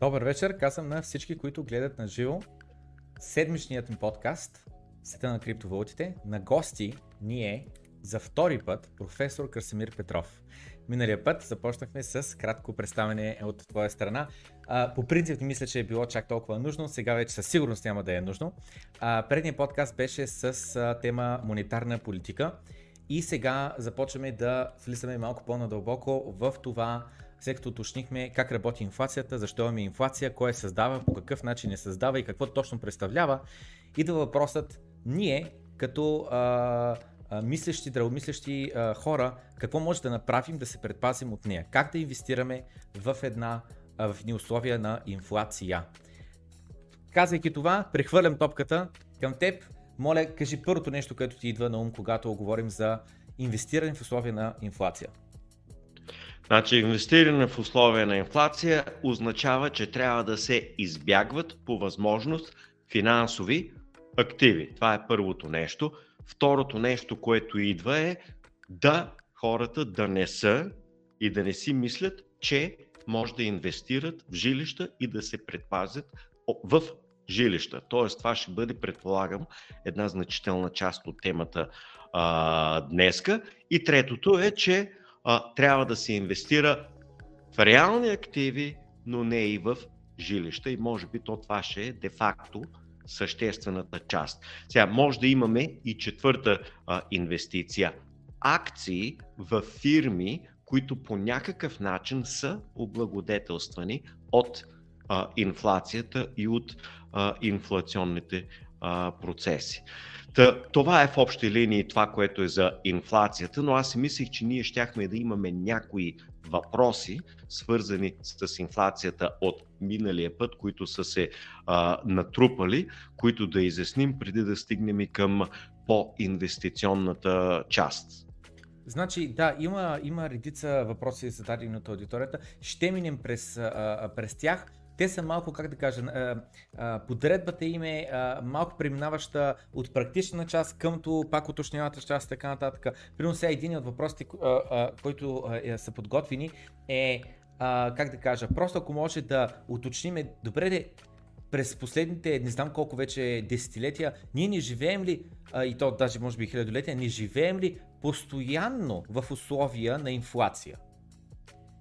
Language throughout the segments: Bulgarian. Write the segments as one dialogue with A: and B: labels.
A: Добър вечер, казвам на всички, които гледат на живо седмичният ми подкаст Света на криптовалутите. На гости ни е за втори път професор Красимир Петров. Миналия път започнахме с кратко представяне от твоя страна. А, по принцип не мисля, че е било чак толкова нужно, сега вече със сигурност няма да е нужно. А, предният подкаст беше с а, тема монетарна политика и сега започваме да влизаме малко по-надълбоко в това, след като уточнихме как работи инфлацията, защо имаме инфлация, кой я създава, по какъв начин я създава и какво точно представлява. Идва въпросът ние, като а, а, мислещи, здравомислещи а, хора, какво може да направим да се предпазим от нея? Как да инвестираме в, една, а, в условия на инфлация? Казвайки това, прехвърлям топката към теб. Моля, кажи първото нещо, което ти идва на ум, когато говорим за инвестиране в условия на инфлация.
B: Значи инвестиране в условия на инфлация означава, че трябва да се избягват по възможност финансови активи. Това е първото нещо. Второто нещо, което идва е да хората да не са и да не си мислят, че може да инвестират в жилища и да се предпазят в жилища. Тоест, това ще бъде, предполагам, една значителна част от темата а, днеска. И третото е, че а, трябва да се инвестира в реални активи, но не и в жилища. И може би то това ще е де-факто съществената част. Сега, може да имаме и четвърта а, инвестиция. Акции в фирми, които по някакъв начин са облагодетелствани от а, инфлацията и от а, инфлационните а, процеси. Та, това е в общи линии това, което е за инфлацията, но аз си мислех, че ние щяхме да имаме някои въпроси, свързани с инфлацията от миналия път, които са се а, натрупали, които да изясним преди да стигнем и към по-инвестиционната част.
A: Значи, да, има, има редица въпроси зададени от аудиторията. Ще минем през, а, през тях те са малко, как да кажа, подредбата им е малко преминаваща от практична част къмто пак уточнявата част и така нататък. Примерно сега един от въпросите, които е, са подготвени е, как да кажа, просто ако може да уточниме, добре де, през последните, не знам колко вече десетилетия, ние не живеем ли, и то даже може би хилядолетия, не живеем ли постоянно в условия на инфлация?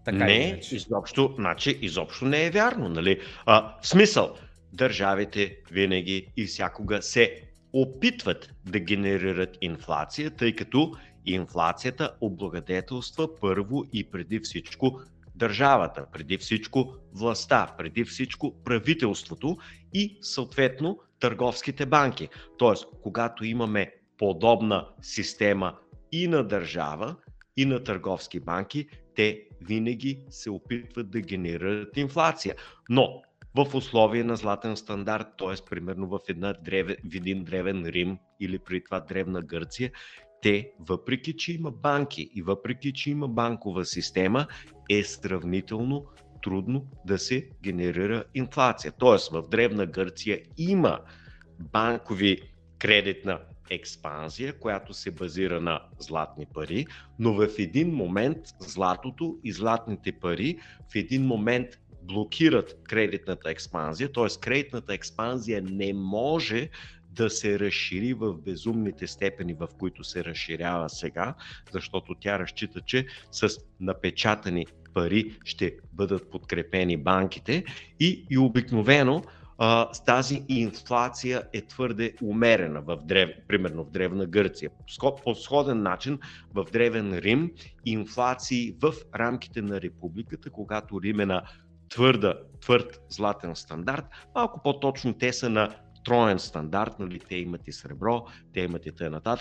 B: Така не, изобщо, значи, изобщо не е вярно. Нали? А, в смисъл, държавите винаги и всякога се опитват да генерират инфлация, тъй като инфлацията облагодетелства първо и преди всичко държавата, преди всичко властта, преди всичко правителството и съответно търговските банки. Тоест, когато имаме подобна система и на държава, и на търговски банки, те винаги се опитват да генерират инфлация. Но в условия на златен стандарт, т.е. примерно в, една древе, в един древен Рим или при това древна Гърция, те, въпреки че има банки и въпреки че има банкова система, е сравнително трудно да се генерира инфлация. Тоест в древна Гърция има банкови кредитна експанзия, която се базира на златни пари, но в един момент златото и златните пари в един момент блокират кредитната експанзия, т.е. кредитната експанзия не може да се разшири в безумните степени, в които се разширява сега, защото тя разчита, че с напечатани пари ще бъдат подкрепени банките и, и обикновено а, тази инфлация е твърде умерена, в древ, примерно в Древна Гърция. По сходен начин в Древен Рим инфлации в рамките на републиката, когато Рим е на твърда, твърд златен стандарт, малко по-точно те са на троен стандарт, нали, те имат и сребро, те имат и т.н.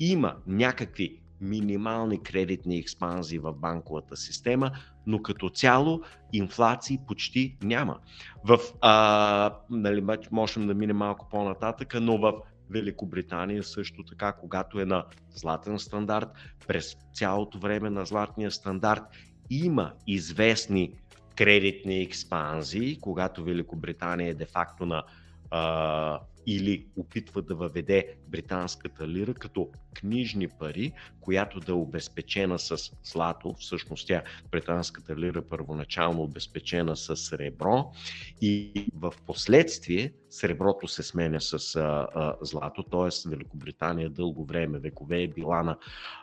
B: Има някакви минимални кредитни експанзии в банковата система, но като цяло инфлации почти няма. В, а, нали, можем да минем малко по-нататък, но в Великобритания също така, когато е на златен стандарт, през цялото време на златния стандарт има известни кредитни експанзии, когато Великобритания е де-факто на а, или опитва да въведе британската лира като книжни пари, която да е обезпечена с злато. Всъщност тя, британската лира, първоначално обезпечена с сребро и в последствие среброто се сменя с а, а, злато, т.е. Великобритания дълго време, векове е била на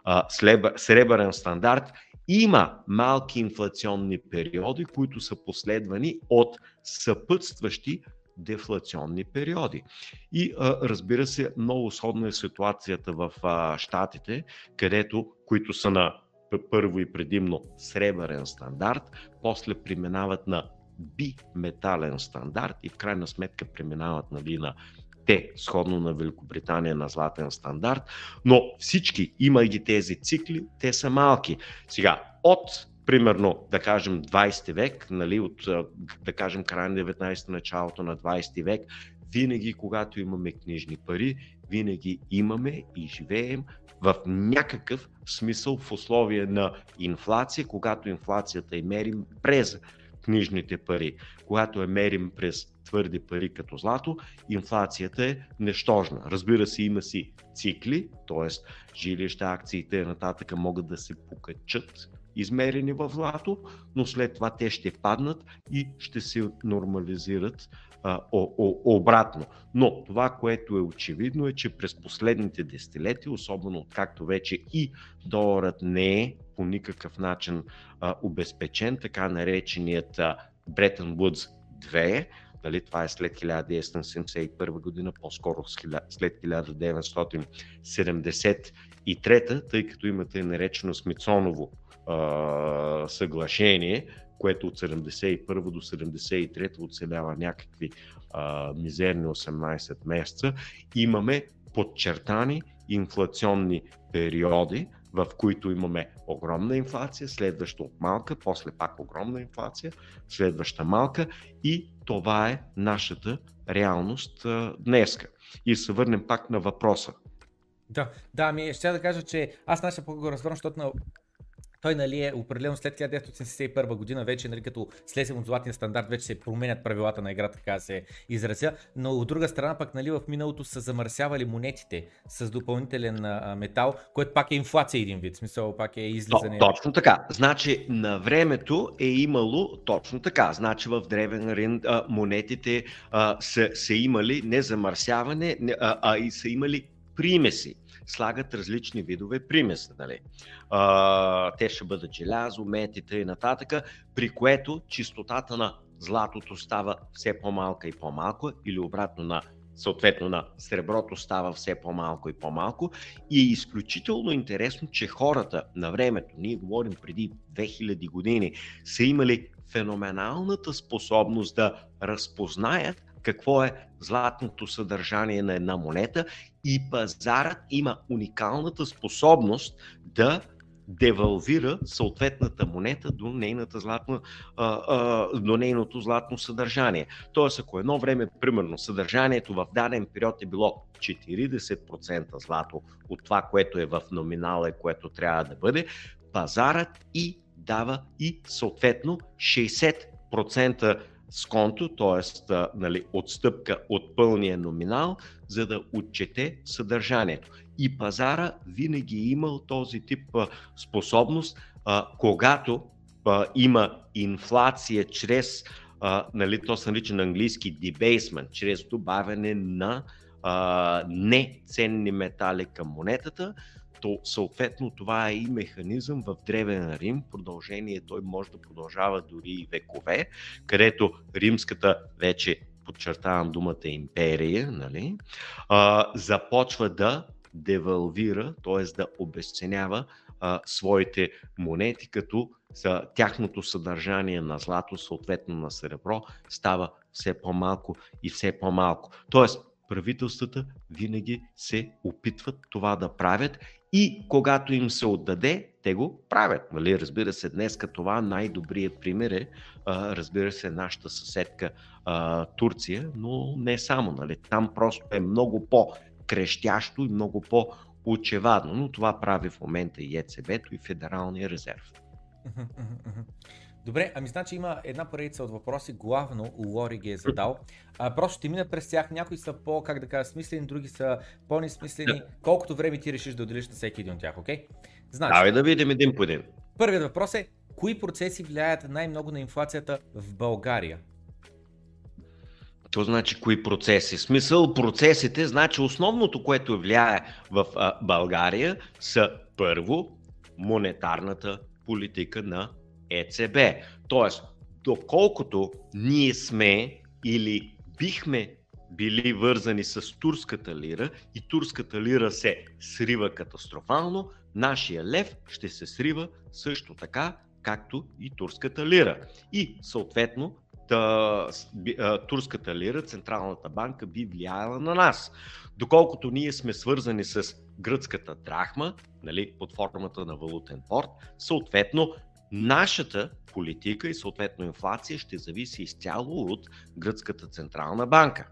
B: а, сребърен стандарт има малки инфлационни периоди, които са последвани от съпътстващи дефлационни периоди. И разбира се, много сходна е ситуацията в Штатите, където, които са на първо и предимно сребърен стандарт, после преминават на биметален стандарт и в крайна сметка преминават нали, на те, сходно на Великобритания на златен стандарт, но всички, има ги тези цикли, те са малки. Сега, от примерно, да кажем, 20 век, нали, от, да кажем, края на 19 началото на 20 век, винаги, когато имаме книжни пари, винаги имаме и живеем в някакъв смисъл в условия на инфлация, когато инфлацията е мерим през книжните пари. Когато я мерим през твърди пари като злато, инфлацията е нещожна. Разбира се, има си цикли, т.е. жилища, акциите и нататък могат да се покачат измерени в злато, но след това те ще паднат и ще се нормализират а, о, о, обратно. Но това, което е очевидно е, че през последните десетилетия, особено откакто вече и доларът не е по никакъв начин а, обезпечен, така нареченият Бретън Вудс 2, Дали това е след 1971 година, по-скоро след 1973, тъй като имате наречено Смитсоново съглашение, което от 71 до 73 оцелява някакви а, мизерни 18 месеца, имаме подчертани инфлационни периоди, в които имаме огромна инфлация, следваща от малка, после пак огромна инфлация, следваща малка и това е нашата реалност а, днеска. И се върнем пак на въпроса.
A: Да, да, ми ще да кажа, че аз наша по-го разбирам, защото на той нали, е определено след 1971 година, вече нали, като слезем от златния стандарт, вече се променят правилата на играта, така се изразя. Но от друга страна пък нали, в миналото са замърсявали монетите с допълнителен а, метал, което пак е инфлация един вид, смисъл пак е излизане.
B: точно така. Значи на времето е имало точно така. Значи в Древен Рин а, монетите а, са, са имали не замърсяване, а, а и са имали примеси слагат различни видове примеси. Нали? А, те ще бъдат желязо, метите и нататък, при което чистотата на златото става все по-малка и по-малко или обратно на съответно на среброто става все по-малко и по-малко. И е изключително интересно, че хората на времето, ние говорим преди 2000 години, са имали феноменалната способност да разпознаят какво е златното съдържание на една монета и пазарът има уникалната способност да девалвира съответната монета до, нейната златна, а, а, до нейното златно съдържание. Тоест, ако едно време, примерно, съдържанието в даден период е било 40% злато от това, което е в номинала и което трябва да бъде, пазарът и дава и съответно 60% сконто, т.е. Нали, отстъпка от пълния номинал, за да отчете съдържанието. И пазара винаги е имал този тип способност, когато има инфлация чрез, нали, то се нарича на английски debasement, чрез добавяне на неценни метали към монетата, то съответно това е и механизъм в Древен Рим. Продължение той може да продължава дори и векове, където римската вече подчертавам думата империя, нали, а, започва да девалвира, т.е. да обесценява а, своите монети, като за тяхното съдържание на злато, съответно на сребро, става все по-малко и все по-малко. Тоест, правителствата винаги се опитват това да правят и когато им се отдаде, те го правят. Нали? Разбира се, днес това най-добрият пример е, разбира се, нашата съседка Турция, но не само. Нали? Там просто е много по-крещящо и много по-очевадно, но това прави в момента и ЕЦБ-то и Федералния резерв.
A: Добре, ами значи има една поредица от въпроси, главно Лори ги е задал. А, просто ще мина през тях, някои са по, как да кажа, смислени, други са по-несмислени. Колкото време ти решиш да отделиш на всеки един от тях, окей?
B: Значи, Давай да видим един по един.
A: Първият въпрос е, кои процеси влияят най-много на инфлацията в България?
B: То значи кои процеси? Смисъл процесите, значи основното, което влияе в а, България са първо монетарната политика на ЕЦБ. Тоест, доколкото ние сме или бихме били вързани с турската лира и турската лира се срива катастрофално, нашия лев ще се срива също така, както и турската лира. И съответно та, турската лира, Централната банка би влияла на нас. Доколкото ние сме свързани с гръцката драхма, нали, под формата на валутен порт, съответно нашата политика и съответно инфлация ще зависи изцяло от гръцката централна банка.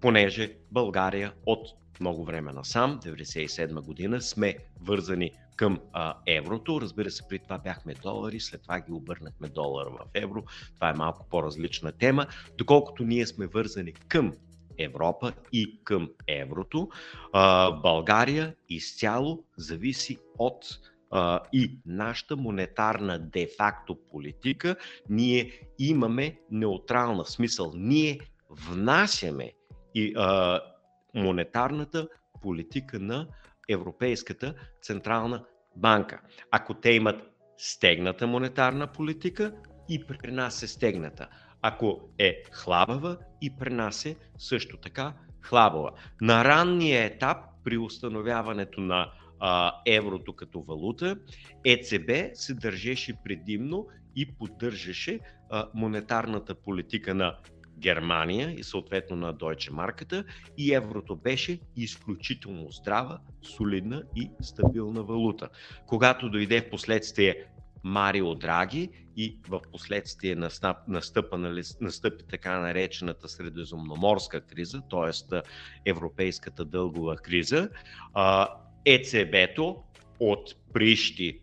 B: Понеже България от много време насам, 1997 година, сме вързани към а, еврото. Разбира се, при това бяхме долари, след това ги обърнахме долара в евро. Това е малко по-различна тема. Доколкото ние сме вързани към Европа и към еврото, а, България изцяло зависи от а, и нашата монетарна де-факто политика. Ние имаме неутрална смисъл. Ние внасяме и а, монетарната политика на Европейската централна банка. Ако те имат стегната монетарна политика и при нас е стегната. Ако е хлабава и при нас е също така хлабава. На ранния етап при установяването на а, еврото като валута, ЕЦБ се държеше предимно и поддържаше а, монетарната политика на Германия и съответно на Deutsche марката и еврото беше изключително здрава, солидна и стабилна валута. Когато дойде в последствие Марио Драги и в последствие настъпа, настъпи така наречената средиземноморска криза, т.е. европейската дългова криза, ЕЦБ-то отприщи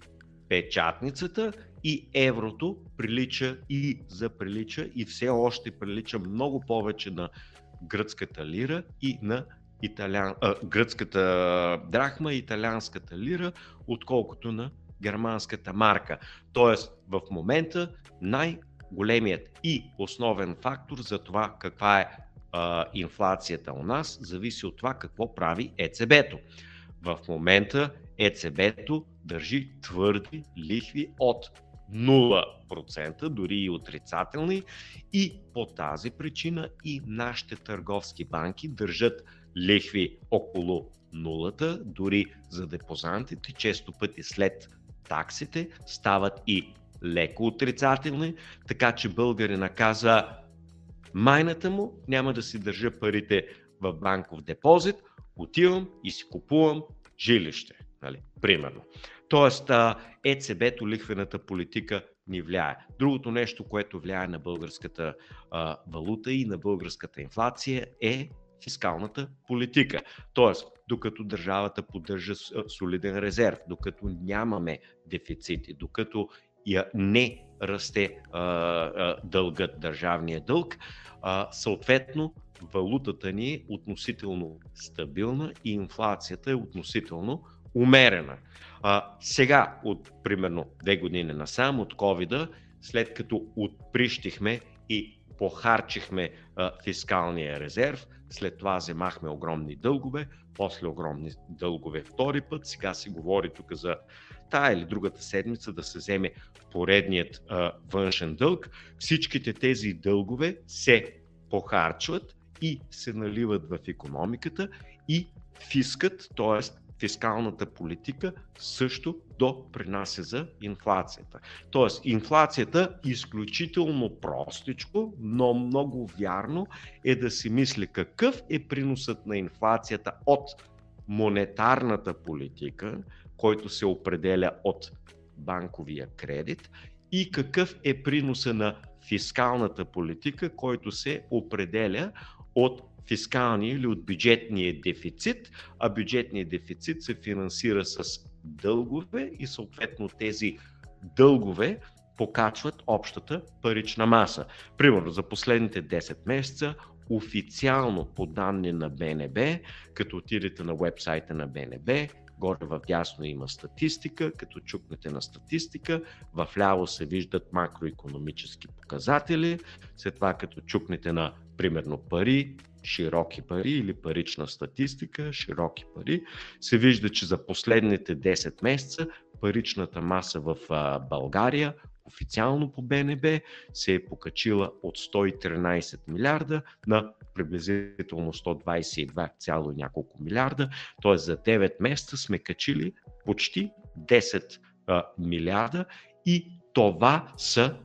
B: печатницата и еврото прилича и заприлича и все още прилича много повече на гръцката лира и на италян, а, гръцката драхма и италианската лира, отколкото на германската марка. Тоест в момента най-големият и основен фактор за това каква е а, инфлацията у нас зависи от това какво прави ЕЦБ-то. В момента ЕЦБ-то държи твърди лихви от 0%, дори и отрицателни. И по тази причина и нашите търговски банки държат лихви около нулата, дори за депозантите, често пъти след таксите стават и леко отрицателни, така че българина каза майната му няма да си държа парите в банков депозит, отивам и си купувам жилище, нали, примерно. Тоест, ЕЦБ-то, лихвената политика ни влияе. Другото нещо, което влияе на българската а, валута и на българската инфлация е фискалната политика. Тоест, докато държавата поддържа солиден резерв, докато нямаме дефицити, докато я не расте а, а, дългът, държавния дълг, а, съответно валутата ни е относително стабилна и инфлацията е относително умерена. А, сега, от примерно две години насам, от covid след като отприщихме и похарчихме а, фискалния резерв, след това вземахме огромни дългове, после огромни дългове втори път, сега се говори тук за тая или другата седмица да се вземе поредният а, външен дълг. Всичките тези дългове се похарчват и се наливат в економиката и фискът, т.е фискалната политика също допринася за инфлацията. Тоест, инфлацията изключително простичко, но много вярно е да си мисли какъв е приносът на инфлацията от монетарната политика, който се определя от банковия кредит и какъв е приноса на фискалната политика, който се определя от фискалния или от бюджетния дефицит, а бюджетният дефицит се финансира с дългове и съответно тези дългове покачват общата парична маса. Примерно за последните 10 месеца официално по данни на БНБ, като отидете на вебсайта на БНБ, горе в дясно има статистика, като чукнете на статистика, в ляво се виждат макроекономически показатели, след това като чукнете на примерно пари, широки пари или парична статистика, широки пари, се вижда, че за последните 10 месеца паричната маса в България официално по БНБ се е покачила от 113 милиарда на приблизително 122, няколко милиарда. Т.е. за 9 месеца сме качили почти 10 а, милиарда и това са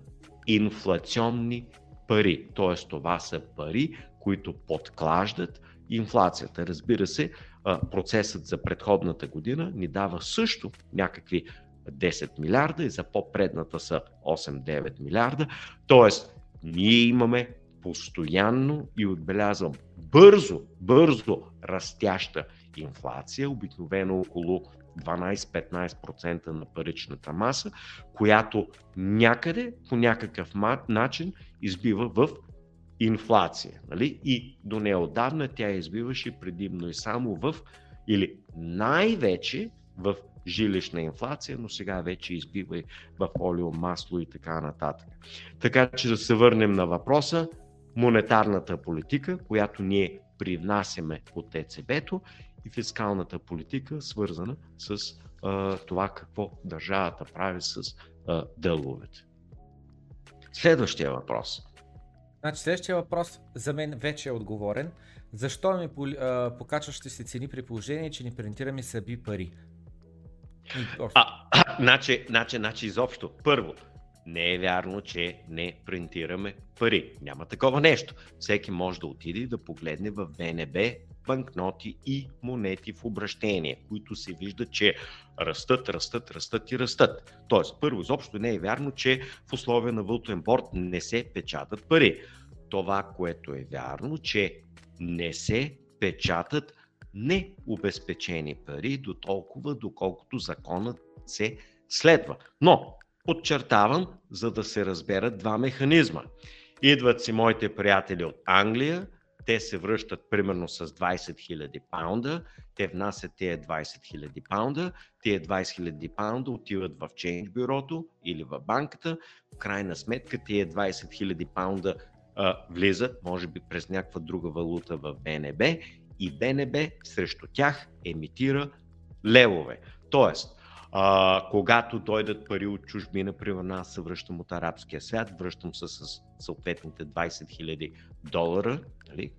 B: инфлационни пари. Т.е. това са пари, които подклаждат инфлацията. Разбира се, процесът за предходната година ни дава също някакви 10 милиарда и за по-предната са 8-9 милиарда. Тоест, ние имаме постоянно и отбелязвам бързо, бързо растяща инфлация, обикновено около 12-15% на паричната маса, която някъде по някакъв начин избива в инфлация. Нали? И до неодавна тя избиваше предимно и само в, или най-вече в жилищна инфлация, но сега вече избива и в олио, масло и така нататък. Така че да се върнем на въпроса, монетарната политика, която ние привнасяме от ЕЦБ-то и фискалната политика, свързана с а, това какво държавата прави с а, дълговете. Следващия въпрос.
A: Значи следващия въпрос за мен вече е отговорен. Защо ми покачващи се цени при положение, че ни принтираме съби пари?
B: А, значи, значи, значи изобщо. Първо, не е вярно, че не принтираме пари. Няма такова нещо. Всеки може да отиде и да погледне в БНБ банкноти и монети в обращение, които се виждат, че растат, растат, растат и растат. Тоест, първо, изобщо не е вярно, че в условия на вълтуен борт не се печатат пари. Това, което е вярно, че не се печатат необезпечени пари до толкова, доколкото законът се следва. Но, подчертавам, за да се разберат два механизма. Идват си моите приятели от Англия, те се връщат примерно с 20 000 паунда, те внасят тези 20 000 паунда, тези 20 000 паунда отиват в чейндж бюрото или в банката, в крайна сметка тези 20 000 паунда а, влизат, може би през някаква друга валута в БНБ и БНБ срещу тях емитира левове. Тоест, а, когато дойдат пари от чужбина, примерно аз се връщам от арабския свят, връщам се с съответните 20 000 долара, нали,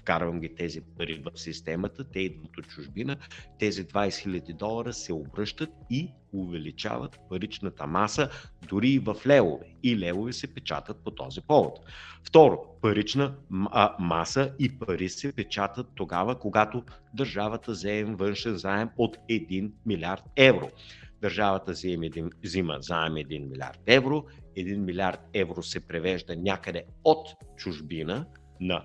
B: вкарвам ги тези пари в системата, те идват от чужбина, тези 20 000 долара се обръщат и увеличават паричната маса дори и в левове. И левове се печатат по този повод. Второ, парична маса и пари се печатат тогава, когато държавата вземе външен заем от 1 милиард евро. Държавата взима заем 1 милиард евро, 1 милиард евро се превежда някъде от чужбина на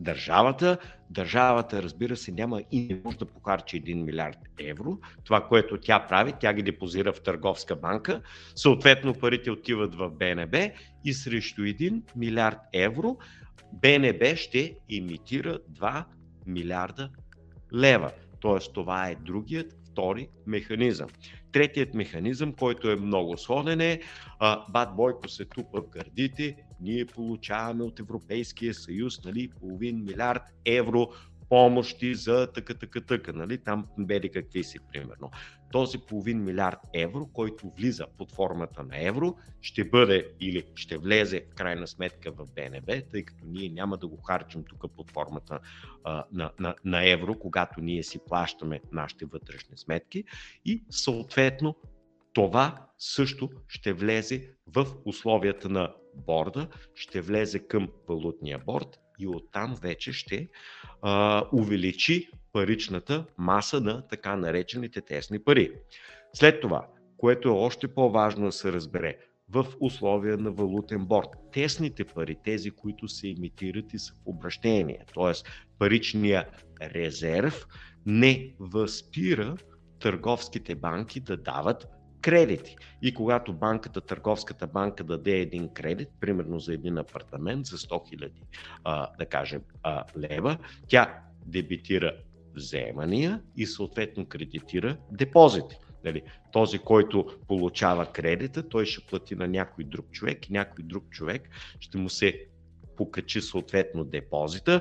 B: държавата. Държавата, разбира се, няма и не може да покарчи 1 милиард евро. Това, което тя прави, тя ги депозира в търговска банка. Съответно, парите отиват в БНБ и срещу 1 милиард евро БНБ ще имитира 2 милиарда лева. Тоест, това е другият втори механизъм. Третият механизъм, който е много сходен е Бат Бойко се тупа в гърдите, ние получаваме от Европейския съюз нали, половин милиард евро помощи за така, така, така, нали? там беди какви си, примерно. Този половин милиард евро, който влиза под формата на евро, ще бъде или ще влезе в крайна сметка в БНБ, тъй като ние няма да го харчим тук под формата а, на, на, на евро, когато ние си плащаме нашите вътрешни сметки и съответно това също ще влезе в условията на борда, ще влезе към валутния борд и оттам вече ще а, увеличи паричната маса на така наречените тесни пари. След това, което е още по-важно да се разбере, в условия на валутен борт. Тесните пари, тези, които се имитират и са в обращение, т.е. паричния резерв, не възпира търговските банки да дават кредити. И когато банката, търговската банка даде един кредит, примерно за един апартамент за 100 000, да кажем, лева, тя дебитира вземания и съответно кредитира депозити. Нали, този, който получава кредита, той ще плати на някой друг човек и някой друг човек ще му се покачи съответно депозита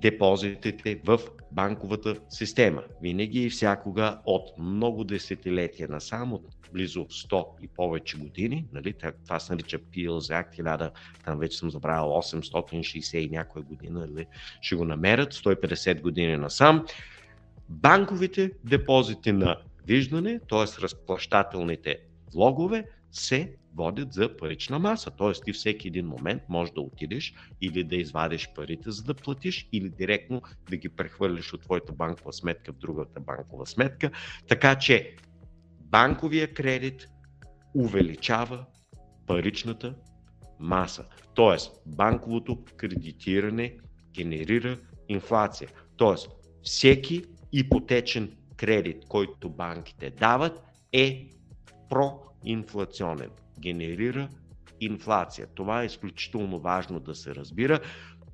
B: депозитите в банковата система. Винаги и всякога от много десетилетия насам, от близо 100 и повече години, нали, това се нарича Пилз Act 1000, там вече съм забравил 860 и някоя година, нали, ще го намерят, 150 години насам. Банковите депозити на виждане, т.е. разплащателните влогове, се водят за парична маса. Т.е. ти всеки един момент можеш да отидеш или да извадиш парите, за да платиш, или директно да ги прехвърлиш от твоята банкова сметка в другата банкова сметка. Така че банковия кредит увеличава паричната маса. Тоест, банковото кредитиране генерира инфлация. Тоест, всеки ипотечен кредит, който банките дават, е проинфлационен генерира инфлация. Това е изключително важно да се разбира.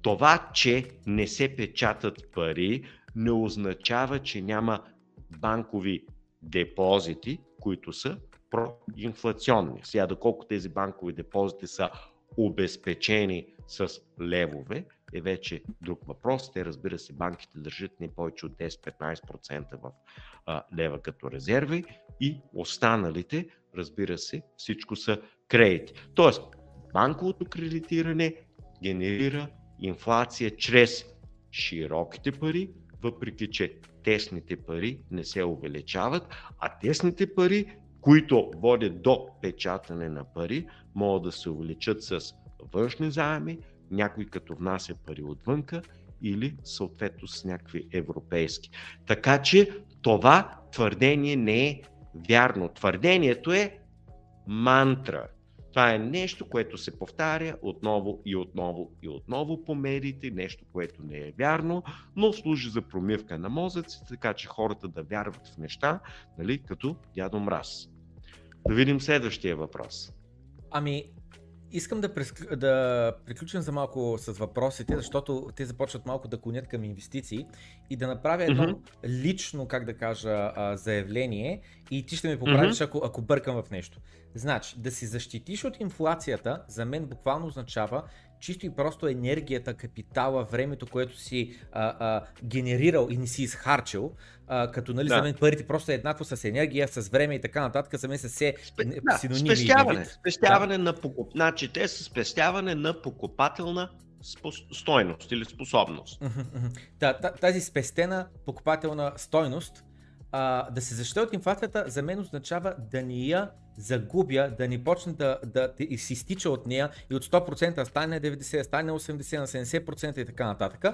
B: Това, че не се печатат пари, не означава, че няма банкови депозити, които са проинфлационни. Сега, доколко тези банкови депозити са обезпечени с левове, е вече друг въпрос. Те, разбира се, банките държат не повече от 10-15% в а, лева като резерви и останалите, разбира се, всичко са кредити. Тоест, банковото кредитиране генерира инфлация чрез широките пари, въпреки че тесните пари не се увеличават, а тесните пари, които водят до печатане на пари, могат да се увеличат с външни заеми, някой като внася пари отвънка или съответно с някакви европейски. Така че това твърдение не е вярно. Твърдението е мантра. Това е нещо, което се повтаря отново и отново и отново по медиите, нещо, което не е вярно, но служи за промивка на мозъци, така че хората да вярват в неща, нали, като дядо Мраз. Да видим следващия въпрос.
A: Ами, Искам да, през, да приключим за малко с въпросите, защото те започват малко да клонят към инвестиции и да направя едно mm-hmm. лично, как да кажа, заявление и ти ще ме поправиш, mm-hmm. ако, ако бъркам в нещо. Значи, да си защитиш от инфлацията, за мен буквално означава чисто и просто енергията, капитала, времето, което си а, а, генерирал и не си изхарчил, а, като нали, да. за мен парите просто е еднакво с енергия, с време и така нататък, за мен са все Спе... да, синоними.
B: Спестяване, спестяване да. на покуп... Значи те са спестяване на покупателна стойност или способност.
A: Да, тази спестена покупателна стойност а, да се защита от инфлацията за мен означава да ни я загубя, да ни почне да, да, да си стича от нея и от 100% стане 90, стане 80, на 70% и така нататък.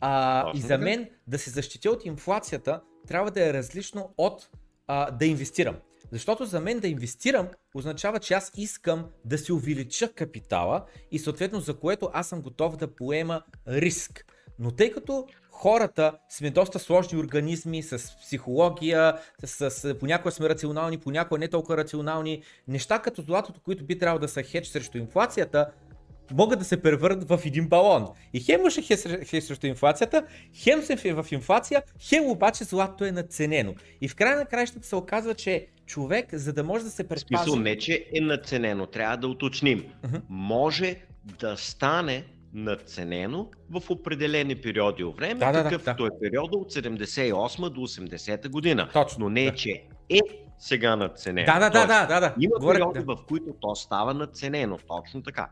A: А, и за мен да се защитя от инфлацията трябва да е различно от а, да инвестирам. Защото за мен да инвестирам означава, че аз искам да си увелича капитала и съответно за което аз съм готов да поема риск. Но тъй като хората сме доста сложни организми с психология, с, с, понякога сме рационални, понякога не толкова рационални, неща като златото, които би трябвало да са хедж срещу инфлацията, могат да се превърнат в един балон. И хем имаше хедж срещу инфлацията, хем се в инфлация, хем обаче златото е надценено. И в края на краищата се оказва, че човек, за да може да се предпази...
B: Смисъл не, че е надценено, трябва да уточним. Uh-huh. Може да стане надценено в определени периоди от време, да, какъвто да, да. е периода от 78 до 80 година.
A: Точно.
B: Но не,
A: да.
B: че е сега надценено.
A: Да, да, да, да, да, да.
B: Има периоди, да. в които то става надценено. Точно така.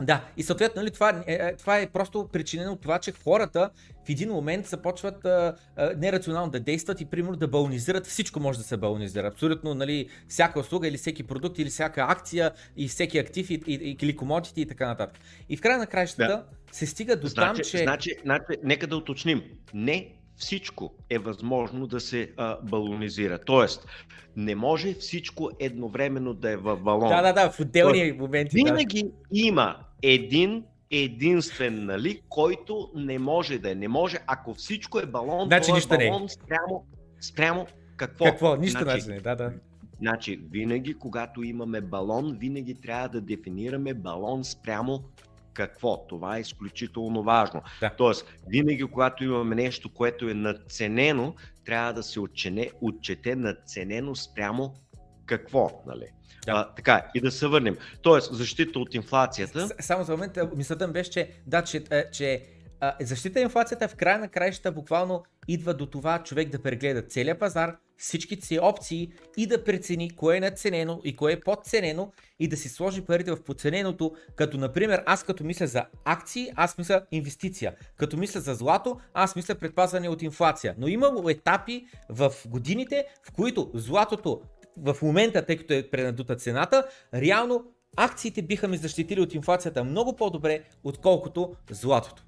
A: Да, и съответно, нали, това, е, е, това е просто причинено от това, че хората в един момент започват а, а, нерационално да действат и примерно да балонизират. Всичко може да се балонизира. Абсолютно, нали, всяка услуга или всеки продукт или всяка акция и всеки актив и, и, и, или комодити и така нататък. И в края на краищата да. се стига до значи, там, че...
B: Значи, значи, нека да уточним. Не всичко е възможно да се а, балонизира. Тоест, не може всичко едновременно да е в балон.
A: Да, да, да, в отделни моменти.
B: Винаги
A: да.
B: има един единствен, нали, който не може да е. Не може, ако всичко е балон,
A: значи,
B: това
A: е балон
B: не. спрямо, спрямо какво?
A: Какво? Нищо значи, не, да, да.
B: Значи, винаги, когато имаме балон, винаги трябва да дефинираме балон спрямо какво. Това е изключително важно. Да. Тоест, винаги, когато имаме нещо, което е надценено, трябва да се отчене, отчете надценено спрямо какво. Нали? Да. А, така, и да се върнем. Тоест, защита от инфлацията.
A: Само за момент, мисълта ми беше, че, да, че, че а, защита инфлацията в края на краищата буквално идва до това човек да прегледа целият пазар, всичките си опции и да прецени кое е надценено и кое е подценено и да си сложи парите в подцененото, като например аз като мисля за акции, аз мисля инвестиция. Като мисля за злато, аз мисля предпазване от инфлация. Но има етапи в годините, в които златото в момента, тъй като е пренадута цената, реално акциите биха ми защитили от инфлацията много по-добре, отколкото златото.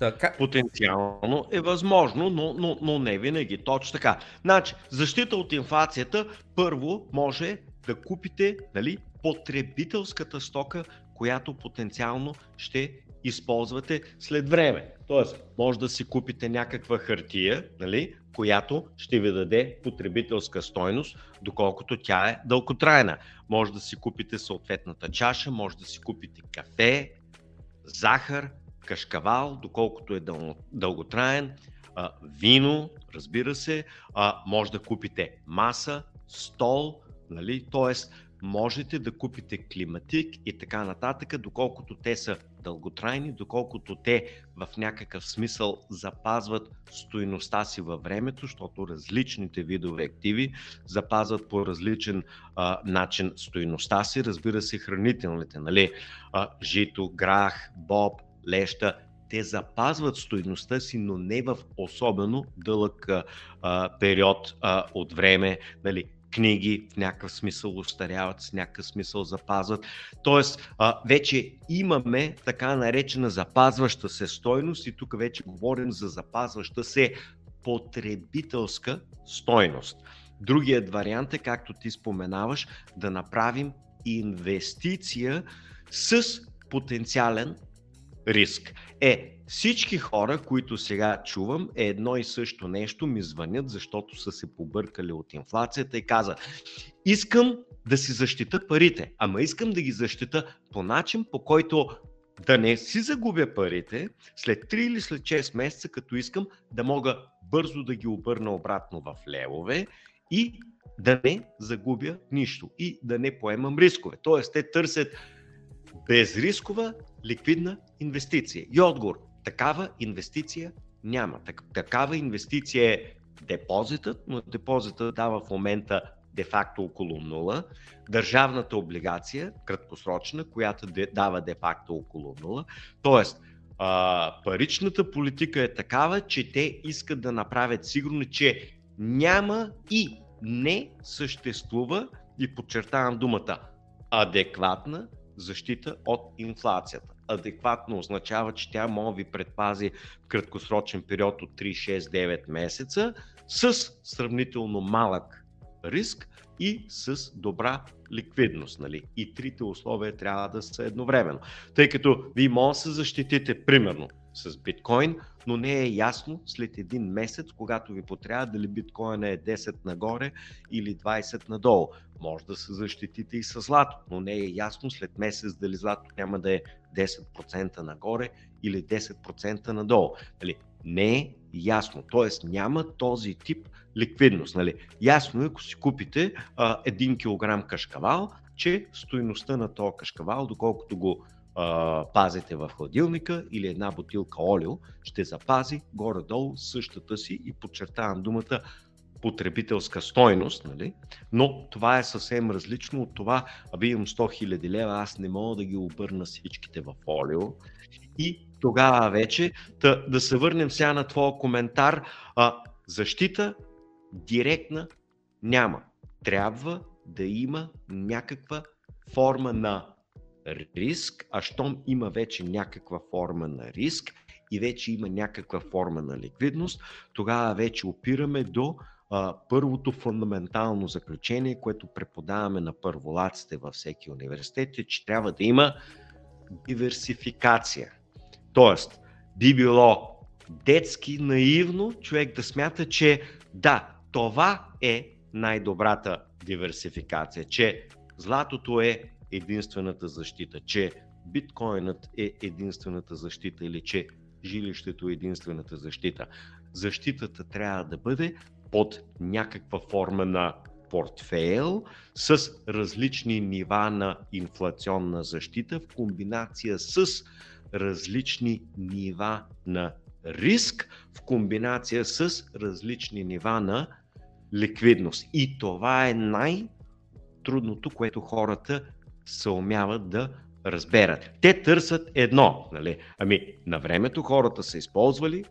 B: Така. Потенциално е възможно, но, но, но не винаги. Точно така. Значи, защита от инфлацията първо може да купите нали, потребителската стока, която потенциално ще използвате след време. Тоест, може да си купите някаква хартия, нали, която ще ви даде потребителска стойност, доколкото тя е дълготрайна. Може да си купите съответната чаша, може да си купите кафе, захар, кашкавал, доколкото е дъл, дълготраен, а, вино, разбира се, а, може да купите маса, стол, нали? т.е. можете да купите климатик и така нататък, доколкото те са дълготрайни, доколкото те в някакъв смисъл запазват стоиността си във времето, защото различните видове активи запазват по различен а, начин стоиността си, разбира се хранителните, нали? А, жито, грах, боб, леща, те запазват стоеността си, но не в особено дълъг а, период а, от време. Нали, книги в някакъв смисъл устаряват, с някакъв смисъл запазват. Тоест, а, вече имаме така наречена запазваща се стойност и тук вече говорим за запазваща се потребителска стойност. Другият вариант е, както ти споменаваш, да направим инвестиция с потенциален риск. Е, всички хора, които сега чувам, е едно и също нещо ми звънят, защото са се побъркали от инфлацията и каза, искам да си защита парите, ама искам да ги защита по начин, по който да не си загубя парите след 3 или след 6 месеца, като искам да мога бързо да ги обърна обратно в левове и да не загубя нищо и да не поемам рискове. Тоест, те търсят безрискова ликвидна инвестиция? И отговор, такава инвестиция няма. Так, такава инвестиция е депозитът, но депозитът дава в момента де-факто около 0. Държавната облигация, краткосрочна, която дава де-факто около 0. Тоест, а, паричната политика е такава, че те искат да направят сигурно, че няма и не съществува, и подчертавам думата, адекватна защита от инфлацията. Адекватно означава, че тя може да ви предпази в краткосрочен период от 3, 6, 9 месеца с сравнително малък риск и с добра ликвидност. Нали? И трите условия трябва да са едновременно. Тъй като вие може да се защитите примерно с биткоин, но не е ясно след един месец, когато ви потрябва дали биткоин е 10 нагоре или 20 надолу. Може да се защитите и с злато, но не е ясно след месец дали злато няма да е 10% нагоре или 10% надолу. Нали? Не е ясно, т.е. няма този тип ликвидност. Нали? Ясно е, ако си купите а, 1 кг кашкавал, че стоиността на този кашкавал, доколкото го а, пазите в хладилника или една бутилка олио, ще запази горе-долу същата си и подчертавам думата потребителска стойност, нали? но това е съвсем различно от това, аби имам 100 000 лева, аз не мога да ги обърна всичките в олио. И тогава вече да, да се върнем сега на твоя коментар. А, защита директна няма. Трябва да има някаква форма на риск, а щом има вече някаква форма на риск и вече има някаква форма на ликвидност, тогава вече опираме до а, първото фундаментално заключение, което преподаваме на първолаците във всеки университет, е, че трябва да има диверсификация. Тоест, би било детски, наивно човек да смята, че да, това е най-добрата диверсификация, че златото е единствената защита, че биткоинът е единствената защита или че жилището е единствената защита. Защитата трябва да бъде под някаква форма на портфейл с различни нива на инфлационна защита в комбинация с различни нива на риск, в комбинация с различни нива на ликвидност. И това е най-трудното, което хората се умяват да разберат. Те търсят едно. Нали? Ами, на времето хората са използвали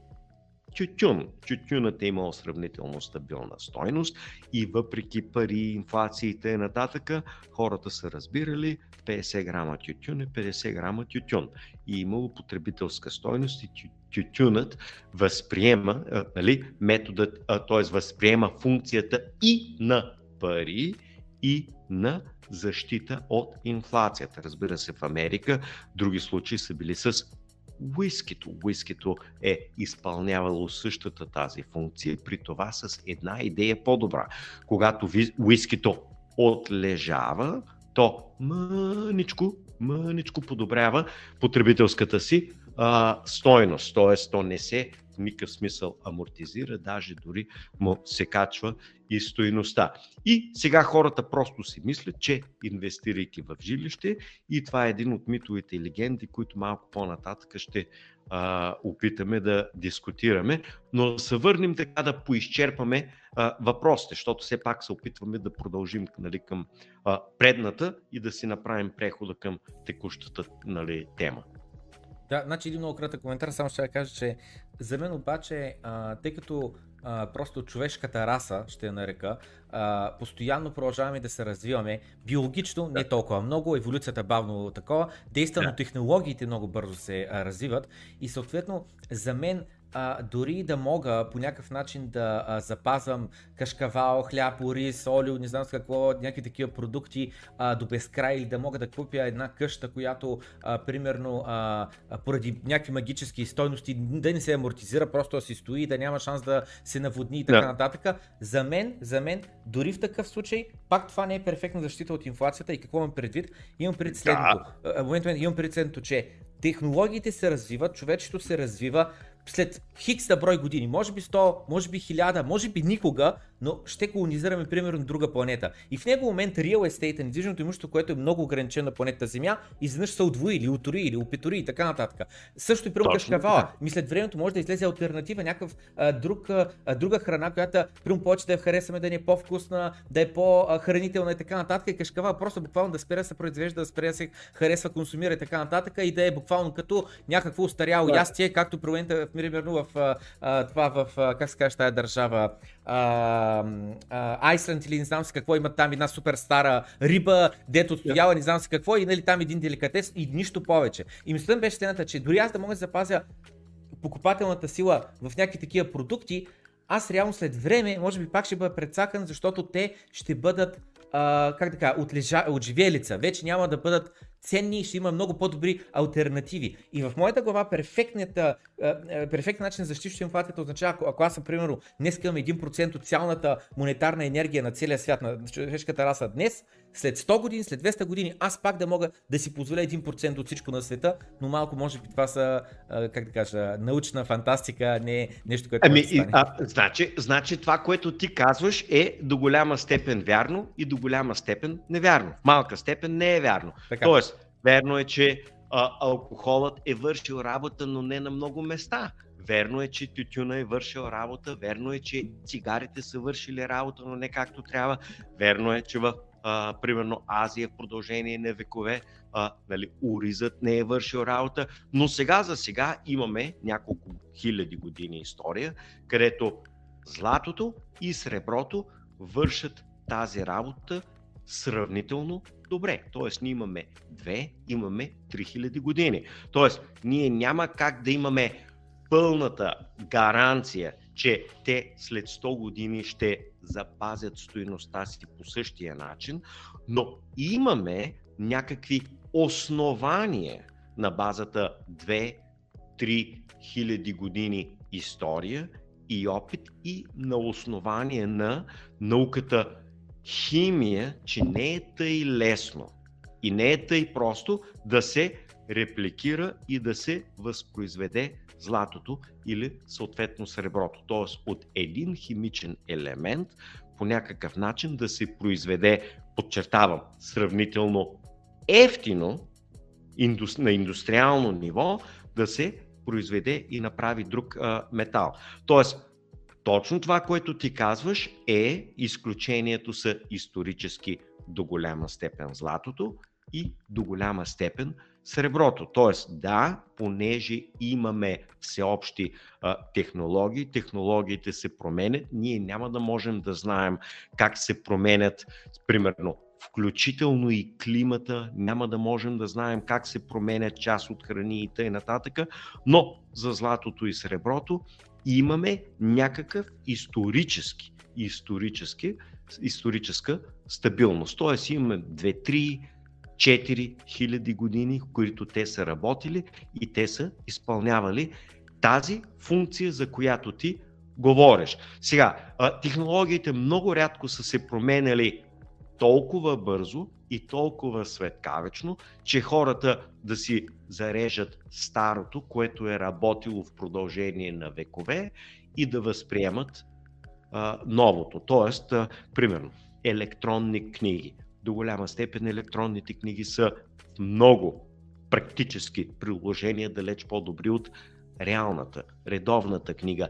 B: тютюн. Тютюнът е имал сравнително стабилна стойност и въпреки пари, инфлациите и нататък, хората са разбирали 50 грама тютюн е 50 грама тютюн. И имало потребителска стойност и тютюнът възприема нали, методът, т.е. възприема функцията и на пари, и на защита от инфлацията. Разбира се, в Америка други случаи са били с уискито. Уискито е изпълнявало същата тази функция, при това с една идея по-добра. Когато уискито отлежава, то мъничко, мъничко подобрява потребителската си а, стойност, т.е. то не се в никакъв смисъл амортизира, даже дори му се качва и стоиността. И сега хората просто си мислят, че инвестирайки в жилище, и това е един от митовите легенди, които малко по-нататък ще а, опитаме да дискутираме, но се върнем така да поизчерпаме въпросите, защото все пак се опитваме да продължим нали, към а, предната и да си направим прехода към текущата нали, тема.
A: Да, значи един много кратък коментар, само ще кажа, че за мен обаче, а, тъй като а, просто човешката раса, ще я нарека, а, постоянно продължаваме да се развиваме, биологично не толкова много, еволюцията бавно такова, действа, но технологиите много бързо се а, развиват и съответно за мен а, дори да мога по някакъв начин да а, запазвам кашкавал, хляб, ориз, олио, не знам с какво, някакви такива продукти а, до безкрай или да мога да купя една къща, която а, примерно а, а, поради някакви магически стойности да не се амортизира, просто да си стои, да няма шанс да се наводни и така да. нататък. За мен, за мен, дори в такъв случай, пак това не е перфектна защита от инфлацията и какво имам предвид? Имам предвид следното. Да. Момент, имам предвид следното, че технологиите се развиват, човечето се развива, след хикс на брой години, може би 100, може би 1000, може би никога, но ще колонизираме примерно друга планета. И в него момент real estate, недвижимото имущество, което е много ограничено на планета Земя, изведнъж се удвои или утори или опитори и така нататък. Също и при кашкавала. Да. Мисля, времето може да излезе альтернатива, някакъв а, друг, а, друга храна, която прямо повече да я харесаме, да ни е по-вкусна, да е по-хранителна и така нататък. И кашкавала просто буквално да спре да се произвежда, да спре да се харесва, консумира и така нататък. И да е буквално като някакво устаряло да. ястие, както при момента, примерно в а, това в, а, как се каже тая държава, Айсланд или не знам си какво, има там една супер стара риба, дето yeah. не знам си какво, и нали там един деликатес и нищо повече. И мислята беше стената, че дори аз да мога да запазя покупателната сила в някакви такива продукти, аз реално след време, може би пак ще бъда предсакан, защото те ще бъдат, а, как така, отлежа, отживелица. Вече няма да бъдат ценни и ще има много по-добри альтернативи. И в моята глава перфектният, начин за защища инфлацията означава, ако, ако аз съм примерно днес имам 1% от цялата монетарна енергия на целия свят, на човешката раса днес, след 100 години, след 200 години, аз пак да мога да си позволя 1% от всичко на света, но малко може би това са, как да кажа, научна фантастика, не нещо, което
B: ами, да а, значи, значи това, което ти казваш е до голяма степен вярно и до голяма степен невярно. В малка степен не е вярно. Така. Тоест, Верно е, че а, алкохолът е вършил работа, но не на много места. Верно е, че тютюна е вършил работа, верно е, че цигарите са вършили работа, но не както трябва. Верно е, че в а, примерно Азия в продължение на векове а, нали, уризът не е вършил работа, но сега за сега имаме няколко хиляди години история, където златото и среброто вършат тази работа сравнително добре. Тоест, ние имаме 2, имаме 3000 години. Тоест, ние няма как да имаме пълната гаранция, че те след 100 години ще запазят стоиността си по същия начин, но имаме някакви основания на базата 2-3 хиляди години история и опит и на основание на науката химия, че не е тъй лесно и не е тъй просто да се репликира и да се възпроизведе златото или съответно среброто. Тоест от един химичен елемент по някакъв начин да се произведе, подчертавам, сравнително ефтино на индустриално ниво да се произведе и направи друг а, метал. Тоест, точно това, което ти казваш е, изключението са исторически до голяма степен златото и до голяма степен среброто. Тоест, да, понеже имаме всеобщи а, технологии, технологиите се променят, ние няма да можем да знаем как се променят, примерно, включително и климата, няма да можем да знаем как се променят част от храни и т.н. но за златото и среброто имаме някакъв исторически, исторически, историческа стабилност. Тоест имаме 2-3 4 хиляди години, които те са работили и те са изпълнявали тази функция, за която ти говориш. Сега, технологиите много рядко са се променяли толкова бързо и толкова светкавечно, че хората да си зарежат старото, което е работило в продължение на векове и да възприемат а, новото. Тоест, а, примерно, електронни книги до голяма степен електронните книги са много практически приложения, далеч по-добри от реалната, редовната книга.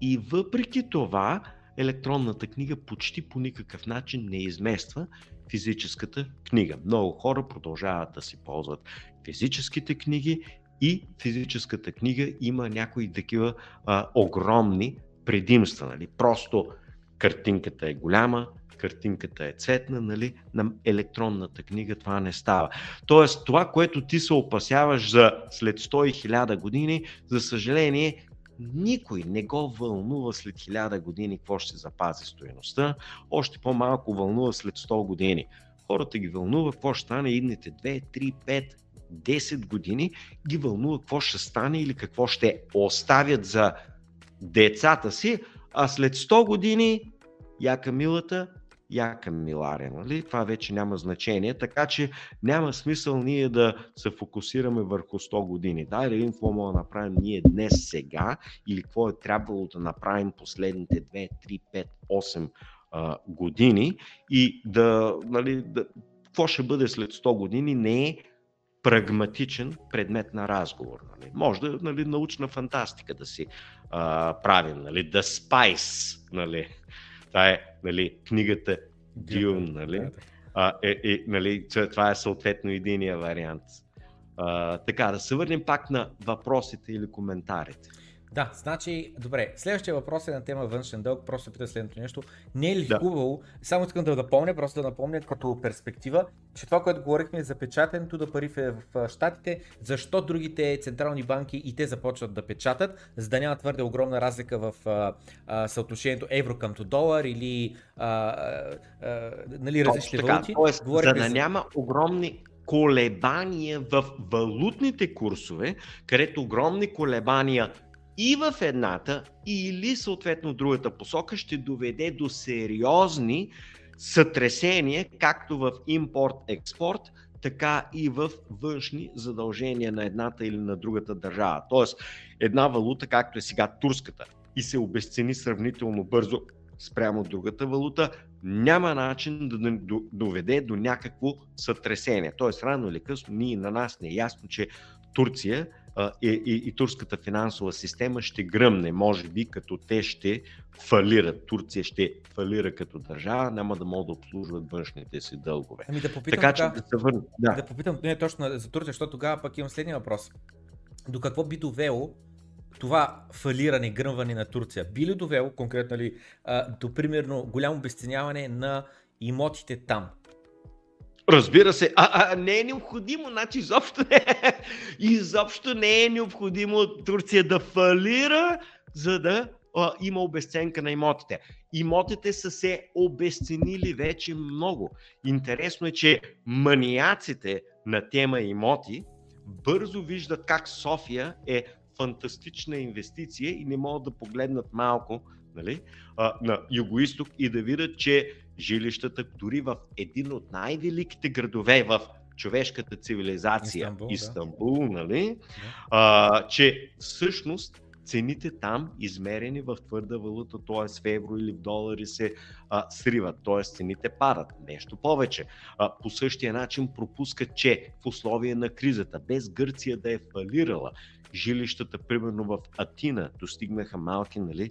B: И въпреки това, електронната книга почти по никакъв начин не измества физическата книга. Много хора продължават да си ползват физическите книги и физическата книга има някои такива а, огромни предимства. Нали? Просто картинката е голяма, картинката е цветна, нали, на електронната книга това не става. Тоест, това, което ти се опасяваш за след 100 и 1000 години, за съжаление, никой не го вълнува след 1000 години какво ще запази стоеността, още по-малко вълнува след 100 години. Хората ги вълнува какво ще стане идните 2, 3, 5, 10 години, ги вълнува какво ще стане или какво ще оставят за децата си, а след 100 години яка милата, яка милария. Нали? Това вече няма значение, така че няма смисъл ние да се фокусираме върху 100 години. Да, или какво мога да направим ние днес, сега, или какво е трябвало да направим последните 2, 3, 5, 8 а, години и да, нали, да, какво ще бъде след 100 години не е прагматичен предмет на разговор. Нали. Може да нали, научна фантастика да си а, правим, нали, The Spice, нали, това е нали, книгата Dune, нали? А, е, е, нали, това е съответно единия вариант. А, така, да се върнем пак на въпросите или коментарите.
A: Да, значи, добре, следващия въпрос е на тема външен дълг, просто пита следното нещо. Не е ли да. хубаво, само искам да напомня, просто да напомня като перспектива, че това, което говорихме за печатането да пари в Штатите, защо другите централни банки и те започват да печатат, за да няма твърде огромна разлика в а, а, съотношението евро към долар или а, а, а, нали, различни валути.
B: Тоест, за да няма огромни колебания в валутните курсове, където огромни колебания и в едната или съответно другата посока ще доведе до сериозни сътресения, както в импорт-експорт, така и в външни задължения на едната или на другата държава. Тоест, една валута, както е сега турската, и се обесцени сравнително бързо спрямо другата валута, няма начин да доведе до някакво сътресение. Тоест, рано или късно, ние на нас не е ясно, че Турция и, и, и турската финансова система ще гръмне, може би, като те ще фалират. Турция ще фалира като държава, няма да могат да обслужват външните си дългове.
A: Ами да попитам, така, че да, се върна. Да. да попитам не точно за Турция, защото тогава пък имам следния въпрос. До какво би довело това фалиране, гръмване на Турция? Би ли довело, конкретно ли, до примерно голямо обесценяване на имотите там?
B: Разбира се, а, а не е необходимо, значи изобщо не, изобщо не е необходимо Турция да фалира, за да а, има обесценка на имотите. Имотите са се обесценили вече много. Интересно е, че маниаците на тема имоти бързо виждат как София е фантастична инвестиция и не могат да погледнат малко нали, а, на югоисток и да видят, че жилищата дори в един от най-великите градове в човешката цивилизация, Истанбул, Истанбул да. нали, а, че всъщност цените там, измерени в твърда валута, т.е. в евро или в долари, се а, сриват, т.е. цените падат. Нещо повече. А, по същия начин пропускат, че в условия на кризата, без Гърция да е фалирала, жилищата, примерно в Атина, достигнаха малки, нали,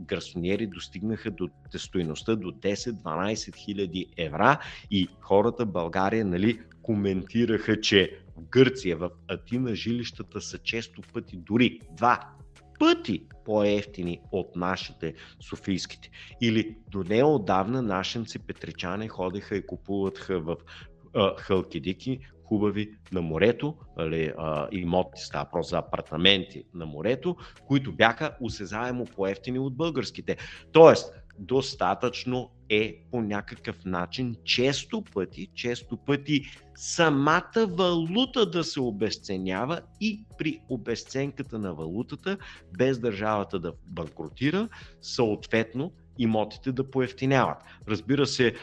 B: гарсониери достигнаха до стоеността до 10-12 хиляди евра и хората в България, нали, коментираха, че в Гърция, в Атина жилищата са често пъти дори два пъти по-ефтини от нашите софийските. Или до неодавна нашенци петричани ходеха и купуваха в Халкидики хубави на морето, али, а, имоти, става просто за апартаменти на морето, които бяха осезаемо по-ефтини от българските. Тоест, достатъчно е по някакъв начин често пъти, често пъти самата валута да се обесценява и при обесценката на валутата, без държавата да банкротира, съответно имотите да поевтиняват. Разбира се,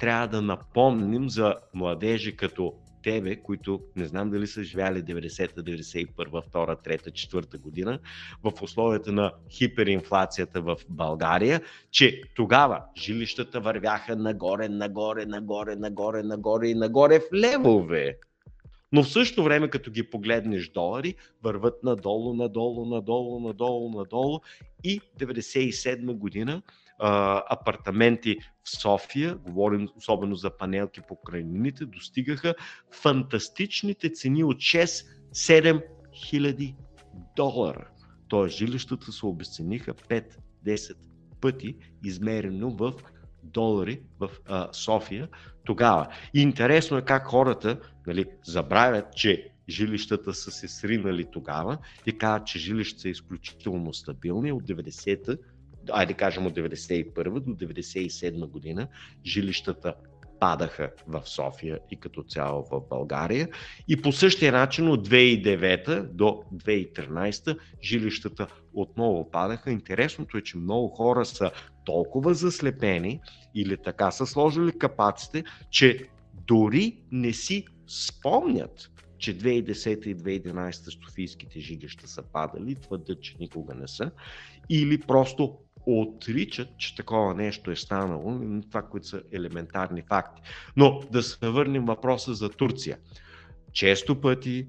B: трябва да напомним за младежи като тебе, които не знам дали са живяли 90-та, 91-та, 2-та, 3-та, 4-та година, в условията на хиперинфлацията в България, че тогава жилищата вървяха нагоре, нагоре, нагоре, нагоре, нагоре и нагоре в левове. Но в същото време, като ги погледнеш долари, върват надолу, надолу, надолу, надолу, надолу и 97 година апартаменти в София, говорим особено за панелки по крайнините, достигаха фантастичните цени от 6-7 хиляди долара. Тоест жилищата се обесцениха 5-10 пъти, измерено в долари в а, София тогава. И интересно е как хората нали, забравят, че жилищата са се сринали тогава и казват, че жилищата са изключително стабилни от 90-та айде кажем от 91 до 97 година, жилищата падаха в София и като цяло в България. И по същия начин от 2009 до 2013 жилищата отново падаха. Интересното е, че много хора са толкова заслепени или така са сложили капаците, че дори не си спомнят, че 2010 и 2011 Софийските жилища са падали, твърдят, че никога не са, или просто отричат, че такова нещо е станало, това, които са елементарни факти. Но да се върнем въпроса за Турция. Често пъти,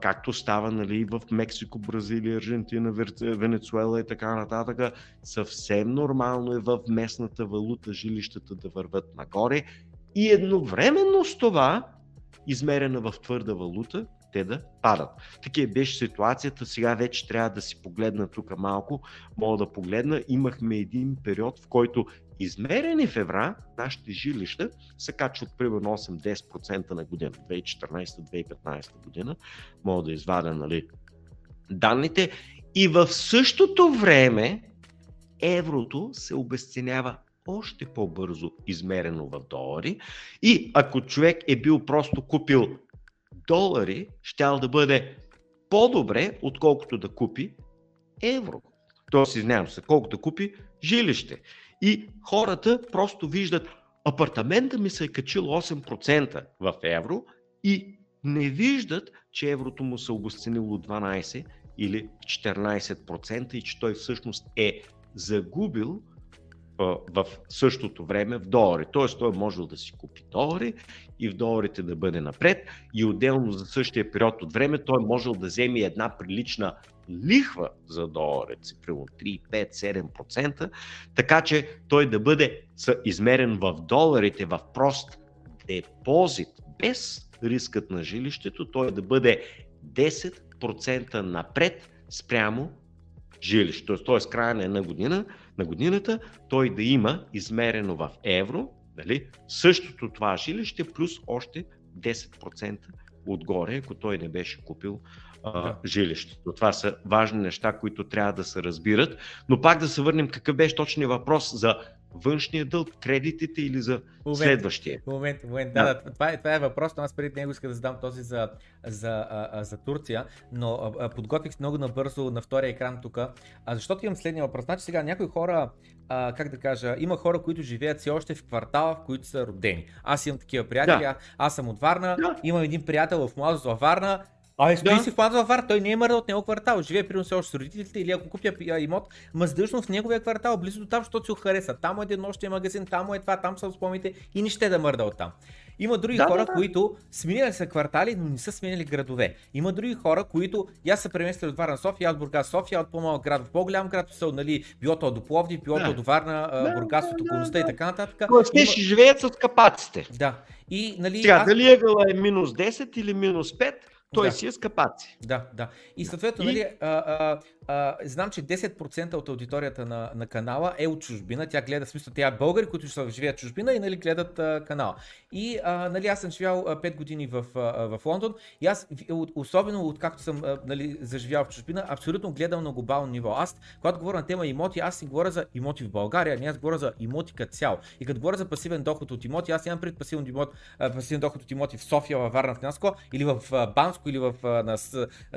B: както става нали, в Мексико, Бразилия, Аржентина, Венецуела и така нататък, съвсем нормално е в местната валута жилищата да върват нагоре и едновременно с това, измерена в твърда валута, те да падат. Такива беше ситуацията, сега вече трябва да си погледна тук малко, мога да погледна. Имахме един период, в който измерени в евра, нашите жилища се качват примерно 8-10% на година, 2014-2015 година, мога да извадя нали, данните. И в същото време еврото се обесценява още по-бързо измерено в долари. И ако човек е бил просто купил долари щял да бъде по-добре, отколкото да купи евро. Тоест, извинявам се, колкото да купи жилище. И хората просто виждат, апартамента ми се е качил 8% в евро и не виждат, че еврото му се обесценило 12 или 14% и че той всъщност е загубил в същото време в долари. Тоест той е можел да си купи долари и в доларите да бъде напред и отделно за същия период от време той е можел да вземе една прилична лихва за доларите, примерно 3, 5, 7%, така че той да бъде измерен в доларите в прост депозит, без рискът на жилището, той да бъде 10% напред спрямо жилище. Т.е. края на една година на годината, той да има измерено в евро, нали, същото това жилище, плюс още 10% отгоре, ако той не беше купил да. жилището. Това са важни неща, които трябва да се разбират. Но пак да се върнем какъв беше точният въпрос за външния дълг, кредитите или за момент, следващия?
A: Момент, момент. Да, да, да това, е, това е въпрос, но аз преди него иска да задам този за, за, а, за Турция, но а, подготвих много набързо на втория екран тук, защото имам следния въпрос. Значи сега някои хора, а, как да кажа, има хора, които живеят все още в квартала, в които са родени. Аз имам такива приятели, да. аз съм от Варна, да. имам един приятел в Младост във Варна, Абе, стои да. си в Плаза Вар, той не е мърдал от него квартал, живее при още с родителите или ако купя имот, маздъжно в неговия квартал, близо до там, защото си го хареса. Там е нощен магазин, там е това, там са спомните и не ще да мърда от там. Има други да, хора, да, да. които сменили са квартали, но не са сменили градове. Има други хора, които я са преместили от Варна София, от Бургас София, от по-малък град в по-голям град, са, нали, било то до Пловдив, било то до Варна, да, Бургас, от околността да, да. и така нататък.
B: Но те ще живеят с капаците.
A: Да. И, нали,
B: Сега, аз... дали ъгъла е минус 10 или минус 5, той да. си е с капаци.
A: Да, да. И съответно, и... Нали, а, а, знам, че 10% от аудиторията на, на канала е от чужбина. Тя гледа, в смисъл, тя е българи, които са живеят чужбина и нали, гледат а, канала. И а, нали, аз съм живял 5 години в, а, в Лондон и аз, особено откакто съм а, нали, заживял в чужбина, абсолютно гледам на глобално ниво. Аз, когато говоря на тема имоти, аз си говоря за имоти в България, не аз говоря за имоти като цяло. И като говоря за пасивен доход от имоти, аз нямам пред пасивен, имот, пасивен доход от имоти в София, във Варна, в Кнаско или в Банско или в, на,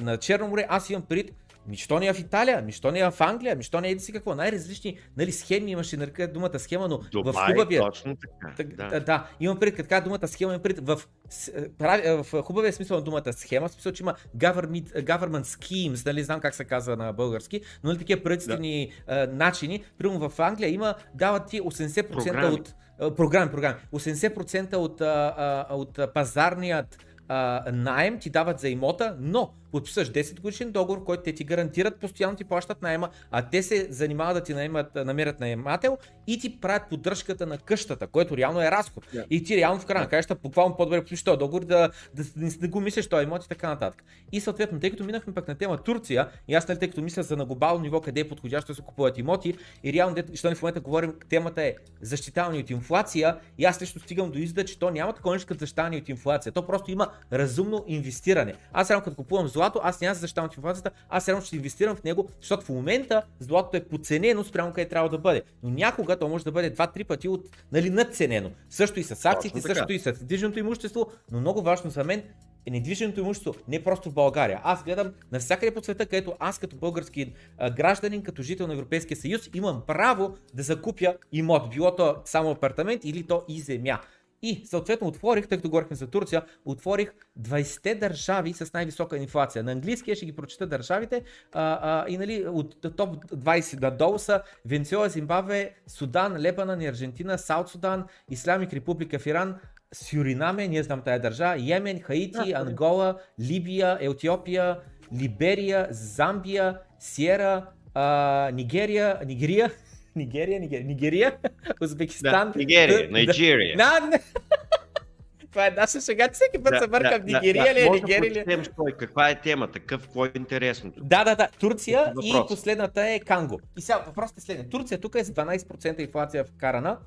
A: на Черно море. Аз имам пред Нищо не е в Италия, нищо не е в Англия, нищо не е си какво. Най-различни нали, схеми имаше, нарека думата схема, но
B: Дубай,
A: в хубавия.
B: Точно така.
A: Да. да, имам пред така думата схема, имам пред в, в хубавия смисъл на думата схема, в смисъл, че има government, government schemes, нали знам как се казва на български, но нали, такива правителствени да. начини. Примерно в Англия има, дават ти 80% програми. от програми, програми. 80% от, от пазарният найем ти дават за имота, но подписваш 10 годишен договор, който те ти гарантират, постоянно ти плащат найема, а те се занимават да ти наемат, намерят наемател и ти правят поддръжката на къщата, което реално е разход. Yeah. И ти реално в края на краища буквално по-добре подпишеш този договор, да, да, да, да, го мислиш този имот и така нататък. И съответно, тъй като минахме пък на тема Турция, и аз нали, тъй като мисля за на глобално ниво, къде е подходящо да се купуват имоти, и реално, защото в момента говорим, темата е защитаване от инфлация, и аз лично стигам до извода, че то няма такова нещо като защитаване от инфлация. То просто има разумно инвестиране. Аз реално като купувам злато, аз няма да защитавам инфлацията, аз реално ще инвестирам в него, защото в момента златото е подценено спрямо къде трябва да бъде. Но някога то може да бъде 2-3 пъти от, нали, надценено. Също и с акциите, също и с движеното имущество, но много важно за мен е недвижимото имущество не просто в България. Аз гледам навсякъде по света, където аз като български гражданин, като жител на Европейския съюз, имам право да закупя имот, било то само апартамент или то и земя. И съответно отворих, тъй като говорихме за Турция, отворих 20-те държави с най-висока инфлация. На английски ще ги прочета държавите а, а, и нали, от топ 20 надолу са Венецуела, Зимбабве, Судан, Лебанан, Аржентина, Саут Судан, Исламик Република в Иран, Сюринаме, ние знам тая държава, Йемен, Хаити, Ангола, Либия, Етиопия, Либерия, Замбия, Сиера, а, Нигерия, Нигерия, Нигерия, Нигерия, Нигерия, Узбекистан.
B: Да, Нигерия, Найджерия.
A: Да, това е наша шега, всеки път да, се бъркам да, Нигерия да, ли е Нигерия ли
B: е. Каква е темата, какво е интересното?
A: Да, да, да, Турция и последната е Канго. И сега въпросът е следния. Турция тук е с 12% инфлация вкарана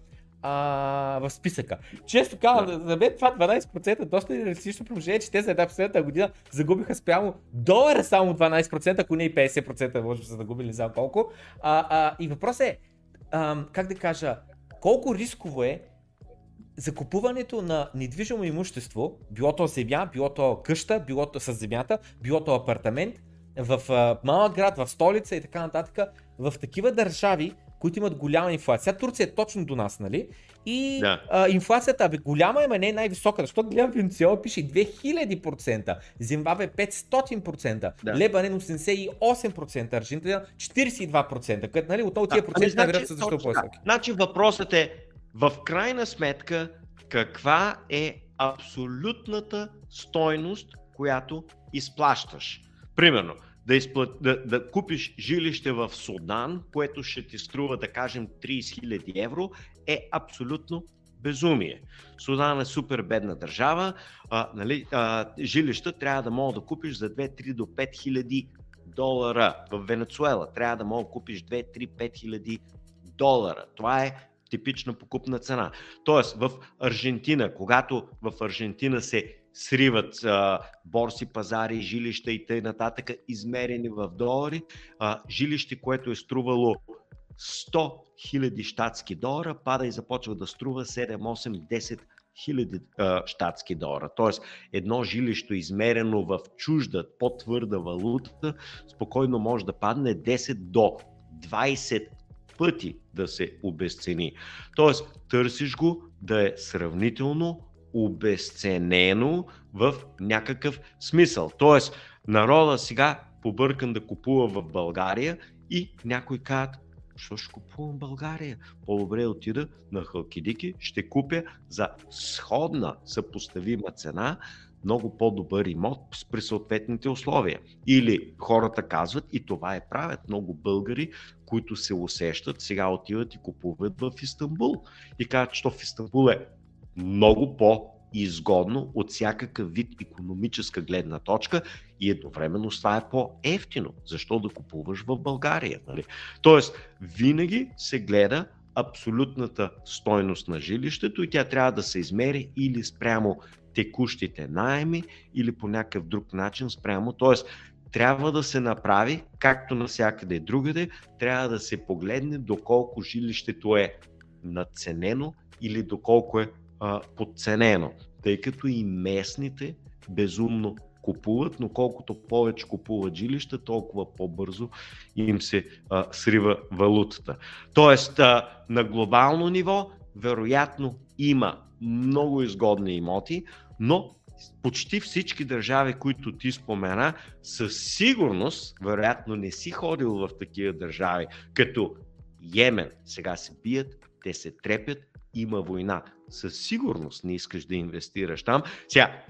A: а, в списъка. Често казвам, да. за мен това 12% доста реалистично положение, че те за една последната година загубиха спрямо долара само 12%, ако не и 50% може да са загубили, знам колко. А, а, и въпросът е, а, как да кажа, колко рисково е закупуването на недвижимо имущество, било то земя, било то къща, било то с земята, било то апартамент, в а, малък град, в столица и така нататък, в такива държави, които имат голяма инфлация. Турция е точно до нас, нали? И да. а, инфлацията бе голяма, ама не е най-висока, защото гледам Венецуела пише 2000%, Зимбабве 500%, да. Лебанен 88%, Аржентина 42%, като нали, от тия проценти ами, значи, са защо по-високи.
B: Значи въпросът е, в крайна сметка, каква е абсолютната стойност, която изплащаш? Примерно, да, изплат, да, да купиш жилище в Судан, което ще ти струва, да кажем, 30 000 евро, е абсолютно безумие. Судан е супер бедна държава, а, нали, а, жилища трябва да мога да купиш за 2-3 до 5 хиляди долара. В Венецуела трябва да мога да купиш 2-3-5 хиляди долара. Това е типична покупна цена. Тоест в Аржентина, когато в Аржентина се сриват а, борси, пазари, жилища и т.н. измерени в долари. А, жилище, което е струвало 100 000 щатски долара, пада и започва да струва 7, 8, 10 хиляди щатски долара. Тоест, едно жилище, измерено в чужда, по-твърда валута, спокойно може да падне 10 до 20 пъти да се обесцени. Тоест, търсиш го да е сравнително обесценено в някакъв смисъл. Тоест, народа сега побъркан да купува в България и някой казват, защо ще купувам България? По-добре отида на Халкидики, ще купя за сходна съпоставима цена много по-добър имот при съответните условия. Или хората казват, и това е правят много българи, които се усещат, сега отиват и купуват в Истанбул. И казват, че в Истанбул е много по изгодно от всякакъв вид економическа гледна точка и едновременно това е по-ефтино. Защо да купуваш в България? Нали? Тоест, винаги се гледа абсолютната стойност на жилището и тя трябва да се измери или спрямо текущите найеми или по някакъв друг начин спрямо. Тоест, трябва да се направи, както навсякъде другаде, трябва да се погледне доколко жилището е надценено или доколко е подценено, тъй като и местните безумно купуват, но колкото повече купуват жилища, толкова по-бързо им се а, срива валутата. Тоест, а, на глобално ниво, вероятно има много изгодни имоти, но почти всички държави, които ти спомена, със сигурност, вероятно не си ходил в такива държави, като Йемен. Сега се бият, те се трепят, има война. Със сигурност не искаш да инвестираш там. Сега,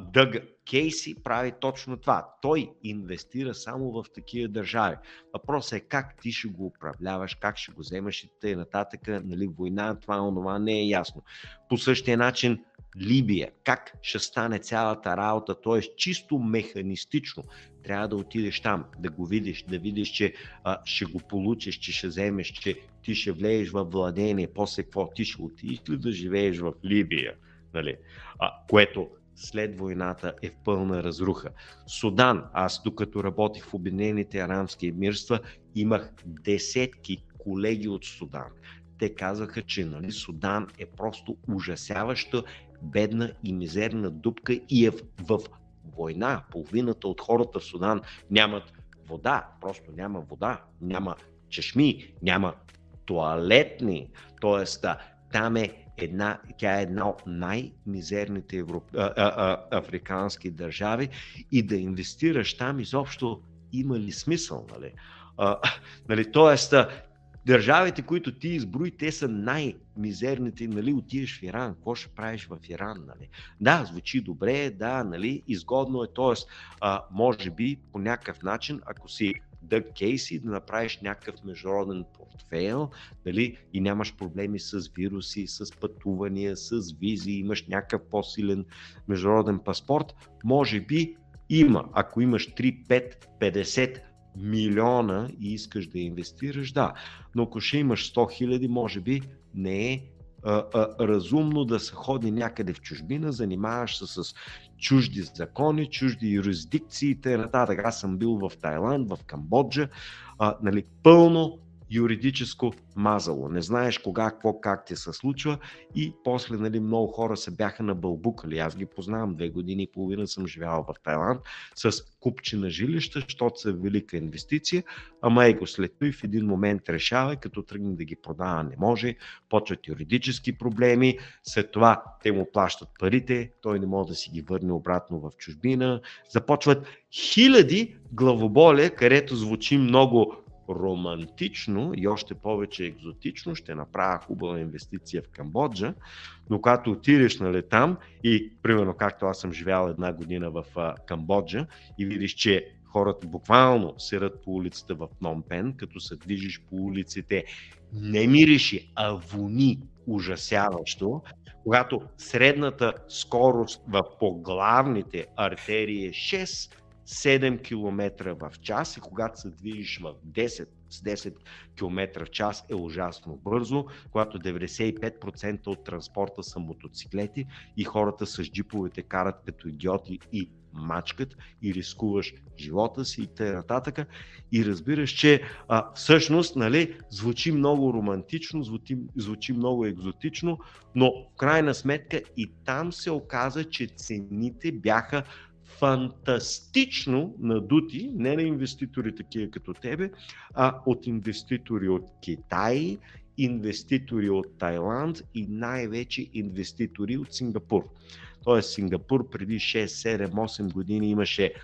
B: Дъг Кейси прави точно това. Той инвестира само в такива държави. Въпросът е как ти ще го управляваш, как ще го вземаш и т.н. Нали, война, това, онова не е ясно. По същия начин Либия, как ще стане цялата работа, т.е. чисто механистично. Трябва да отидеш там, да го видиш, да видиш, че а, ще го получиш, че ще вземеш, че ти ще влееш в владение, после какво, ти ще отидеш ли да живееш в Либия, нали? а, което след войната е в пълна разруха. Судан, аз докато работих в Обединените арабски емирства, имах десетки колеги от Судан. Те казаха, че нали, Судан е просто ужасяваща бедна и мизерна дупка и е в, в война. Половината от хората в Судан нямат вода, просто няма вода, няма чешми, няма туалетни. Тоест, там е една, тя е една от най-мизерните европ... а, а, а, африкански държави и да инвестираш там изобщо има ли смисъл? Нали? А, нали, тоест, Държавите, които ти изброи, те са най-мизерните, нали, отидеш в Иран, какво ще правиш в Иран, нали? Да, звучи добре, да, нали, изгодно е, т.е. може би по някакъв начин, ако си Дъг Кейси, да направиш някакъв международен портфейл, нали, и нямаш проблеми с вируси, с пътувания, с визи, имаш някакъв по-силен международен паспорт, може би има, ако имаш 3, 5, 50 милиона и искаш да инвестираш, да. Но ако ще имаш 100 хиляди, може би не е а, а, разумно да се ходи някъде в чужбина, занимаваш се с чужди закони, чужди юрисдикции и т.н. Аз съм бил в Тайланд, в Камбоджа, а, нали, пълно юридическо мазало. Не знаеш кога, какво, как ти се случва и после нали, много хора се бяха набълбукали. Аз ги познавам, две години и половина съм живял в Тайланд с купче на жилища, защото са велика инвестиция, ама его след това в един момент решава, като тръгне да ги продава не може, почват юридически проблеми, след това те му плащат парите, той не може да си ги върне обратно в чужбина, започват хиляди главоболия, където звучи много романтично и още повече екзотично, ще направя хубава инвестиция в Камбоджа, но когато отидеш нали, там и, примерно, както аз съм живял една година в а, Камбоджа и видиш, че хората буквално серат по улицата в Номпен, като се движиш по улиците, не мириши, а вони ужасяващо, когато средната скорост в поглавните артерии е 6 7 км в час и когато се движиш в 10 с 10 км в час е ужасно бързо, когато 95% от транспорта са мотоциклети и хората с джиповете карат като идиоти и мачкат и рискуваш живота си и т.н. И разбираш, че а, всъщност нали, звучи много романтично, звучи, звучи много екзотично, но в крайна сметка и там се оказа, че цените бяха фантастично надути, не на инвеститори такива като тебе, а от инвеститори от Китай, инвеститори от Тайланд и най-вече инвеститори от Сингапур. Тоест Сингапур преди 6, 7, 8 години имаше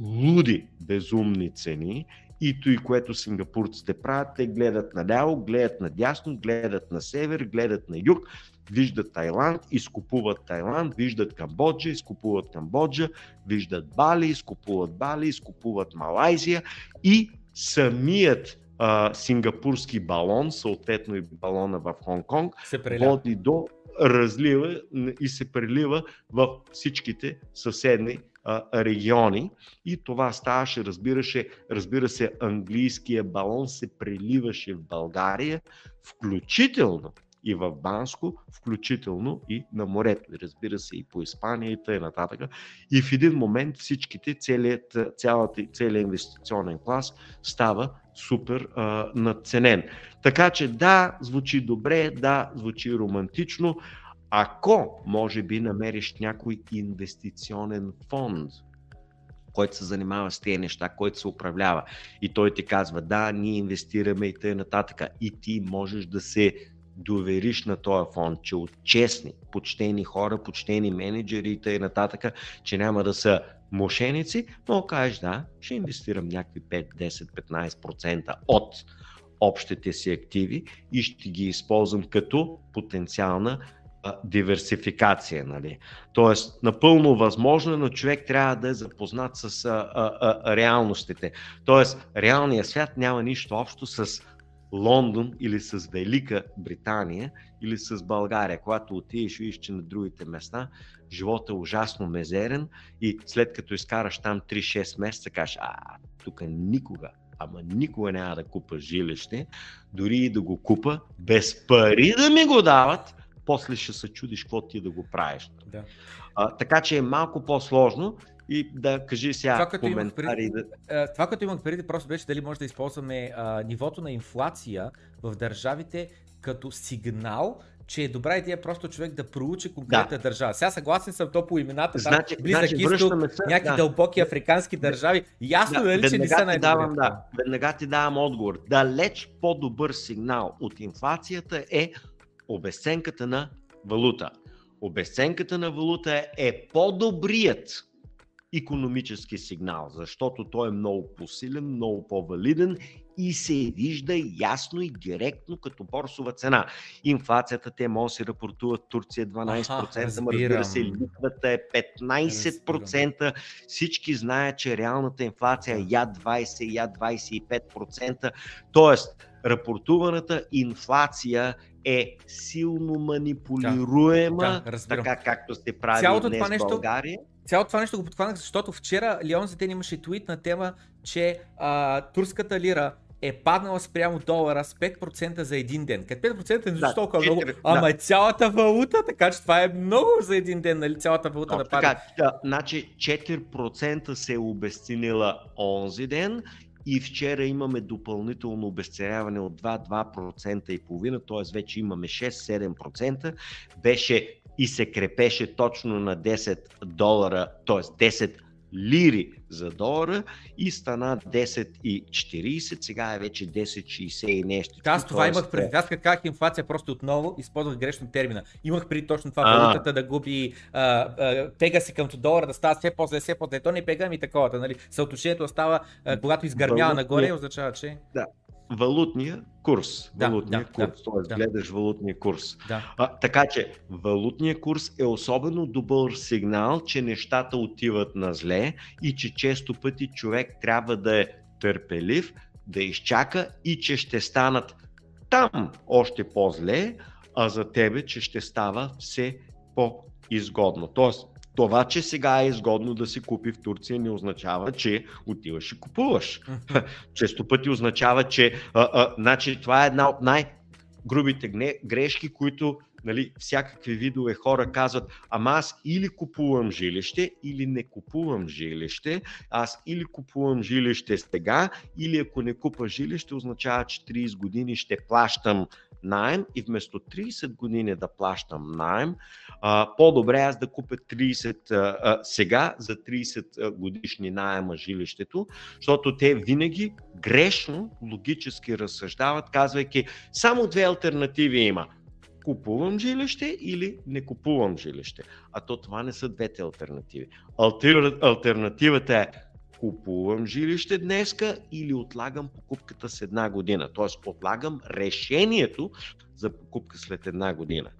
B: луди, безумни цени и той, което сингапурците правят, те гледат наляво, гледат надясно, гледат на север, гледат на юг, виждат Тайланд, изкупуват Тайланд, виждат Камбоджа, изкупуват Камбоджа, виждат Бали, изкупуват Бали, изкупуват Малайзия и самият а, сингапурски балон, съответно и балона в Хонг-Конг, води до разлива и се прелива в всичките съседни а, региони. И това ставаше, разбираше, разбира се, английския балон се преливаше в България, включително и в Банско, включително и на морето. разбира се, и по Испания и т.н. И в един момент всичките, целият, цялата, целият инвестиционен клас става супер а, надценен. Така че да, звучи добре, да, звучи романтично. Ако, може би, намериш някой инвестиционен фонд, който се занимава с тези неща, който се управлява и той ти казва, да, ние инвестираме и т.н. И ти можеш да се довериш на този фонд, че от честни, почтени хора, почтени менеджери и т.н. че няма да са мошеници, но кажеш да, ще инвестирам някакви 5, 10, 15% от общите си активи и ще ги използвам като потенциална диверсификация. Нали? Тоест, напълно възможно, но човек трябва да е запознат с а, а, а, реалностите. Тоест, реалният свят няма нищо общо с Лондон или с Велика Британия или с България. Когато отидеш, видиш, че на другите места живота е ужасно мезерен и след като изкараш там 3-6 месеца, кажеш, а, тук никога, ама никога няма да купа жилище, дори и да го купа, без пари да ми го дават, после ще се чудиш какво ти да го правиш. Да. А, така че е малко по-сложно и да кажи сега това, като коментари. Имах
A: преди, това, като имах преди, просто беше дали може да използваме а, нивото на инфлация в държавите като сигнал, че е добра идея просто човек да проучи конкретна да. държава. Сега съгласен съм то по имената, значи, близък значи, изток, някакви да. дълбоки африкански държави. Ясно да, е ли, че не са най
B: давам, да, Веднага ти давам отговор. Далеч по-добър сигнал от инфлацията е обесценката на валута. Обесценката на валута е по-добрият економически сигнал, защото той е много посилен, много по-валиден и се вижда ясно и директно като борсова цена. Инфлацията те може да се рапортуват Турция 12%, Аха, но разбира се, лихвата е 15%. Разбирам. Всички знаят, че реалната инфлация е я 20, я 25%. Тоест, рапортуваната инфлация е силно манипулируема, да, да, така както сте прави Цялото днес това нещо, в България.
A: Цялото това нещо го подхванах, защото вчера Леон за ден имаше твит на тема, че а, турската лира е паднала спрямо долара с 5% за един ден. Като 5% е да, толкова 4, много, ама да. е цялата валута, така че това е много за един ден, нали? Цялата валута да падне. Така,
B: да, значи 4% се е обесценила онзи ден и вчера имаме допълнително обесценяване от 2-2% и половина, т.е. вече имаме 6-7%. Беше и се крепеше точно на 10 долара, т.е. 10 лири за долара и стана 10,40, сега е вече 10,60 и нещо.
A: Да, аз това имах преди. Аз как инфлация просто отново използвах грешно термина. Имах преди точно това, валутата да губи, а, а, тега си към долара, да става все по-зле, все по-зле. То не пега ми такова, нали? Съотношението остава, а, когато изгърмява нагоре, означава, че...
B: Да, валутния курс. Да, валутния да, курс, да, т.е. Да. гледаш валутния курс. Да. А, така че валутния курс е особено добър сигнал, че нещата отиват на зле и че често пъти човек трябва да е търпелив, да изчака и че ще станат там още по-зле, а за тебе, че ще става все по-изгодно. Тоест, Това, че сега е изгодно да се купи в Турция, не означава, че отиваш и купуваш. Често пъти означава, че а, а, значи, това е една от най-грубите грешки, които нали, всякакви видове хора казват, ама аз или купувам жилище, или не купувам жилище. Аз или купувам жилище сега, или ако не купа жилище, означава, че 30 години ще плащам найем и вместо 30 години да плащам найем, по-добре аз да купя 30 а, сега за 30 годишни найема жилището, защото те винаги грешно, логически разсъждават, казвайки само две альтернативи има – купувам жилище или не купувам жилище. А то това не са двете альтернативи. Альтернативата е купувам жилище днеска или отлагам покупката с една година. Тоест отлагам решението за покупка след една година.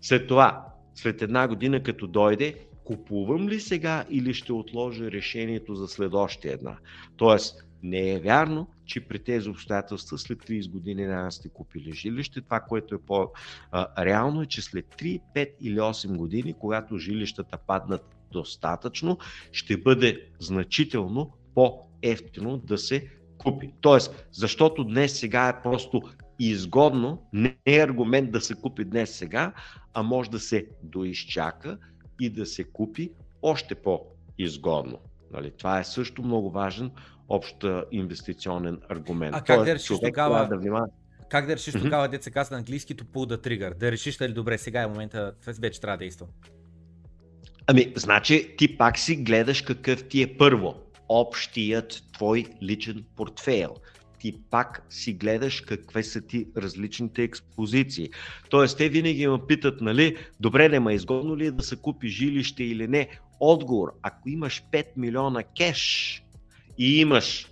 B: След това, след една година като дойде, купувам ли сега или ще отложа решението за следващия една. Тоест, не е вярно, че при тези обстоятелства след 30 години няма сте купили жилище. Това, което е по-реално е, че след 3, 5 или 8 години, когато жилищата паднат достатъчно, ще бъде значително по-ефтино да се купи. Тоест, защото днес сега е просто изгодно, не е аргумент да се купи днес сега, а може да се доизчака и да се купи още по-изгодно. Нали? Това е също много важен общ инвестиционен аргумент.
A: А как да решиш тогава, да внима... как да решиш mm-hmm. тогава, деца казва на английски, to pull the trigger? Да решиш дали добре, сега е момента, вече трябва да действа.
B: Ами, значи ти пак си гледаш какъв ти е първо общият твой личен портфейл. Ти пак си гледаш какви са ти различните експозиции. Тоест, те винаги ме питат, нали, добре, не ма изгодно ли е да се купи жилище или не? Отговор, ако имаш 5 милиона кеш, и имаш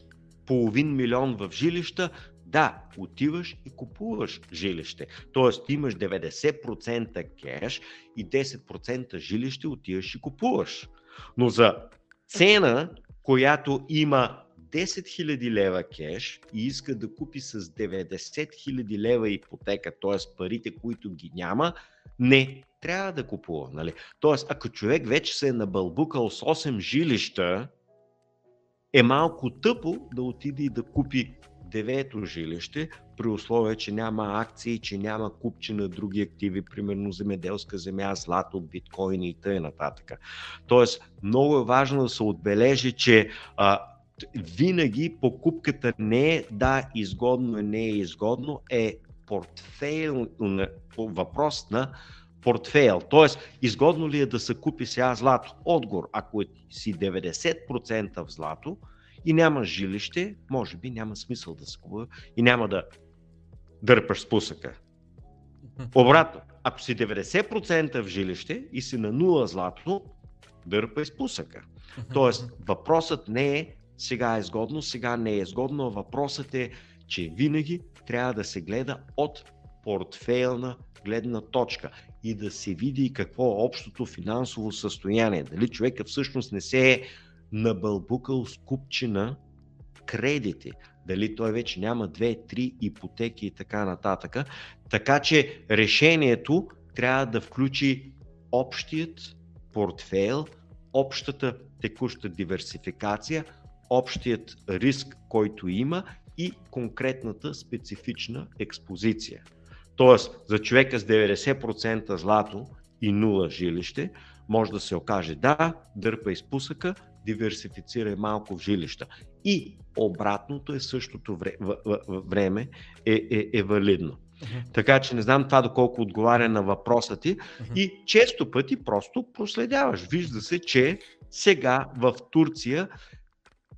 B: половин милион в жилища, да, отиваш и купуваш жилище. Тоест имаш 90% кеш и 10% жилище отиваш и купуваш. Но за цена, която има 10 000 лева кеш и иска да купи с 90 000 лева ипотека, т.е. парите, които ги няма, не трябва да купува. Нали? Тоест, ако човек вече се е набълбукал с 8 жилища, е малко тъпо да отиде и да купи девето жилище, при условие, че няма акции, че няма купче на други активи, примерно земеделска земя, злато, биткоини и т.н. Тоест, много е важно да се отбележи, че а, винаги покупката не е да, изгодно е, не е изгодно, е портфейл, въпрос на портфейл. Тоест, изгодно ли е да се купи сега злато? Отговор, ако си 90% в злато и няма жилище, може би няма смисъл да се купува и няма да дърпаш спусъка. Обратно, ако си 90% в жилище и си на 0 злато, дърпай спусъка. Тоест, въпросът не е сега е изгодно, сега не е изгодно, въпросът е, че винаги трябва да се гледа от портфейлна гледна точка и да се види какво е общото финансово състояние. Дали човека всъщност не се е набълбукал с купчина кредити, дали той вече няма две, три ипотеки и така нататък. Така че решението трябва да включи общият портфейл, общата текуща диверсификация, общият риск, който има и конкретната специфична експозиция. Тоест, за човека с 90% злато и 0 жилище, може да се окаже да, дърпа изпусъка, диверсифицирай малко в жилища. И обратното е същото време е, е, е валидно. Uh-huh. Така че не знам това доколко отговаря на въпроса ти uh-huh. и често пъти просто проследяваш. Вижда се, че сега в Турция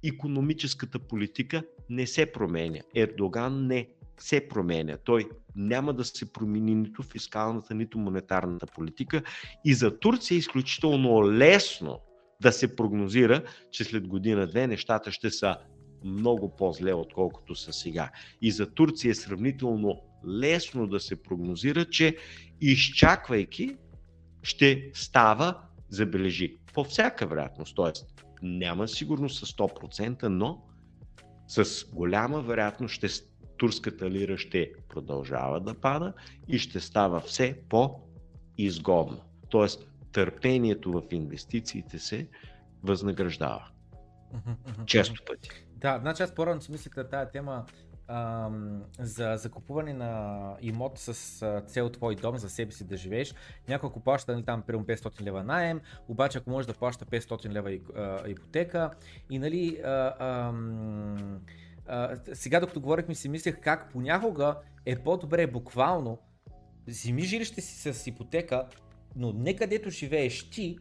B: економическата политика не се променя. Ердоган не се променя. Той няма да се промени нито фискалната, нито монетарната политика. И за Турция е изключително лесно да се прогнозира, че след година-две нещата ще са много по-зле, отколкото са сега. И за Турция е сравнително лесно да се прогнозира, че изчаквайки ще става, забележи, по всяка вероятност. Тоест, няма сигурност с 100%, но с голяма вероятност ще турската лира ще продължава да пада и ще става все по-изгодно. Тоест, търпението в инвестициите се възнаграждава. Често пъти.
A: Да, значи аз по-рано си мислех на тази тема ам, за закупуване на имот с цел твой дом за себе си да живееш. Някой ако плаща нали, там примерно 500 лева найем, обаче ако може да плаща 500 лева а, ипотека и нали а, ам, а, сега докато говорихме си мислех как понякога е по-добре буквално вземи жилище си с ипотека, но не където живееш ти,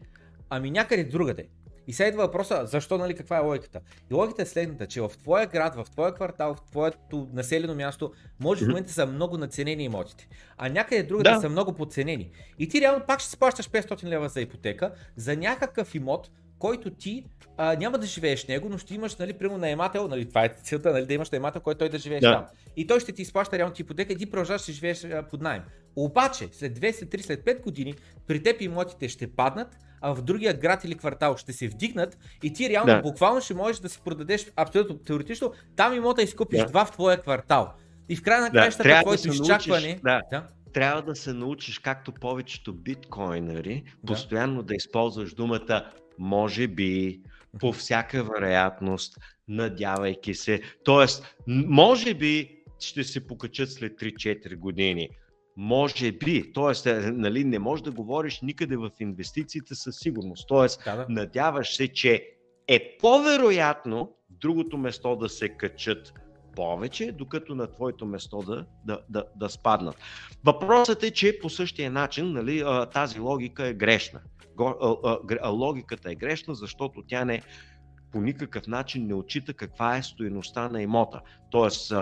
A: ами някъде другаде. И сега идва въпроса, защо, нали, каква е логиката? И логиката е следната, че в твоя град, в твоя квартал, в твоето населено място, може в момента са много наценени имотите, а някъде другаде да. са много подценени. И ти реално пак ще сплащаш 500 лева за ипотека за някакъв имот, който ти а, няма да живееш него, но ще имаш, нали, прямо наемател, нали, това е целта, нали, да имаш наемател, който той да живееш да. там. И той ще ти изплаща реално ти ипотека и ти продължаваш да живееш а, под найем. Обаче, след 2, след 3, след 5 години, при теб имотите ще паднат, а в другия град или квартал ще се вдигнат и ти реално да. буквално ще можеш да си продадеш абсолютно теоретично там имота и си купиш да. два в твоя квартал. И в края на краищата да. твоето да изчакване...
B: Да. да трябва да се научиш, както повечето биткоинери, да. постоянно да използваш думата може би, по всяка вероятност, надявайки се. Тоест, може би ще се покачат след 3-4 години. Може би, т.е. Нали, не можеш да говориш никъде в инвестициите със сигурност. Т.е. Да, да. надяваш се, че е по-вероятно в другото место да се качат повече, докато на твоето место да, да, да, да спаднат. Въпросът е, че по същия начин нали, тази логика е грешна. Логиката е грешна, защото тя не по никакъв начин не отчита каква е стоеността на имота. Тоест,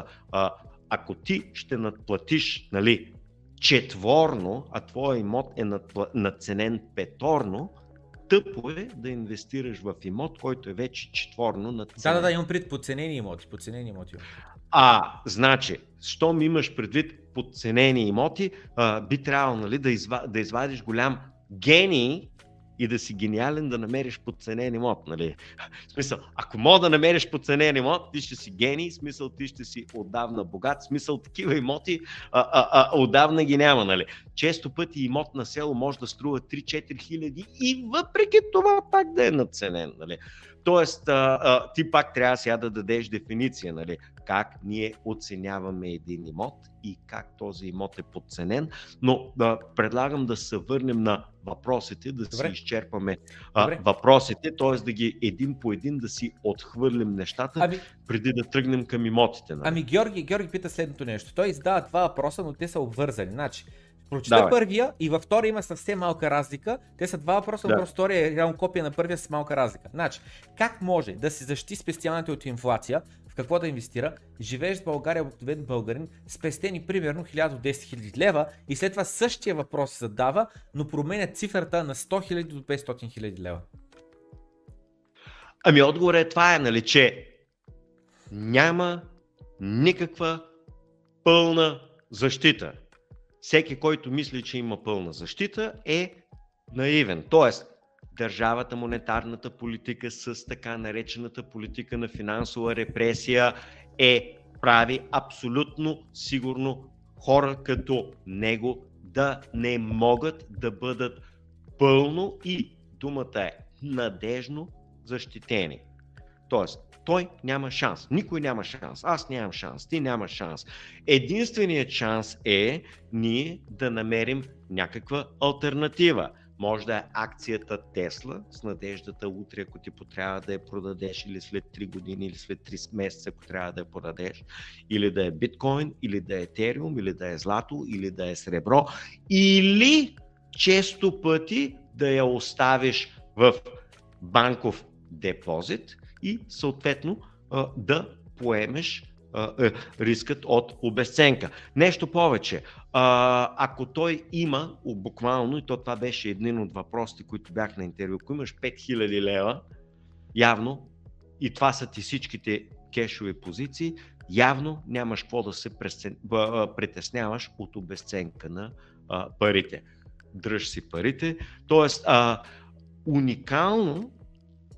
B: ако ти ще надплатиш нали, четворно, а твоя имот е надценен петорно, тъпо е да инвестираш в имот, който е вече четворно надценен.
A: Да, да, да, имам пред подценени имоти. Подценени имоти.
B: А, значи, щом имаш предвид подценени имоти, а, би трябвало нали, да, изва, да извадиш голям гений и да си гениален да намериш подценен имот. Нали? В смисъл, ако мога да намериш подценен имот, ти ще си гений, смисъл ти ще си отдавна богат, смисъл такива имоти а, а, а, отдавна ги няма. Нали? Често пъти имот на село може да струва 3-4 хиляди и въпреки това пак да е надценен. Нали? Тоест, а, а, ти пак трябва сега да дадеш дефиниция, нали? как ние оценяваме един имот и как този имот е подценен, но да, предлагам да се върнем на въпросите, да Добре. си изчерпаме а, въпросите, т.е. да ги един по един да си отхвърлим нещата, ами, преди да тръгнем към имотите.
A: Нали? Ами Георги, Георги пита следното нещо. Той издава два въпроса, но те са обвързани. Значи, Прочита Давай. първия и във втория има съвсем малка разлика. Те са два въпроса, да. втория е реално копия на първия с малка разлика. Значи, как може да се защити спестяването от инфлация, в какво да инвестира, живееш в България, обикновен българин, спестени примерно 1000 10 000 лева и след това същия въпрос се задава, но променя цифрата на 100 000 до 500 000 лева.
B: Ами отговорът е това е, нали, че няма никаква пълна защита всеки, който мисли, че има пълна защита, е наивен. Тоест, държавата, монетарната политика с така наречената политика на финансова репресия е прави абсолютно сигурно хора като него да не могат да бъдат пълно и думата е надежно защитени. Тоест, той няма шанс. Никой няма шанс. Аз нямам шанс. Ти нямаш шанс. Единственият шанс е ние да намерим някаква альтернатива. Може да е акцията Тесла с надеждата утре, ако ти потрябва да я продадеш или след 3 години или след 3 месеца, ако трябва да я продадеш. Или да е биткоин, или да е етериум, или да е злато, или да е сребро. Или често пъти да я оставиш в банков депозит и съответно да поемеш е, рискът от обесценка. Нещо повече, ако той има, буквално, и то това беше един от въпросите, които бях на интервю, ако имаш 5000 лева, явно, и това са ти всичките кешови позиции, явно нямаш какво да се притесняваш от обесценка на парите. Дръж си парите. Тоест, уникално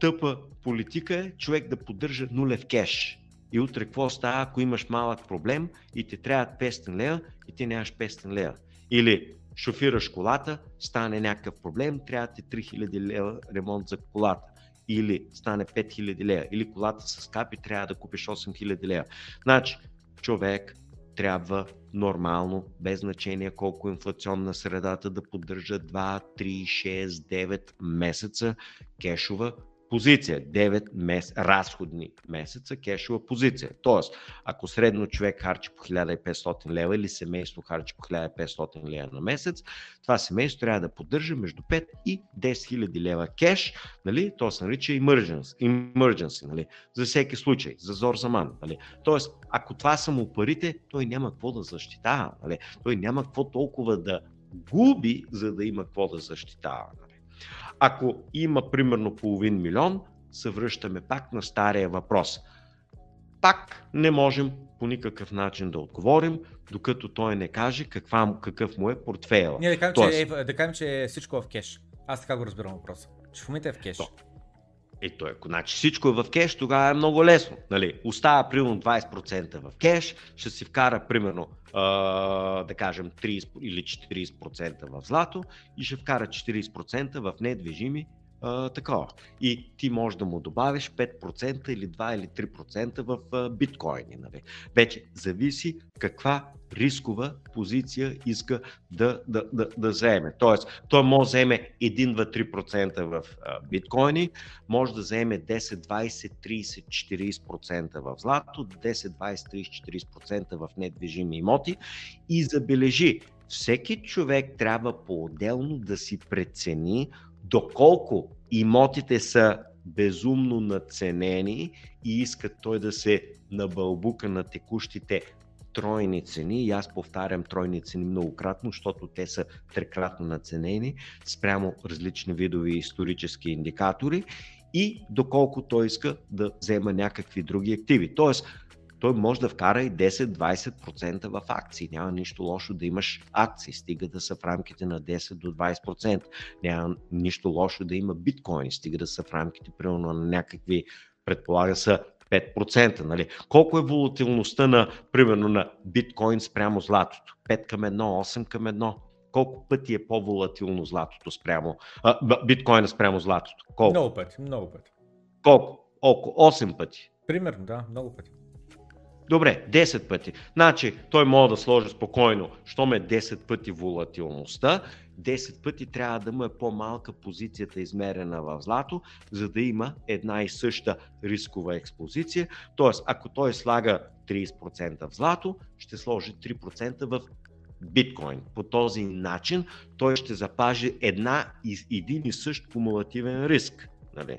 B: тъпа политика е човек да поддържа нулев кеш. И утре какво става, ако имаш малък проблем и ти трябват 500 лева и ти нямаш 500 лева? Или шофираш колата, стане някакъв проблем, трябва ти 3000 лева ремонт за колата или стане 5000 лева, или колата с капи трябва да купиш 8000 лева. Значи, човек трябва нормално, без значение колко е инфлационна средата, да поддържа 2, 3, 6, 9 месеца кешова позиция, 9 мес, разходни месеца кешова позиция. Тоест, ако средно човек харчи по 1500 лева или семейство харчи по 1500 лева на месец, това семейство трябва да поддържа между 5 и 10 хиляди лева кеш, нали? то се нарича emergency, emergency нали? за всеки случай, за зор заман. Нали? Тоест, ако това са му парите, той няма какво да защитава. Нали? Той няма какво толкова да губи, за да има какво да защитава. Ако има примерно половин милион, се връщаме пак на стария въпрос. Пак не можем по никакъв начин да отговорим, докато той не каже каква, какъв му е портфейла.
A: Ние да кажем, Тоест... че, е, да кажем, че е всичко в кеш. Аз така го разбирам въпроса. Че в момента е в кеш. То.
B: Ето, ако значи всичко е в кеш, тогава е много лесно. Нали? Остава примерно 20% в кеш, ще си вкара примерно да кажем 30 или 40% в злато и ще вкара 40% в недвижими а, такова. И ти можеш да му добавиш 5% или 2 или 3% в а, биткоини. Нали? Вече зависи каква рискова позиция иска да, да, да, да вземе. Тоест, той може да вземе 1-2-3% в а, биткоини, може да вземе 10, 20, 30, 40% в злато, 10, 20, 30, 40% в недвижими имоти и забележи, всеки човек трябва по-отделно да си прецени доколко имотите са безумно наценени и искат той да се набълбука на текущите тройни цени, и аз повтарям тройни цени многократно, защото те са трекратно наценени спрямо различни видови исторически индикатори и доколко той иска да взема някакви други активи. Тоест, той може да вкара и 10-20% в акции. Няма нищо лошо да имаш акции, стига да са в рамките на 10 до 20%. Няма нищо лошо да има биткоини, стига да са в рамките примерно на някакви, предполага са 5%. Нали? Колко е волатилността на, примерно, на биткоин спрямо златото? 5 към 1, 8 към 1. Колко пъти е по-волатилно златото спрямо, а, биткоина спрямо златото? Колко?
A: Много пъти, много пъти.
B: Колко? Около 8 пъти.
A: Примерно, да, много пъти.
B: Добре, 10 пъти. Значи той може да сложи спокойно, що ме 10 пъти волатилността, 10 пъти трябва да му е по-малка позицията измерена в злато, за да има една и съща рискова експозиция. Тоест, ако той слага 30% в злато, ще сложи 3% в биткоин. По този начин той ще запази една, един и същ кумулативен риск. Нали?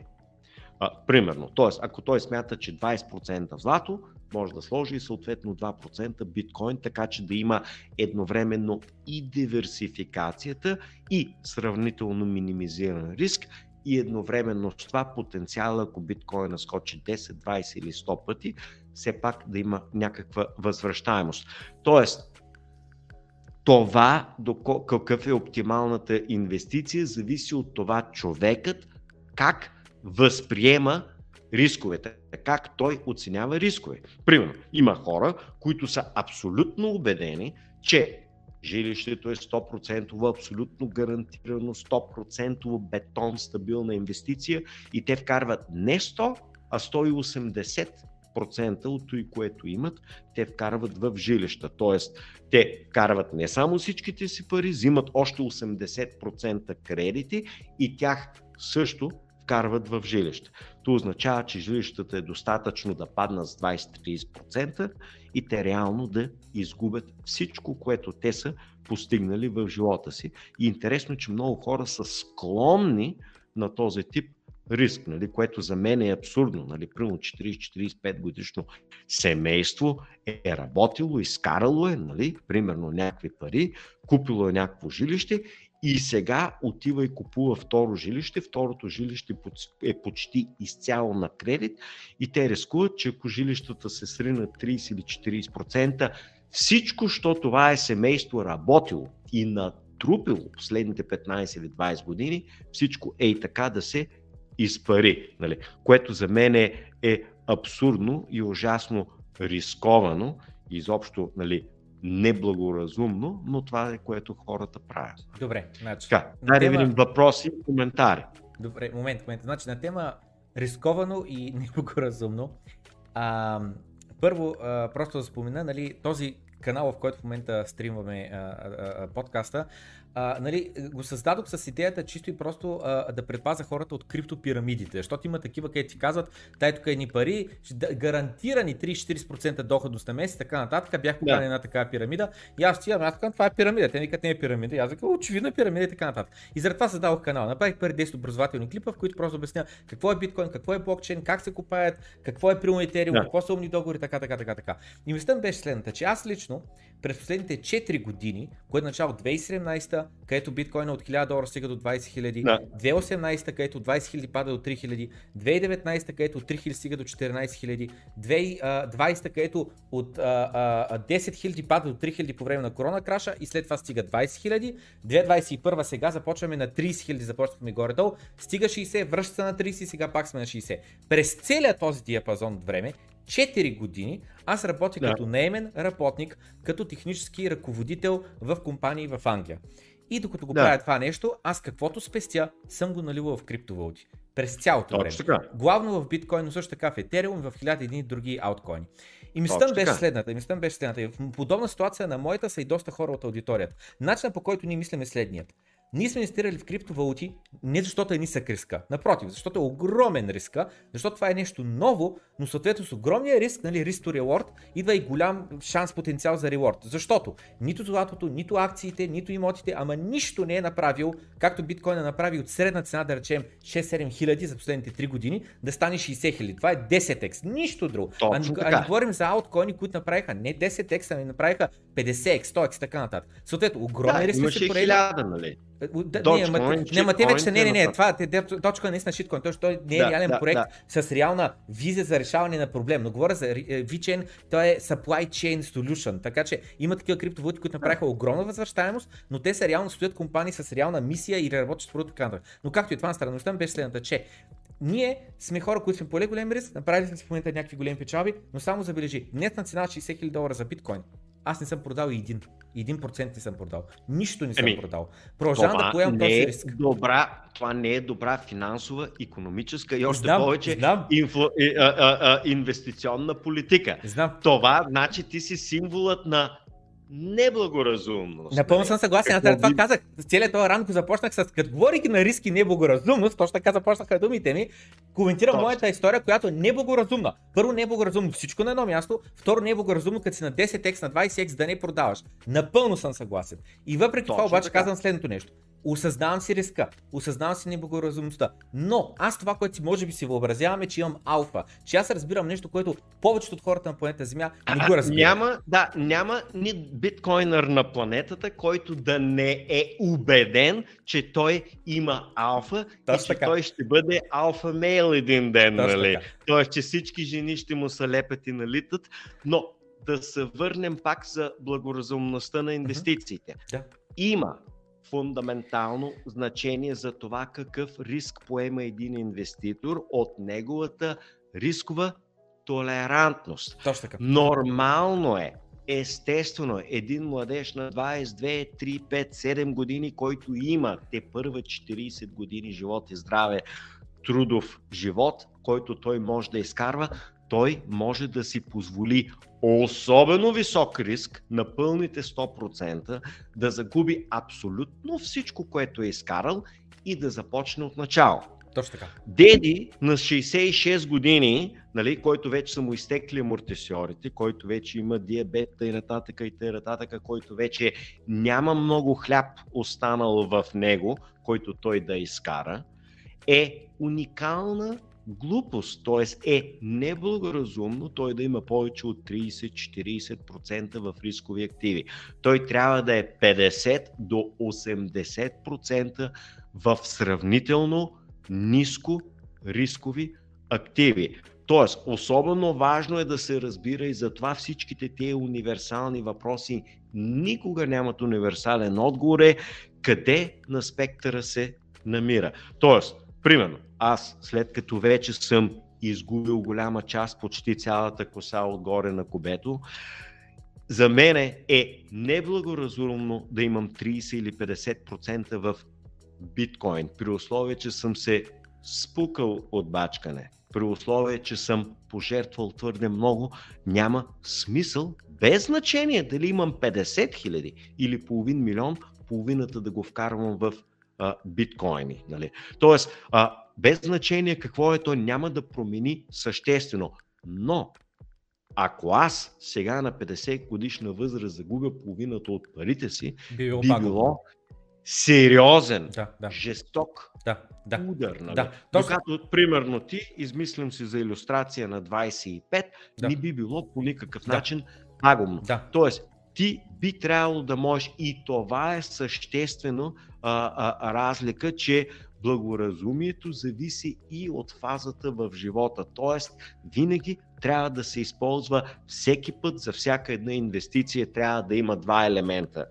B: А, примерно, т.е. ако той смята, че 20% в злато, може да сложи и съответно 2% биткоин, така че да има едновременно и диверсификацията и сравнително минимизиран риск и едновременно с това потенциал, ако биткоина скочи 10, 20 или 100 пъти, все пак да има някаква възвръщаемост. Тоест, това, какъв е оптималната инвестиция, зависи от това човекът как възприема рисковете, как той оценява рискове. Примерно, има хора, които са абсолютно убедени, че жилището е 100% абсолютно гарантирано, 100% бетон, стабилна инвестиция и те вкарват не 100, а 180 от това, което имат, те вкарват в жилища. Тоест, те вкарват не само всичките си пари, взимат още 80% кредити и тях също вкарват в жилища. То означава, че жилищата е достатъчно да паднат с 20-30% и те реално да изгубят всичко, което те са постигнали в живота си. И интересно, че много хора са склонни на този тип риск, нали, което за мен е абсурдно. Нали, примерно 40-45 годишно семейство е работило, изкарало е, нали, примерно някакви пари, купило е някакво жилище и сега отива и купува второ жилище. Второто жилище е почти изцяло на кредит и те рискуват, че ако жилищата се сринат 30 или 40%, всичко, що това е семейство работило и натрупило последните 15 или 20 години, всичко е и така да се изпари. Нали? Което за мен е, е абсурдно и ужасно рисковано. Изобщо нали, неблагоразумно, но това е което хората правят.
A: Добре, значи.
B: Така, дай тема... да видим въпроси и коментари.
A: Добре, момент, момент. Значи на тема рисковано и неблагоразумно. А, първо, а, просто да спомена, нали, този канал, в който в момента стримваме а, а, а, подкаста, а, нали, го създадох с идеята чисто и просто а, да предпаза хората от криптопирамидите, защото има такива, където ти казват, дай тук едни пари, гарантирани 30-40% доходност на месец, така нататък. Бях поканен да. една такава пирамида и аз стигам, аз казвам, това е пирамида, те викат не е пирамида, и аз казвам, очевидно е пирамида и така нататък. И заради това създадох канал. Направих първи 10 образователни клипа, в които просто обясня какво е биткоин, какво е блокчейн, как се купаят, какво е Етериум, да. какво са умни договори, така, така, така, така. И мислята беше следната, че аз лично през последните 4 години, което е начало 2017, където биткоина от 1000 долара стига до 20 хиляди, да. 2018, където 20 хиляди пада до 3 хиляди, 2019, където от 3 хиляди стига до 14 хиляди, 2020, където от 10 хиляди пада до 3 хиляди по време на корона краша и след това стига 20 хиляди, 2021 сега започваме на 30 хиляди, започнахме горе-долу, стига 60, връща се на 30 и сега пак сме на 60. През целият този диапазон от време 4 години аз работя да. като наемен работник, като технически ръководител в компании в Англия. И докато го да. правя това нещо, аз каквото спестя, съм го наливал в криптовалути. През цялото време. Така. Главно в биткоин, но също така в Ethereum и в хиляди едни други ауткоини. И мислята беше следната. Мислята беше следната. В подобна ситуация на моята са и доста хора от аудиторията. Начинът по който ние мислим е следният. Ние сме инвестирали в криптовалути не защото е нисък риска. Напротив, защото е огромен риска, защото това е нещо ново, но съответно с огромния риск, нали, риск to reward, идва и голям шанс, потенциал за рeward. Защото нито златото, нито акциите, нито имотите, ама нищо не е направил, както биткоин е направи от средна цена, да речем 6-7 хиляди за последните 3 години, да стане 60 хиляди. Това е 10x, нищо друго. а, а не говорим за ауткоини, които направиха не 10x, ами направиха 50x, 100x и така нататък. Съответно, огромен да, риск
B: се поредя. Хиляда, нали?
A: Да, не, ама, не, ама те вече не, не, не, това, те, точка е наистина шиткоин, той, той не е да, реален да, проект да. с реална визия за решаване на проблем, но говоря за VChain, той е Supply Chain Solution, така че има такива криптовалути, които направиха огромна възвръщаемост, но те са реално стоят компании с реална мисия и работят с продукт. Но както и това на странността беше следната, че ние сме хора, които сме поле голем риск, направили сме в момента някакви големи печалби, но само забележи, нетна цена 60 000 долара за биткоин. Аз не съм продал и един. Един процент не съм продал. Нищо не съм Еми, продал. Продължавам да поемам този
B: е
A: риск.
B: Добра, това не е добра финансова, економическа и още знам, повече знам. Инфлу, а, а, а, инвестиционна политика.
A: Знам.
B: Това значи ти си символът на неблагоразумност.
A: Напълно съм съгласен. Аз това казах. Целият този ранко започнах с, като говорики на риски неблагоразумност, точно така започнаха думите ми, коментирам точно. моята история, която е неблагоразумна. Първо неблагоразумно всичко на едно място, второ неблагоразумно, като си на 10x, на 20x да не продаваш. Напълно съм съгласен. И въпреки точно това обаче така. казвам следното нещо. Осъзнавам си риска, осъзнавам си неблагоразумността, но аз това, което си може би си въобразяваме, че имам алфа, че аз разбирам нещо, което повечето от хората на планета Земя не го разбират.
B: Няма, да, няма ни биткоинър на планетата, който да не е убеден, че той има алфа Точно и че така. той ще бъде алфа мейл един ден, Точно нали? Така. Тоест, че всички жени ще му се лепят и налитат, но да се върнем пак за благоразумността на инвестициите. Uh-huh. Да. Има фундаментално значение за това какъв риск поема един инвеститор от неговата рискова толерантност.
A: Точно така.
B: Нормално е, естествено, един младеж на 22, 3, 5, 7 години, който има те първа 40 години живот и здраве, трудов живот, който той може да изкарва, той може да си позволи особено висок риск на пълните 100% да загуби абсолютно всичко, което е изкарал и да започне от начало.
A: Точно така.
B: Деди на 66 години, нали, който вече са му изтекли амортисьорите, който вече има диабет и нататък и нататък, който вече няма много хляб останал в него, който той да изкара, е уникална глупост, т.е. е неблагоразумно той да има повече от 30-40% в рискови активи. Той трябва да е 50 до 80% в сравнително ниско рискови активи. Тоест, особено важно е да се разбира и затова всичките тези универсални въпроси никога нямат универсален отговор е къде на спектъра се намира. Тоест, примерно, аз след като вече съм изгубил голяма част, почти цялата коса отгоре на кубето, за мен е неблагоразумно да имам 30 или 50% в биткоин, при условие, че съм се спукал от бачкане, при условие, че съм пожертвал твърде много, няма смисъл, без значение дали имам 50 хиляди или половин милион, половината да го вкарвам в а, биткоини. Нали? Тоест, а, без значение какво е, той няма да промени съществено. Но, ако аз сега на 50 годишна възраст загубя половината от парите си, би било, би било сериозен, да, да. жесток да, да, удар. Нали? Да. Докато, примерно, ти, измислям си за иллюстрация на 25, да. не би било по никакъв да. начин пагубно. Да. Тоест, ти би трябвало да можеш и това е съществено а, а, разлика, че благоразумието зависи и от фазата в живота. Тоест, винаги трябва да се използва всеки път за всяка една инвестиция трябва да има два елемента.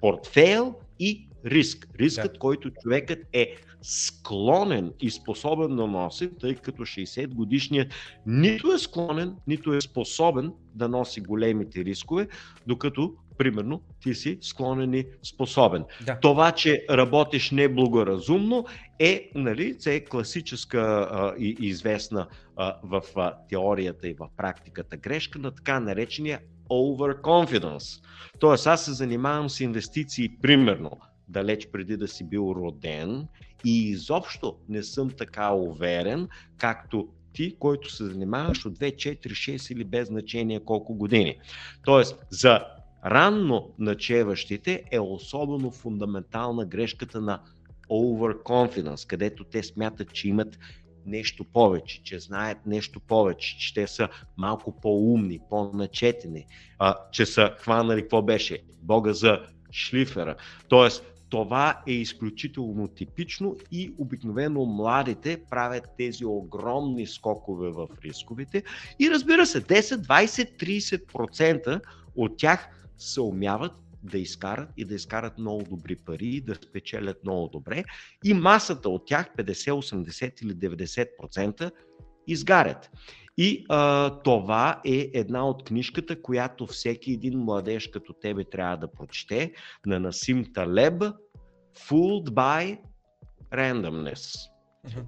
B: Портфейл и риск. Рискът, да. който човекът е склонен и способен да носи, тъй като 60 годишният нито е склонен, нито е способен да носи големите рискове, докато примерно, ти си склонен и способен. Да. Това, че работиш неблагоразумно е, нали, е класическа а, и известна а, в а, теорията и в практиката грешка на така наречения overconfidence. Тоест, аз се занимавам с инвестиции, примерно, далеч преди да си бил роден и изобщо не съм така уверен, както ти, който се занимаваш от 2, 4, 6 или без значение колко години. Тоест, за ранно начеващите е особено фундаментална грешката на overconfidence, където те смятат, че имат нещо повече, че знаят нещо повече, че те са малко по-умни, по-начетени, а, че са хванали какво беше, Бога за шлифера. Тоест, това е изключително типично и обикновено младите правят тези огромни скокове в рисковете и разбира се, 10, 20, 30% от тях се умяват да изкарат и да изкарат много добри пари и да спечелят много добре. И масата от тях, 50, 80 или 90%, изгарят. И а, това е една от книжката, която всеки един младеж като тебе трябва да прочете, на Насим Талеб, Fooled by Randomness.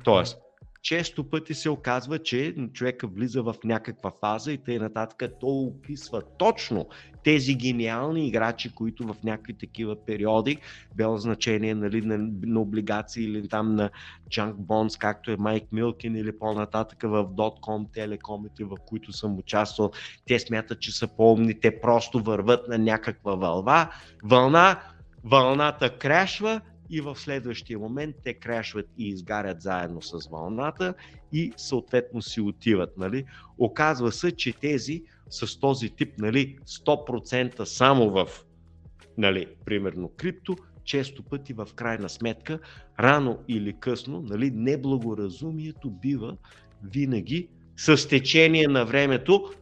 B: Тоест, често пъти се оказва, че човека влиза в някаква фаза и тъй нататък, то описва точно тези гениални играчи, които в някакви такива периоди, бело значение нали, на, на облигации или там на junk bonds, както е Майк Милкин или по-нататък в Dotcom, телекомите, в които съм участвал, те смятат, че са по-умни, те просто върват на някаква вълва, вълна, вълната крашва и в следващия момент те крашват и изгарят заедно с вълната и съответно си отиват. Нали? Оказва се, че тези с този тип нали, 100% само в нали, примерно крипто, често пъти в крайна сметка, рано или късно, нали, неблагоразумието бива винаги с течение на времето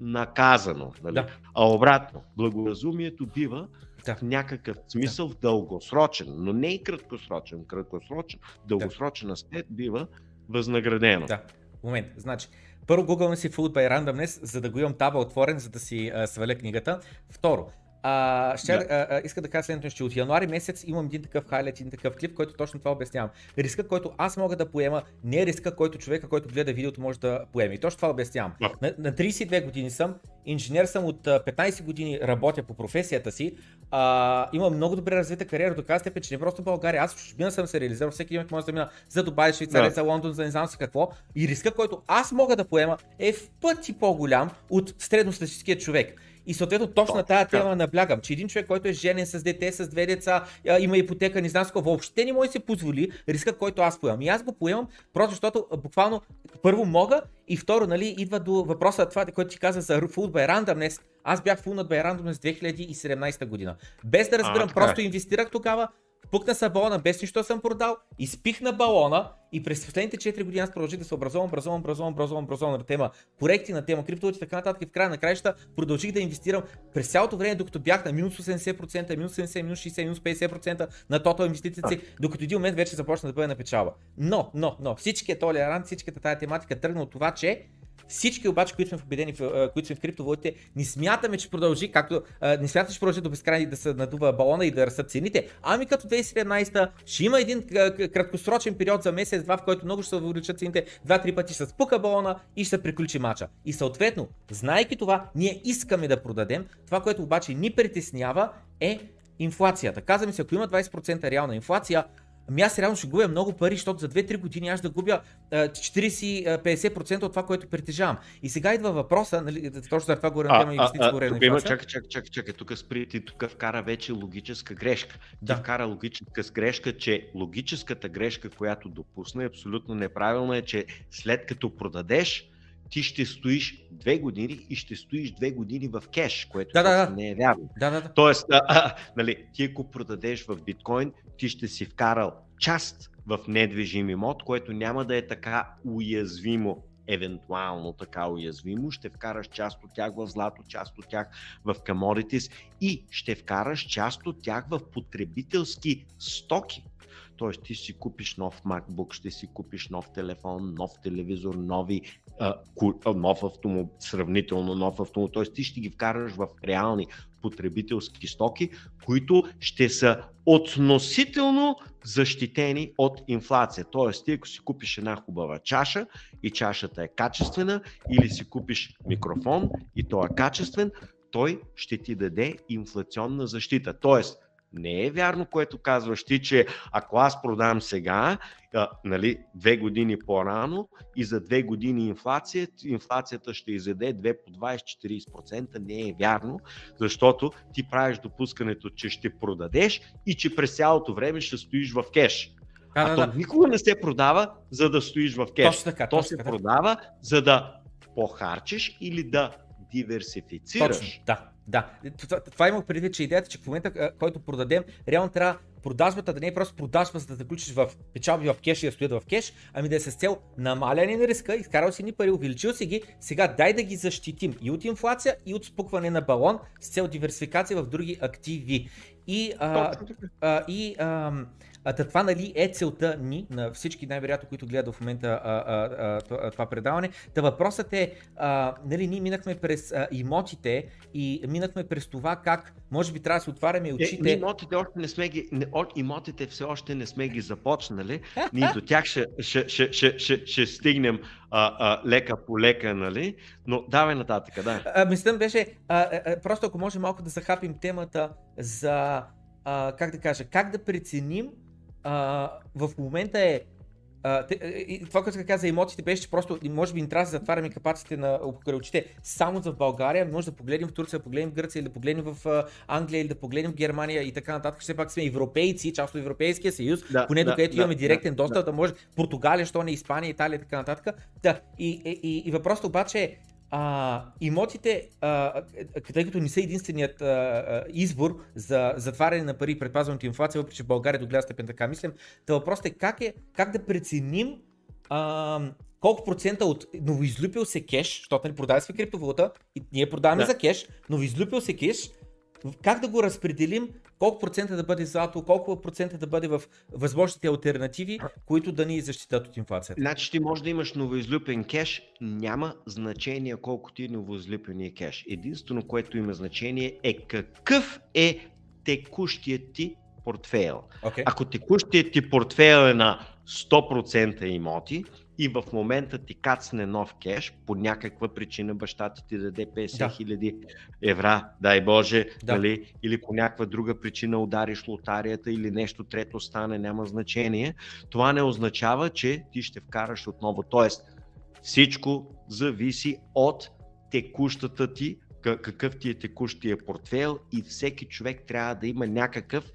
B: наказано. Нали? Да. А обратно, благоразумието бива да. в някакъв смисъл да. в дългосрочен, но не и краткосрочен, краткосрочен, дългосрочен да. аспект бива възнаградено.
A: Да, момент. Значи, първо Google си Food by Randomness, за да го имам таба отворен, за да си а, сваля книгата. Второ, а, ще, да. а, а, иска да кажа следното, че от януари месец имам един такъв хайлайт, един такъв клип, който точно това обяснявам. Риска, който аз мога да поема, не е риска, който човека, който гледа видеото, може да поеме. И точно това обяснявам. Да. На, на 32 години съм, инженер съм от 15 години, работя по професията си, а, имам много добре развита кариера до тази степен, че не просто България, аз в чужбина съм се реализирал, всеки ден може да мина за Дубай, Швейцария, да. за Лондон, за не знам си какво. И риска, който аз мога да поема, е в пъти по-голям от средностатистическия човек. И съответно точно на тази тема наблягам, че един човек, който е женен с дете, с две деца, има ипотека, не знам с какво, въобще не може да се позволи риска, който аз поемам. И аз го поемам, просто защото буквално първо мога и второ, нали, идва до въпроса това, което ти каза за Food by Randomness. Аз бях фулнат by Randomness 2017 година. Без да разбирам, а, просто инвестирах тогава, Пукна се балона, без нищо съм продал, изпих на балона и през последните 4 години аз продължих да се образувам, образувам, образувам, образувам, образувам на тема коректи, на тема криптовалути така нататък. И в края на краища продължих да инвестирам през цялото време, докато бях на минус 80%, минус 70%, минус 60%, минус 50% на тотал инвестициите си, докато един момент вече започна да бъде на печалба. Но, но, но, всичкият толерант, всичката тази тематика тръгна от това, че Всички обаче, които сме победени, които сме в криптовалутите, не смятаме, че продължи, както не смятаме, че продължи до безкрайни да се надува балона и да растат цените. Ами като 2017 ще има един краткосрочен период за месец-два, в който много ще се увеличат цените, два-три пъти ще спука балона и ще се приключи мача. И съответно, знайки това, ние искаме да продадем. Това, което обаче ни притеснява е инфлацията. Казваме си, ако има 20% реална инфлация, Ами аз реално ще губя много пари, защото за 2-3 години аз да губя 40-50% от това, което притежавам. И сега идва въпроса, нали, точно за това говоря на тема инвестиция, говоря
B: на инфлация. Чакай, чакай, чакай, чакай, тук спри, ти тук вкара вече логическа грешка. Да. Ти вкара логическа грешка, че логическата грешка, която допусна е абсолютно неправилна, е, че след като продадеш, ти ще стоиш две години и ще стоиш две години в кеш, което
A: да, да, да.
B: не е вярно.
A: Да, да, да.
B: Тоест, а, а, нали, ти ако продадеш в биткоин, ти ще си вкарал част в недвижим имот, което няма да е така уязвимо евентуално така уязвимо, ще вкараш част от тях в злато, част от тях в commodities и ще вкараш част от тях в потребителски стоки. Тоест ти си купиш нов MacBook, ще си купиш нов телефон, нов телевизор, нови, а, ку, а, нов автомобил, сравнително нов автомобил. Тоест ти ще ги вкараш в реални потребителски стоки, които ще са относително защитени от инфлация. Тоест, ти ако си купиш една хубава чаша и чашата е качествена, или си купиш микрофон и той е качествен, той ще ти даде инфлационна защита. Тоест, не е вярно, което казваш ти, че ако аз продам сега, а, нали, две години по-рано и за две години инфлация, инфлацията ще изеде 2 по 20-40%. Не е вярно, защото ти правиш допускането, че ще продадеш и че през цялото време ще стоиш в кеш. Да, а да, то да. никога не се продава, за да стоиш в кеш.
A: Точно така,
B: то се
A: така.
B: продава, за да похарчиш или да диверсифицираш.
A: Точно, да. Да, това, това имах предвид, че идеята, че в момента, който продадем, реално трябва продажбата да не е просто продажба, за да заключиш в печалби в кеш и да стоят в кеш, ами да е с цел намаляне на риска, изкарал си ни пари, увеличил си ги, сега дай да ги защитим и от инфлация, и от спукване на балон с цел диверсификация в други активи. И, а, а, и а, а, това нали е целта ни, на всички най-вероятно, които гледат в момента а, а, а, това предаване. Та въпросът е, а, нали, ние минахме през а, имотите и минахме през това как може би трябва да се отваряме очите.
B: Е, имотите още не сме ги, не, имотите все още не сме ги започнали. Ние до тях ще, ще, ще, ще, ще, ще стигнем а, а, лека по лека, нали? Но давай нататък, да.
A: А, мислям беше, а, а, просто ако може малко да захапим темата за, а, как да кажа, как да преценим а, в момента е Uh, те, и това, което каза за имотите, беше, че просто може би ни трябва да затваряме капаците на очите само за България, може да погледнем в Турция, да погледнем в Гърция, или да погледнем в Англия, или да погледнем в Германия и така нататък. Все пак сме европейци, част от Европейския съюз, да, поне да, до където да, имаме директен да, достъп, да. да може Португалия, що не Испания, Италия и така нататък. Да, и, и, и, и въпросът обаче е, а, имотите, а, тъй като не са единственият а, а, избор за затваряне на пари и предпазването инфлация, въпреки че в България до голяма степен така мислим, та въпросът е как, е как да преценим а, колко процента от новоизлюпил се кеш, защото нали, продаваме криптовалута и ние продаваме да. за кеш, новоизлюпил се кеш, как да го разпределим, колко процента да бъде злато, колко процента да бъде в възможните альтернативи, които да ни защитат от инфлацията.
B: Значи ти може да имаш новоизлюпен кеш, няма значение колко ти е новоизлюпения кеш. Единствено, което има значение е какъв е текущият ти портфейл. Okay. Ако текущият ти портфейл е на 100% имоти, и в момента ти кацне нов кеш, по някаква причина баща ти ти даде 50 да. хиляди евра, дай Боже, да. нали? или по някаква друга причина удариш лотарията или нещо трето стане, няма значение, това не означава, че ти ще вкараш отново. Тоест, всичко зависи от текущата ти, какъв ти е текущия портфел и всеки човек трябва да има някакъв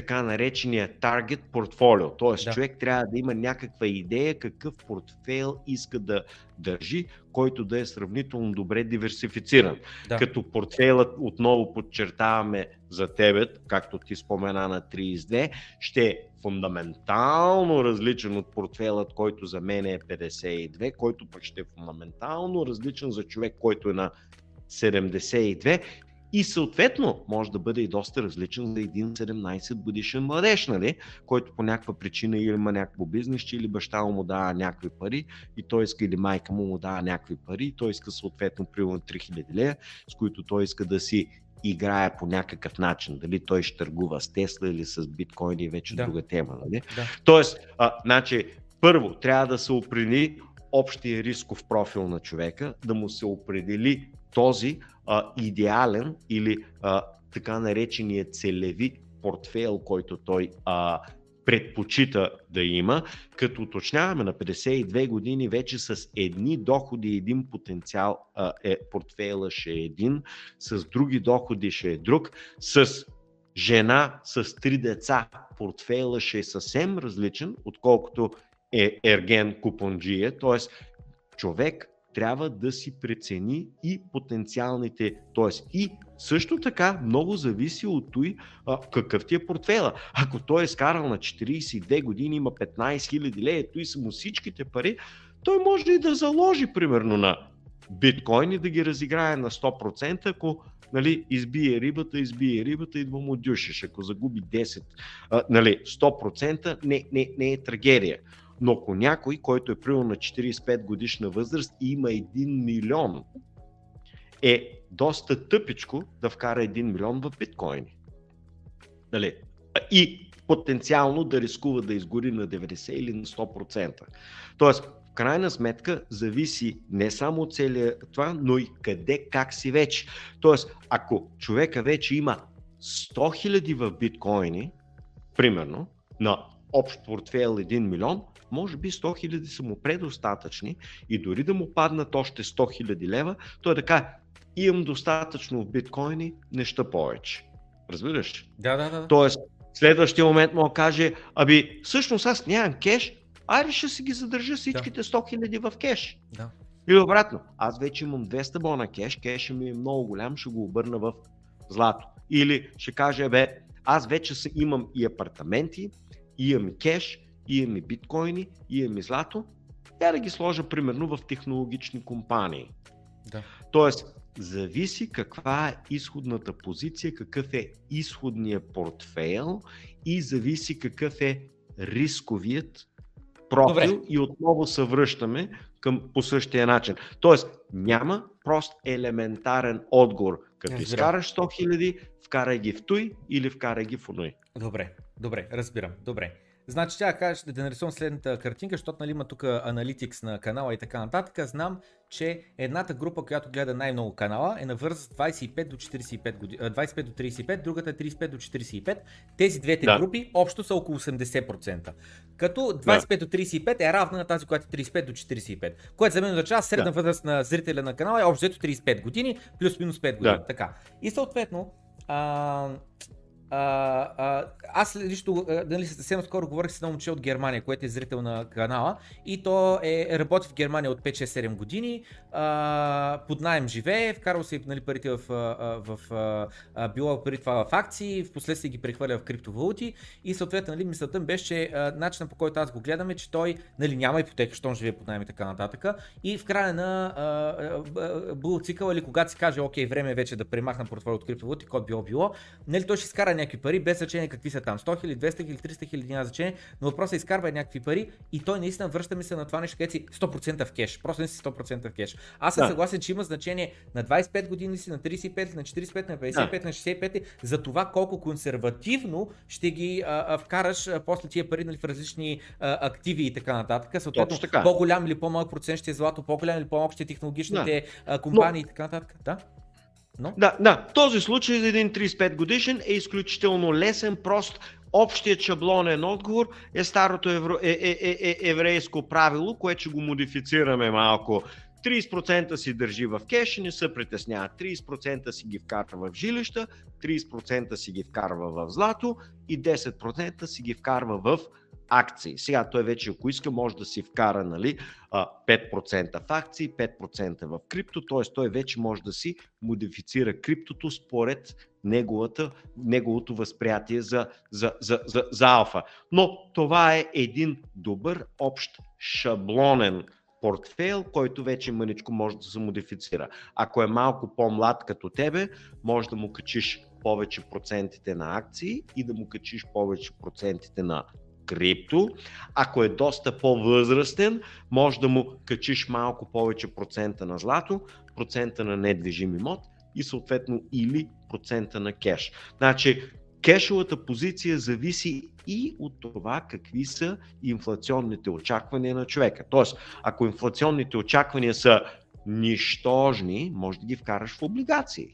B: така наречения target портфолио. Тоест, да. човек трябва да има някаква идея какъв портфейл иска да държи, който да е сравнително добре диверсифициран. Да. Като портфейлът, отново подчертаваме за тебе, както ти спомена на 32, ще е фундаментално различен от портфейлът, който за мен е 52, който пък ще е фундаментално различен за човек, който е на 72 и съответно може да бъде и доста различен за един 17 годишен младеж, нали? който по някаква причина или има някакво бизнес, или баща му дава някакви пари и той иска или майка му му дава някакви пари и той иска съответно примерно 3000 лея, с които той иска да си играе по някакъв начин. Дали той ще търгува с Тесла или с биткоини, вече да. друга тема. Нали? Да. Тоест, а, значи, първо, трябва да се определи общия рисков профил на човека, да му се определи този а, идеален или а, така наречения целеви портфейл, който той а, предпочита да има, като уточняваме на 52 години вече с едни доходи един потенциал, а, е, портфейла ще е един, с други доходи ще е друг, с жена с три деца портфейла ще е съвсем различен, отколкото е ерген купонджия, т.е. човек трябва да си прецени и потенциалните, т.е. и също така много зависи от той а, какъв ти е портфела. Ако той е скарал на 42 години, има 15 000 лея, той са му всичките пари, той може и да заложи примерно на биткоин и да ги разиграе на 100%, ако нали, избие рибата, избие рибата, идва му дюшеш. Ако загуби 10, а, нали, 100%, не, не, не е трагедия. Но ако някой, който е примерно на 45 годишна възраст и има 1 милион, е доста тъпичко да вкара 1 милион в биткоини. Нали? И потенциално да рискува да изгори на 90 или на 100%. Тоест, в крайна сметка зависи не само от целия това, но и къде, как си вече. Тоест, ако човека вече има 100 000 в биткоини, примерно, на общ портфейл 1 милион, може би 100 хиляди са му предостатъчни и дори да му паднат още 100 хиляди лева, той да каже, имам достатъчно в биткоини, неща повече. Разбираш?
A: Да, да, да.
B: Тоест, следващия момент му каже, аби, всъщност аз нямам кеш, айде ще си ги задържа всичките 100 хиляди в кеш.
A: Да.
B: И обратно, аз вече имам 200 бона кеш, кеша ми е много голям, ще го обърна в злато. Или ще каже, бе, аз вече имам и апартаменти, имам и кеш, имам и биткоини, имам и злато, я да ги сложа примерно в технологични компании.
A: Да.
B: Тоест, зависи каква е изходната позиция, какъв е изходният портфейл и зависи какъв е рисковият профил Добре. и отново се връщаме към по същия начин. Тоест, няма прост елементарен отговор. Като разбирам. изкараш 100 хиляди, вкарай ги в той или вкарай ги в оной.
A: Добре, добре, разбирам. Добре. Значи тя каже да нарисувам следната картинка, защото нали, има тук аналитикс на канала и така нататък. Знам, че едната група, която гледа най-много канала е на възраст 25 до 45 години, 25 до 35, другата е 35 до 45. Тези двете да. групи общо са около 80%. Като 25 да. до 35 е равна на тази, която е 35 до 45. Което за мен означава средна да. възраст на зрителя на канала е общо 35 години, плюс-минус 5 години. Да. Така. И съответно, а, а, а, аз лично, нали, съвсем скоро говорих с едно момче от Германия, което е зрител на канала и то е работи в Германия от 5-6-7 години, а, под найем живее, вкарал се нали, парите в, в, в а, било пари това в акции, в последствие ги прехвърля в криптовалути и съответно нали, мисълта ми беше, че начинът по който аз го гледам е, че той нали, няма ипотека, щом живее под найем и така нататък и в края на бул цикъл или когато си каже, окей, време е вече да премахна портфолио от криптовалути, код било било, нали, той ще изкара някакви пари, без значение какви са там. 100 000, 200 000, 300 000 няма значение, но въпросът е изкарва някакви пари и той наистина връща ми се на това нещо, където си 100% в кеш. Просто не си 100% в кеш. Аз съм да. съгласен, че има значение на 25 години си, на 35, на 45, на 55, да. на 65, за това колко консервативно ще ги а, а, вкараш а, после тия пари нали, в различни а, активи и така нататък. Съответно, по-голям или по-малък процент ще е злато, по-голям или по-малък ще е технологичните да. компании Но... и така нататък. Да?
B: Но? Да, да. Този случай за един 35 годишен е изключително лесен, прост. Общият шаблонен отговор е старото евро, е, е, е, е, еврейско правило, което ще го модифицираме малко. 30% си държи в кеш и не се притеснява. 30% си ги вкарва в жилища, 30% си ги вкарва в злато и 10% си ги вкарва в акции. Сега той вече, ако иска, може да си вкара нали, 5% в акции, 5% в крипто, т.е. той вече може да си модифицира криптото според неговата, неговото възприятие за, за, за, за, за алфа. Но това е един добър общ шаблонен портфейл, който вече мъничко може да се модифицира. Ако е малко по-млад като тебе, може да му качиш повече процентите на акции и да му качиш повече процентите на крипто. Ако е доста по-възрастен, може да му качиш малко повече процента на злато, процента на недвижим имот и съответно или процента на кеш. Значи, кешовата позиция зависи и от това какви са инфлационните очаквания на човека. Тоест, ако инфлационните очаквания са нищожни, може да ги вкараш в облигации.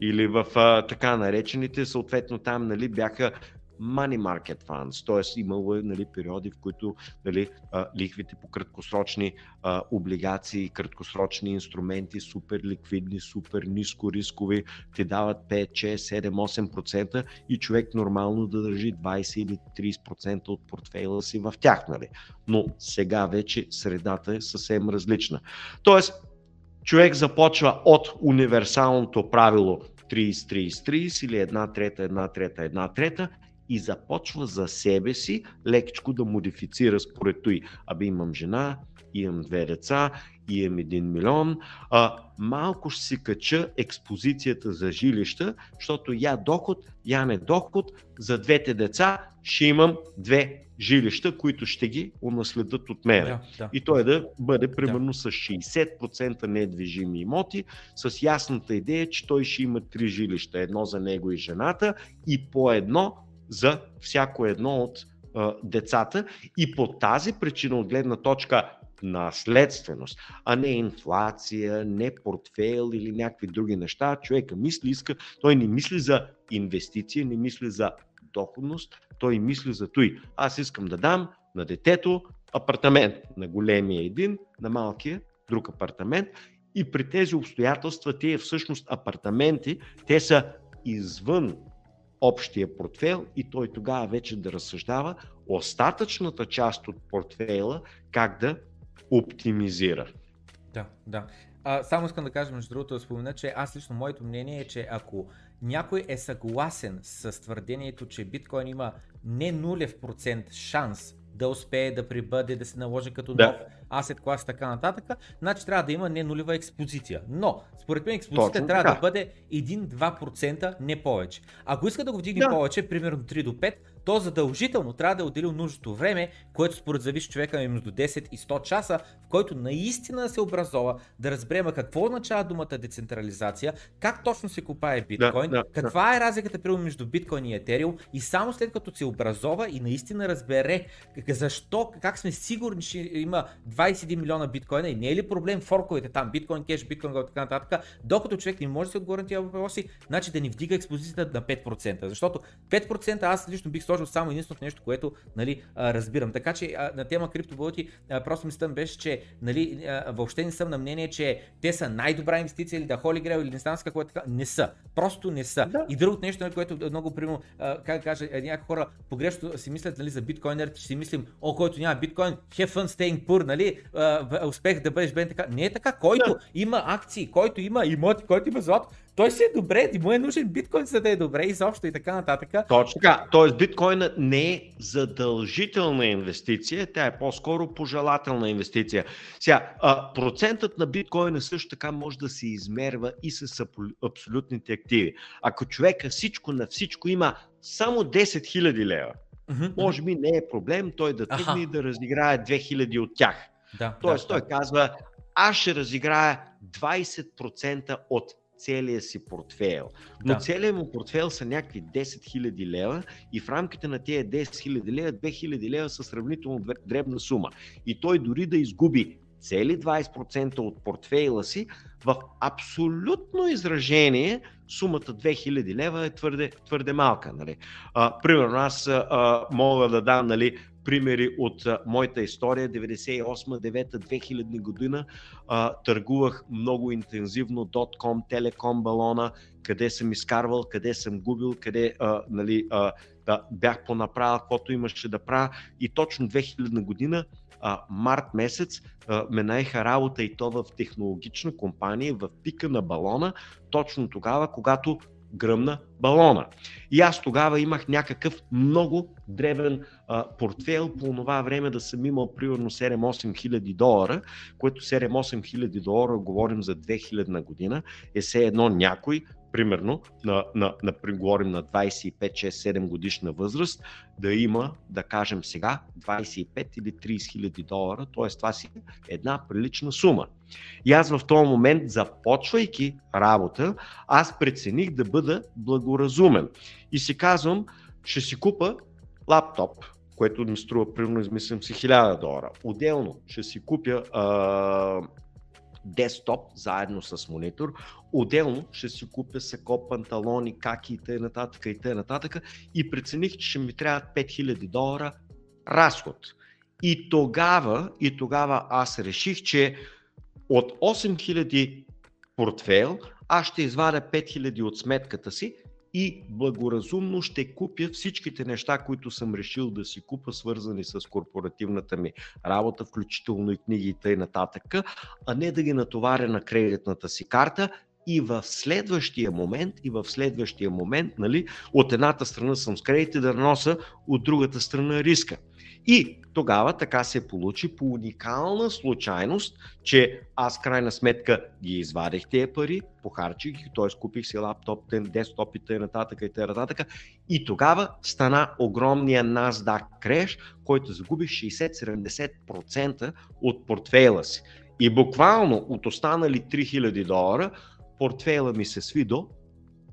B: Или в а, така наречените, съответно там нали, бяха money market funds, т.е. имало е нали, периоди, в които нали, лихвите по краткосрочни а, облигации, краткосрочни инструменти, супер ликвидни, супер ниско рискови, ти дават 5, 6, 7, 8% и човек нормално да държи 20 или 30% от портфейла си в тях. Нали. Но сега вече средата е съвсем различна. Тоест, човек започва от универсалното правило 30-30-30 или една трета, една трета, една трета и започва за себе си лекичко да модифицира според той. Абе имам жена, имам две деца, имам един милион, а, малко ще си кача експозицията за жилища, защото я доход, я не доход, за двете деца ще имам две жилища, които ще ги унаследят от мен. Да, да. И той да бъде примерно да. с 60% недвижими имоти, с ясната идея, че той ще има три жилища, едно за него и жената и по едно за всяко едно от а, децата и по тази причина от гледна точка наследственост, а не инфлация, не портфейл или някакви други неща. Човека мисли, иска, той не мисли за инвестиция, не мисли за доходност, той мисли за той. Аз искам да дам на детето апартамент, на големия един, на малкия друг апартамент и при тези обстоятелства, те всъщност апартаменти, те са извън общия портфейл и той тогава вече да разсъждава остатъчната част от портфейла как да оптимизира.
A: Да, да. А, само искам да кажа, между другото, да спомена, че аз лично моето мнение е, че ако някой е съгласен с твърдението, че биткоин има не нулев процент шанс да успее да прибъде, да се наложи като да. нов асет клас и така нататък, значи трябва да има не нулева експозиция. Но, според мен експозицията Точно трябва така. да бъде 1-2%, не повече. Ако иска да го вдигне да. повече, примерно 3 до 5, то задължително трябва да е отделил нужното време, което според зависи човека е между 10 и 100 часа, в който наистина да се образова, да разберема какво означава думата децентрализация, как точно се купае биткоин, да, да, каква да. е разликата примерно между биткоин и етериум и само след като се образова и наистина разбере защо, как сме сигурни, че има 21 милиона биткоина и не е ли проблем форковете там, биткоин кеш, биткоин и така нататък, докато човек не може да се отговори на тези въпроси, значи да ни вдига експозицията на 5%. Защото 5% аз лично бих сложил само единственото нещо, което нали, разбирам. Така че на тема криптовалути просто мислям беше, че нали, въобще не съм на мнение, че те са най-добра инвестиция или да холи грел или не знам какво е така. Не са. Просто не са. Да. И другото нещо, което е много примерно, как да кажа, е, някакви хора погрешно си мислят нали, за биткоинерите, че си мислим, о, който няма биткоин, have fun staying poor, нали, успех да бъдеш бен така. Не е така. Който да. има акции, който има имоти, който има злато, той си е добре, и му е нужен биткоин, за да е добре и заобщо и така нататък.
B: Точно така. Тоест биткоина не е задължителна инвестиция, тя е по-скоро пожелателна инвестиция. Сега, процентът на биткоина също така може да се измерва и с абсолютните активи. Ако човека всичко на всичко има само 10 000 лева, mm-hmm. може би не е проблем той да тръгне и да разиграе 2000 от тях. Да, Тоест да, той да. казва, аз ще разиграя 20% от целия си портфейл. Но да. целият му портфейл са някакви 10 000 лева и в рамките на тези 10 000 лева, 2 000 лева са сравнително дребна сума. И той дори да изгуби цели 20% от портфейла си, в абсолютно изражение сумата 2000 лева е твърде, твърде малка. Нали? А, примерно аз а, мога да дам нали, примери от а, моята история. 98, 9, 2000 година а, търгувах много интензивно .com, телеком балона, къде съм изкарвал, къде съм губил, къде а, нали, а, да, бях понаправил, каквото имаше да правя. И точно 2000 година а, март месец а, ме наеха работа и то в технологична компания, в пика на балона, точно тогава, когато гръмна балона. И аз тогава имах някакъв много древен а, портфел по това време да съм имал примерно 7-8 хиляди долара, което 7-8 хиляди долара, говорим за 2000 година, е все едно някой примерно, на, на, на, говорим на 25, 6, 7 годишна възраст, да има, да кажем сега, 25 или 30 хиляди долара, т.е. това си една прилична сума. И аз в този момент, започвайки работа, аз прецених да бъда благоразумен. И си казвам, ще си купа лаптоп, което ми струва примерно, измислям си 1000 долара. Отделно ще си купя а, десктоп заедно с монитор. Отделно ще си купя сако, панталони, каки и т.н. и т.н. и прецених, че ще ми трябва 5000 долара разход. И тогава, и тогава аз реших, че от 8000 портфейл аз ще извадя 5000 от сметката си и благоразумно ще купя всичките неща, които съм решил да си купа, свързани с корпоративната ми работа, включително и книги и т.н., а не да ги натоваря на кредитната си карта и в следващия момент, и в следващия момент, нали, от едната страна съм с кредити да носа, от другата страна риска. И тогава така се получи по уникална случайност, че аз крайна сметка ги извадих тези пари, похарчих ги, т.е. купих си лаптоп, десктопите и нататък и т.н. И тогава стана огромния NASDAQ креш, който загубих 60-70% от портфейла си. И буквално от останали 3000 долара, портфейла ми се сви до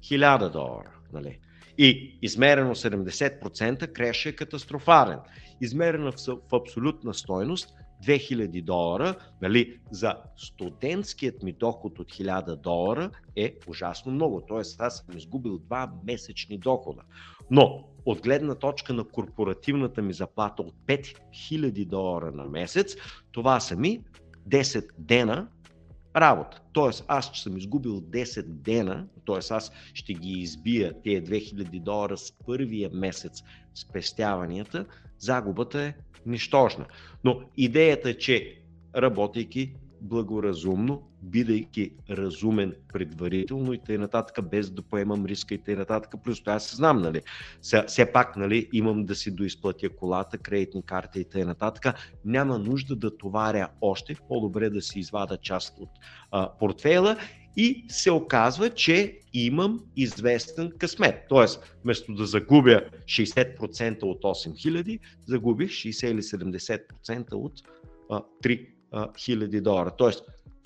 B: 1000 долара. Нали? И измерено 70% креш е катастрофарен. Измерена в, в абсолютна стойност 2000 долара, нали, за студентският ми доход от 1000 долара е ужасно много. Тоест аз съм изгубил два месечни дохода. Но от гледна точка на корпоративната ми заплата от 5000 долара на месец, това са ми 10 дена работа. Тоест, аз че съм изгубил 10 дена, т.е. аз ще ги избия тези 2000 долара с първия месец спестяванията, загубата е нищожна. Но идеята е, че работейки благоразумно, бидейки разумен предварително и т.н. без да поемам риска и т.н. Плюс това аз знам, нали, все пак нали, имам да си доизплатя колата, кредитни карти и т.н. Няма нужда да товаря още, по-добре да си извада част от а, портфейла и се оказва, че имам известен късмет. Тоест, вместо да загубя 60% от 8000, загубих 60 или 70% от а, 3000 долара. Тоест,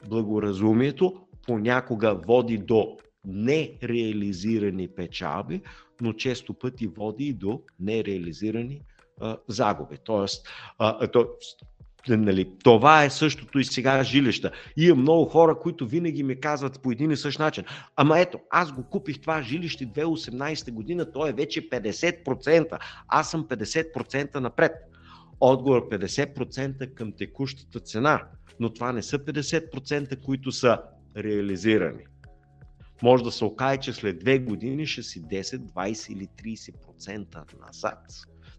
B: благоразумието понякога води до нереализирани печалби, но често пъти води и до нереализирани а, загуби. Тоест, а, то, Нали, това е същото и сега жилища. Има много хора, които винаги ми казват по един и същ начин. Ама ето, аз го купих това жилище 2018 година, то е вече 50%. Аз съм 50% напред. Отговор 50% към текущата цена, но това не са 50%, които са реализирани. Може да се окаже, че след две години ще си 10, 20 или 30% назад.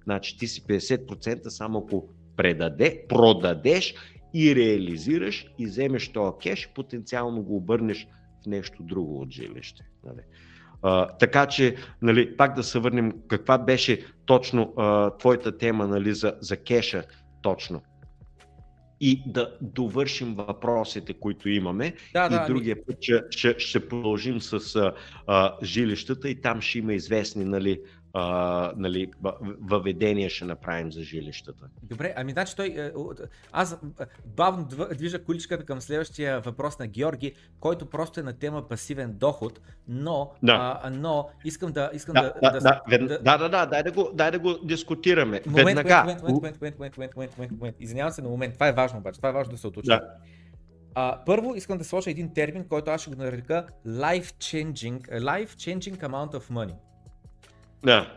B: Значи ти си 50% само ако предаде, продадеш и реализираш и вземеш този кеш, потенциално го обърнеш в нещо друго от жилище. Нали? А, така че, нали, пак да се върнем, каква беше точно а, твоята тема нали, за, за кеша точно? И да довършим въпросите, които имаме. Да, и да, другия ми... път ще, ще, ще продължим с а, а, жилищата и там ще има известни нали, а, нали, въведения ще направим за жилищата.
A: Добре, ами значи той, е, аз бавно движа количката към следващия въпрос на Георги, който просто е на тема пасивен доход, но, да. а, но искам да... Искам
B: да, да, да, да, да, да, да, да, дай да го, дай да го дискутираме. Момент, Веднага.
A: Момент, момент, момент, момент, момент, момент, момент, момент, момент. Извинявам се на момент, това е важно обаче, това е важно да се отучи. Да. А, първо искам да сложа един термин, който аз ще го нарека life changing, life changing amount of money.
B: Да.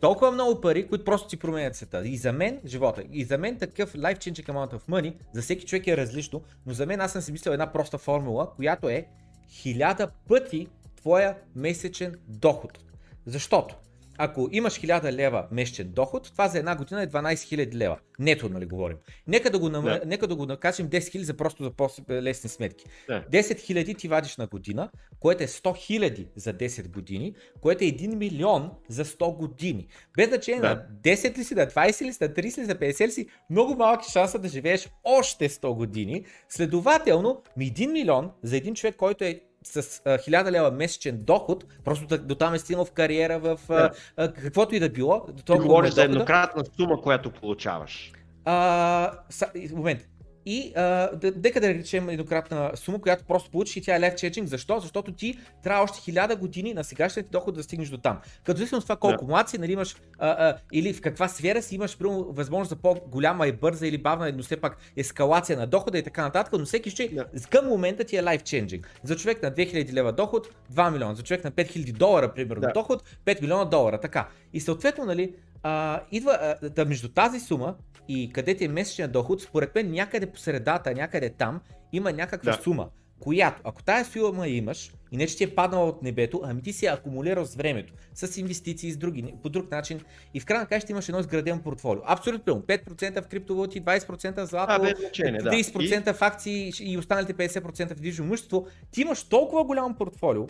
A: Толкова много пари, които просто ти променят света. И за мен, живота, и за мен такъв life changing amount of money, за всеки човек е различно, но за мен аз съм си мислил една проста формула, която е хиляда пъти твоя месечен доход. Защото ако имаш 1000 лева месечен доход, това за една година е 12 000 лева. Нето, нали говорим. Нека да го, нам... да. Нека да го накачим 10 000 за просто за по-лесни сметки. Да. 10 000 ти вадиш на година, което е 100 000 за 10 години, което е 1 милион за 100 години. Без значение да. на 10 ли си, на 20 ли си, на 30 ли си, на 50 ли си, много малки шанса да живееш още 100 години. Следователно, ми 1 милион за един човек, който е с а, 1000 лева месечен доход, просто да, до там е стигнал в кариера, в а, а, каквото и да било.
B: Ти говориш за еднократна сума, която получаваш.
A: А, са, момент. И а, дека да речем еднократна сума, която просто получиш и тя е life changing. Защо? Защото ти трябва още хиляда години на сегашния ти доход да стигнеш до там. Като зависимо от това колко да. млад си, нали имаш, а, а, или в каква сфера си имаш примерно, възможност за по-голяма и бърза или бавна, но все пак ескалация на дохода и така нататък, но всеки ще да. към момента ти е life changing. За човек на 2000 лева доход 2 милиона, за човек на 5000 долара примерно да. доход 5 милиона долара. Така. И съответно, нали, а, идва а, да, между тази сума и къде ти е месечния доход, според мен някъде по средата, някъде там има някаква да. сума, която, ако тая сума имаш, и не че ти е паднала от небето, ами ти си я акумулирал с времето, с инвестиции, с други, по друг начин и в крайна края ще имаш едно изградено портфолио. Абсолютно, 5% в криптовалути, 20% в злато, а, 30% да. в акции и останалите 50% в движимо имущество. Ти имаш толкова голямо портфолио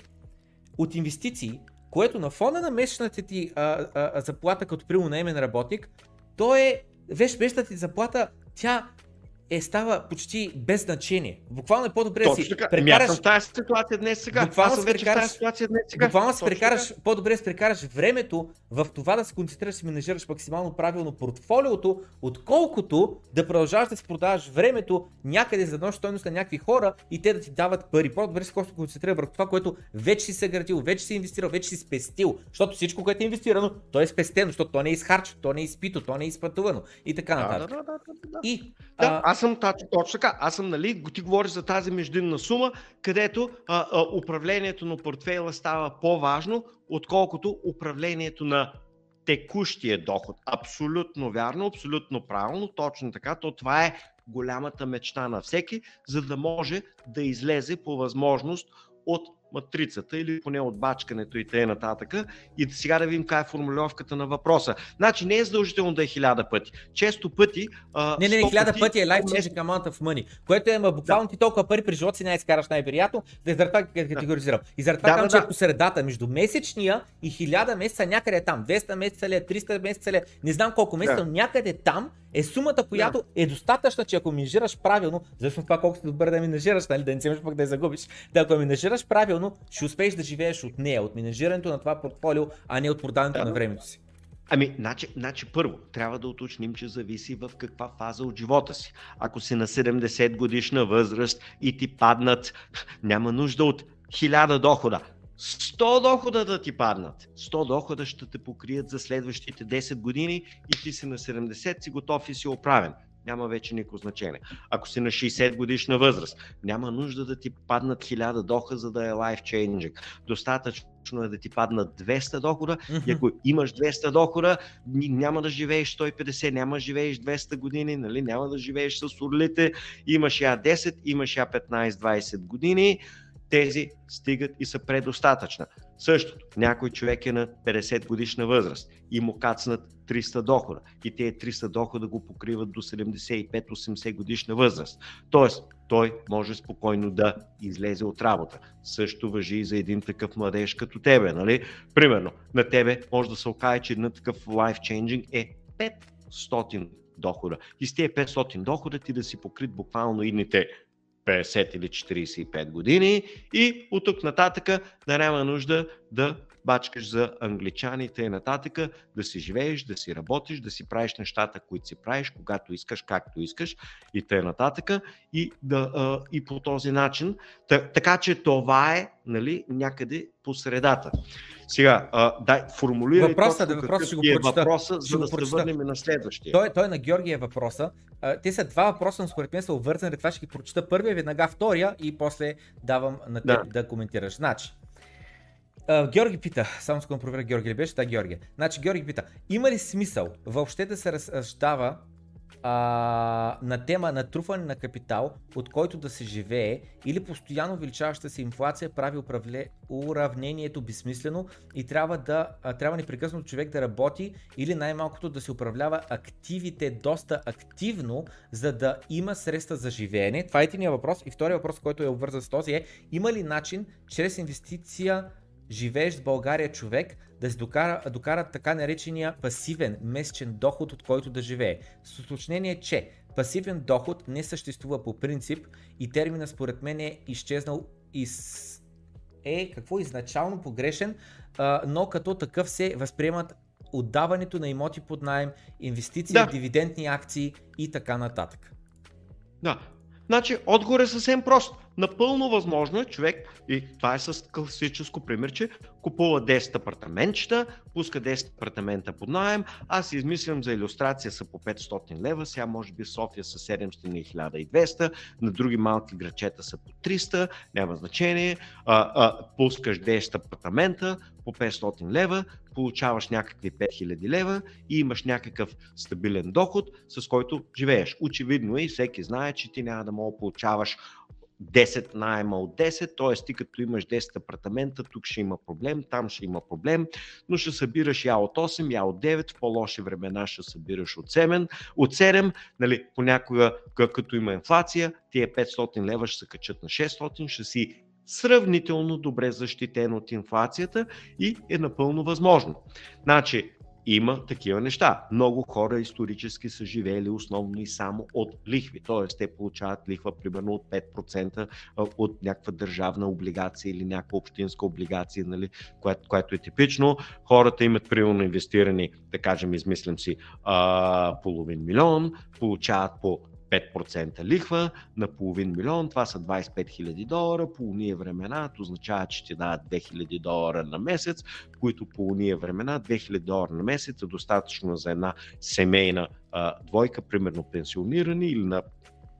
A: от инвестиции, което на фона на месечната ти а, а, заплата като примерно наемен работник, то е, виж, месечната ти заплата, тя е става почти без значение. Буквално е по-добре да си
B: така. Ами прекараш... Ами тази ситуация днес сега.
A: Буквално си прекараш... ситуация днес сега. Буквално си прекараш, по-добре си прекараш времето в това да се концентрираш и менажираш максимално правилно портфолиото, отколкото да продължаваш да си продаваш времето някъде за едно стойност на някакви хора и те да ти дават пари. По-добре си концентрира върху това, което вече си съградил, вече си инвестирал, вече си спестил. Защото всичко, което е инвестирано, то е спестено, защото то не е изхарчено, то не е изпито, то не е изпътувано и така нататък. Да, да, да, да,
B: да. И, да, а... аз съм точно така. Аз съм, нали, ти говориш за тази междинна сума, където а, а, управлението на портфейла става по-важно, отколкото управлението на текущия доход. Абсолютно вярно, абсолютно правилно, точно така. То това е голямата мечта на всеки, за да може да излезе по възможност от матрицата или поне от бачкането и т.н. нататък. И сега да видим каква е формулировката на въпроса. Значи не е задължително да е хиляда пъти. Често пъти.
A: А, не, не, не, хиляда пъти, пъти е life changing amount of money, което е ма, буквално да. ти толкова пари при живота си не изкараш най-вероятно, да е заради това категоризирам. И заради това да, да, че да. по средата между месечния и хиляда месеца някъде е там. 200 месеца ли, 300 е, месеца ли, е, не знам колко месеца, да. някъде там е сумата, която да. е достатъчна, че ако менажираш правилно, защото това колко си добър да менажираш, нали, да не вземеш пък да я загубиш, да ако менажираш правилно, ще успееш да живееш от нея, от менажирането на това портфолио, а не от продаването да. на времето си.
B: Ами, значи, значи първо, трябва да уточним, че зависи в каква фаза от живота си. Ако си на 70 годишна възраст и ти паднат, няма нужда от 1000 дохода. 100 дохода да ти паднат. 100 дохода ще те покрият за следващите 10 години и ти си на 70 си готов и си оправен. Няма вече никакво значение. Ако си на 60 годишна възраст, няма нужда да ти паднат 1000 дохода, за да е life changing. Достатъчно е да ти паднат 200 дохода и ако имаш 200 дохода, няма да живееш 150, няма да живееш 200 години, нали? няма да живееш с орлите, имаш я 10, имаш я 15-20 години, тези стигат и са предостатъчна. Същото, някой човек е на 50 годишна възраст и му кацнат 300 дохода и тези 300 дохода го покриват до 75-80 годишна възраст. Тоест, той може спокойно да излезе от работа. Също въжи и за един такъв младеж като тебе. Нали? Примерно, на тебе може да се окаже, че един такъв life changing е 500 дохода. И с тези 500 дохода ти да си покрит буквално идните 50 или 45 години и от тук нататък да няма нужда да бачкаш за англичаните и нататък, да си живееш, да си работиш, да си правиш нещата, които си правиш, когато искаш, както искаш и т.н. нататък и, да, и по този начин. така че това е нали, някъде по средата. Сега, а, дай, формулирай
A: въпроса, да, въпроса ще го
B: е въпроса, за да се върнем на следващия.
A: Той, той на Георгия е въпроса. А, те са два въпроса, но според мен са обвързани. Това ще ги прочита първия, веднага втория и после давам на теб да, да коментираш. Значи, Uh, Георги пита, само искам да проверя Георги ли беше, да Георги. Значи Георги пита, има ли смисъл въобще да се разсъждава а, на тема натрупване на капитал, от който да се живее или постоянно увеличаваща се инфлация прави управле... уравнението безсмислено и трябва да а, трябва непрекъснато човек да работи или най-малкото да се управлява активите доста активно, за да има средства за живеене. Това е единия въпрос. И втория въпрос, който е обвързан с този е, има ли начин чрез инвестиция живееш в България човек да се докара, докара така наречения пасивен месечен доход, от който да живее. С уточнение, че пасивен доход не съществува по принцип и термина според мен е изчезнал из... е какво изначално погрешен, а, но като такъв се възприемат отдаването на имоти под найем, инвестиции да. дивидендни акции и така нататък.
B: Да, Значи, отгоре е съвсем прост. Напълно възможно е човек, и това е с класическо пример, че купува 10 апартаментчета, пуска 10 апартамента под найем, аз измислям за иллюстрация са по 500 лева, сега може би София са 700 и 1200, на други малки грачета са по 300, няма значение, а, а, пускаш 10 апартамента по 500 лева, получаваш някакви 5000 лева и имаш някакъв стабилен доход, с който живееш. Очевидно е и всеки знае, че ти няма да мога получаваш 10 найема от 10, т.е. ти като имаш 10 апартамента, тук ще има проблем, там ще има проблем, но ще събираш я от 8, я от 9, в по-лоши времена ще събираш от 7, от 7 нали, понякога като има инфлация, тия 500 лева ще се качат на 600, ще си сравнително добре защитен от инфлацията и е напълно възможно. Значи, има такива неща. Много хора исторически са живели основно и само от лихви, т.е. те получават лихва примерно от 5% от някаква държавна облигация или някаква общинска облигация, нали, което, което е типично. Хората имат примерно инвестирани, да кажем, измислям си, а, половин милион, получават по 5% лихва на половин милион, това са 25 000 долара, по уния времена означава, че ти дават 2000 долара на месец, които по уния времена 2000 долара на месец е достатъчно за една семейна а, двойка, примерно пенсионирани или на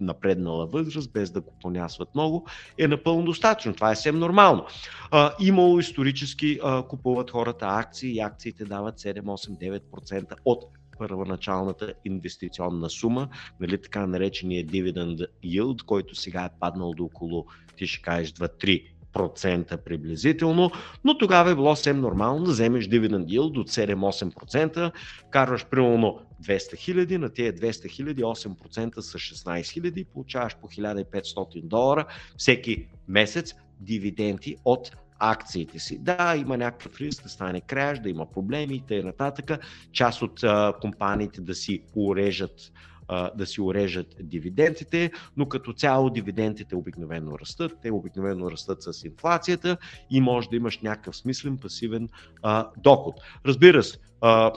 B: напреднала възраст, без да го понясват много, е напълно достатъчно. Това е съвсем нормално. А, имало исторически а, купуват хората акции и акциите дават 7, 8, 9% от първоначалната инвестиционна сума, нали, така наречения dividend yield, който сега е паднал до около, ти ще кажеш, 2-3 процента приблизително, но тогава е било съвсем нормално да вземеш dividend yield от 7-8%, карваш примерно 200 хиляди, на тези 200 хиляди 8% са 16 хиляди, получаваш по 1500 долара всеки месец дивиденти от акциите си. Да, има някакъв риск да стане краш, да има проблеми и т.н. Част от а, компаниите да си урежат да си урежат дивидендите, но като цяло дивидендите обикновено растат, те обикновено растат с инфлацията и може да имаш някакъв смислен пасивен а, доход. Разбира се, а,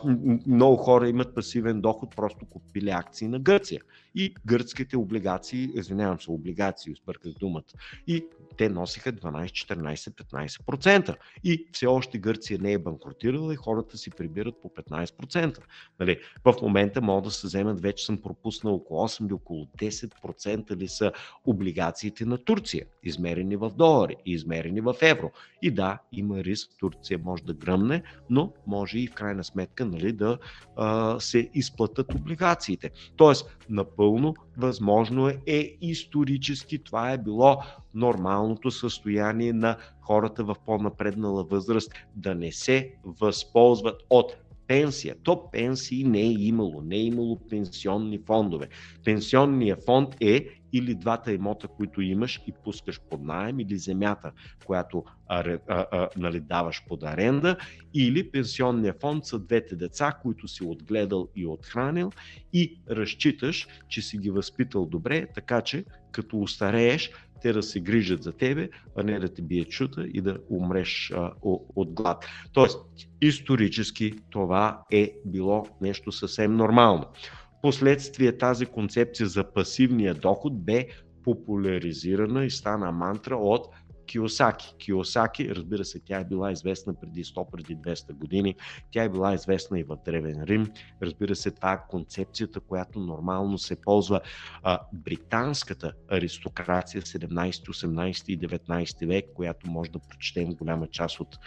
B: много хора имат пасивен доход, просто купили акции на Гърция. И гръцките облигации, извинявам се, облигации, сбърках думата, и те носиха 12, 14, 15%. И все още Гърция не е банкротирала и хората си прибират по 15%. Нали, в момента могат да се вземат, вече съм пропуснал около 8 или около 10% ли са облигациите на Турция, измерени в долари и измерени в евро. И да, има риск, Турция може да гръмне, но може и в крайна сметка нали, да а, се изплатат облигациите. Тоест, напълно възможно е, е исторически това е било нормалното състояние на хората в по-напреднала възраст да не се възползват от пенсия. То пенсии не е имало, не е имало пенсионни фондове. Пенсионният фонд е или двата имота, които имаш и пускаш под найем, или земята, която а, а, а, нали, даваш под аренда, или пенсионния фонд са двете деца, които си отгледал и отхранил и разчиташ, че си ги възпитал добре, така че като устарееш, те да се грижат за тебе, а не да те бие чута и да умреш а, от глад. Тоест, исторически това е било нещо съвсем нормално. Последствие тази концепция за пасивния доход бе популяризирана и стана мантра от Киосаки. Киосаки, разбира се, тя е била известна преди 100, преди 200 години. Тя е била известна и в Древен Рим. Разбира се, това е концепцията, която нормално се ползва а, британската аристокрация 17, 18 и 19 век, която може да прочетем голяма част от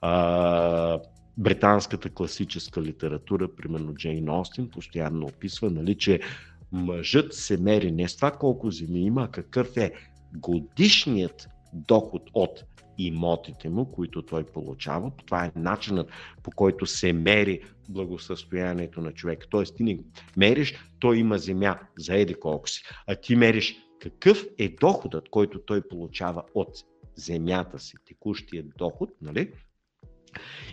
B: а, британската класическа литература, примерно Джейн Остин, постоянно описва, нали, че мъжът се мери не с това колко земи има, а какъв е годишният доход от имотите му, които той получава. Това е начинът по който се мери благосъстоянието на човека. Тоест ти не мериш, той има земя за еди колко си, а ти мериш какъв е доходът, който той получава от земята си, текущия доход, нали?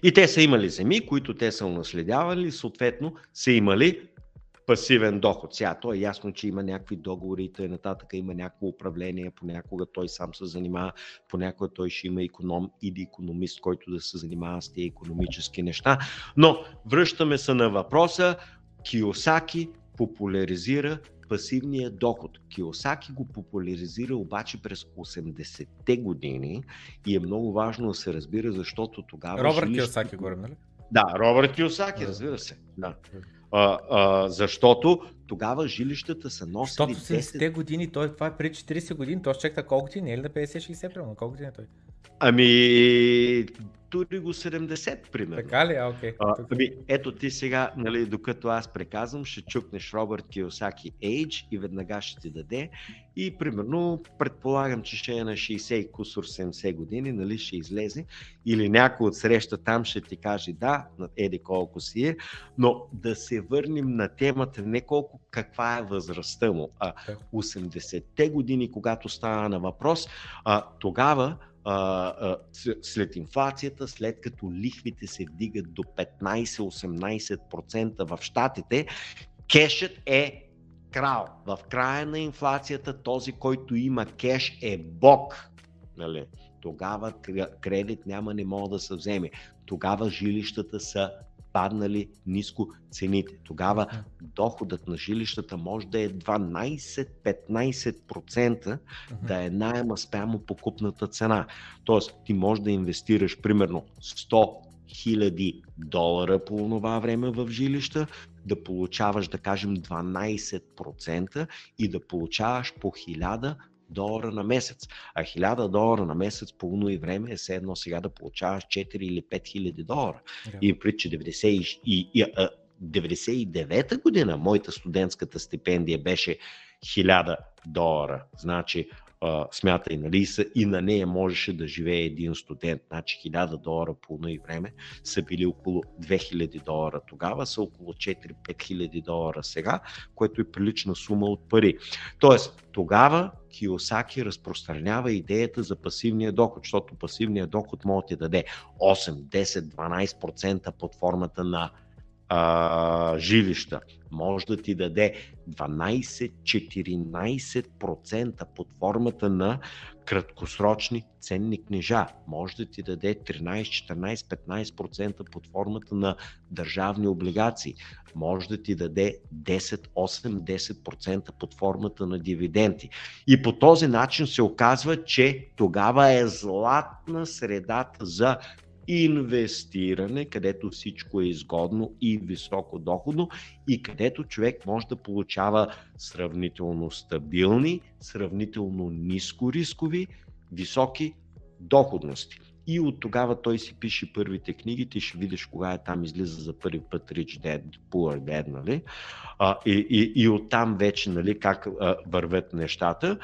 B: И те са имали земи, които те са унаследявали, съответно са имали пасивен доход. Сега то е ясно, че има някакви договори и т.н. има някакво управление, понякога той сам се занимава, понякога той ще има економ или економист, който да се занимава с тези економически неща. Но връщаме се на въпроса, Киосаки популяризира пасивния доход. Киосаки го популяризира обаче през 80-те години и е много важно да се разбира, защото тогава...
A: Робърт жилището... Киосаки говорим, нали?
B: Да, Робърт Киосаки, разбира се. Да. А, а, защото тогава жилищата са носили...
A: Защото 70-те години, той, това е преди 40 години, той ще чакта колко години, не е ли на 50-60 примерно, колко години е той?
B: Ами, дори го 70, примерно.
A: Така ли? А, окей.
B: А, ами, ето ти сега, нали, докато аз преказвам, ще чукнеш Робърт Киосаки Age и веднага ще ти даде. И примерно, предполагам, че ще е на 60 и кусор 70 години, нали, ще излезе. Или някой от среща там ще ти каже да, еди колко си е. Но да се върнем на темата не колко каква е възрастта му, а 80-те години, когато става на въпрос, а, тогава а, а, след инфлацията, след като лихвите се вдигат до 15-18% в Штатите, кешът е крал. В края на инфлацията този, който има кеш е бог. Нали? Тогава кредит няма, не мога да се вземе. Тогава жилищата са паднали ниско цените. Тогава доходът на жилищата може да е 12-15% да е найема спрямо покупната цена. Тоест, ти можеш да инвестираш примерно 100 000 долара по това време в жилища, да получаваш, да кажем, 12% и да получаваш по 1000 долара на месец. А 1000 долара на месец по уно и време е все едно сега да получаваш 4 или 5 хиляди долара. Yeah. И при че 90 и, и, и, 99-та година моята студентската стипендия беше 1000 долара. Значи смятай, нали, и на нея можеше да живее един студент, значи 1000 долара по и време са били около 2000 долара тогава, са около 4-5 хиляди долара сега, което е прилична сума от пари. Тоест, тогава Киосаки разпространява идеята за пасивния доход, защото пасивният доход може да ти даде 8, 10, 12% под формата на а, жилища, може да ти даде 12-14% под формата на краткосрочни ценни книжа. Може да ти даде 13-14-15% под формата на държавни облигации. Може да ти даде 10-8-10% под формата на дивиденти. И по този начин се оказва, че тогава е златна средата за инвестиране, където всичко е изгодно и високо доходно и където човек може да получава сравнително стабилни, сравнително ниско рискови, високи доходности. И от тогава той си пише първите книги, ти ще видиш кога е там излиза за първи път Rich Dad, Poor Dad, нали? А, и, и, и оттам вече, нали, как а, вървят нещата.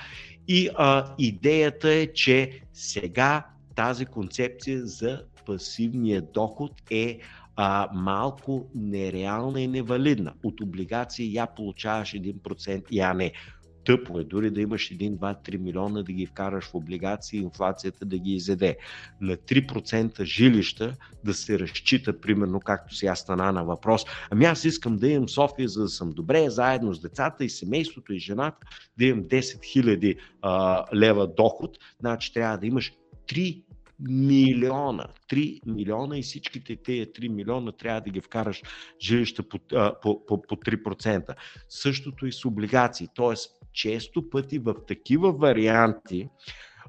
B: И а, идеята е, че сега тази концепция за пасивния доход е а, малко нереална и невалидна. От облигации я получаваш 1%, я не. Тъпо е дори да имаш 1, 2, 3 милиона да ги вкараш в облигации, инфлацията да ги изеде. На 3% жилища да се разчита, примерно както сега стана на въпрос. Ами аз искам да имам София, за да съм добре, заедно с децата и семейството и жената, да имам 10 000 лева доход, значи трябва да имаш 3 милиона. 3 милиона и всичките тези 3 милиона трябва да ги вкараш жилища по, по, по, по 3%. Същото и с облигации. Тоест, често пъти в такива варианти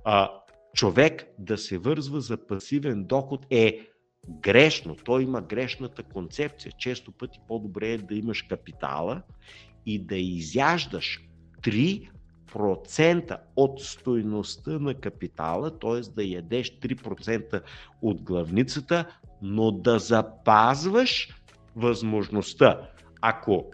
B: а, човек да се вързва за пасивен доход е грешно. Той има грешната концепция. Често пъти по-добре е да имаш капитала и да изяждаш 3 процента от стойността на капитала, т.е. да ядеш 3% от главницата, но да запазваш възможността, ако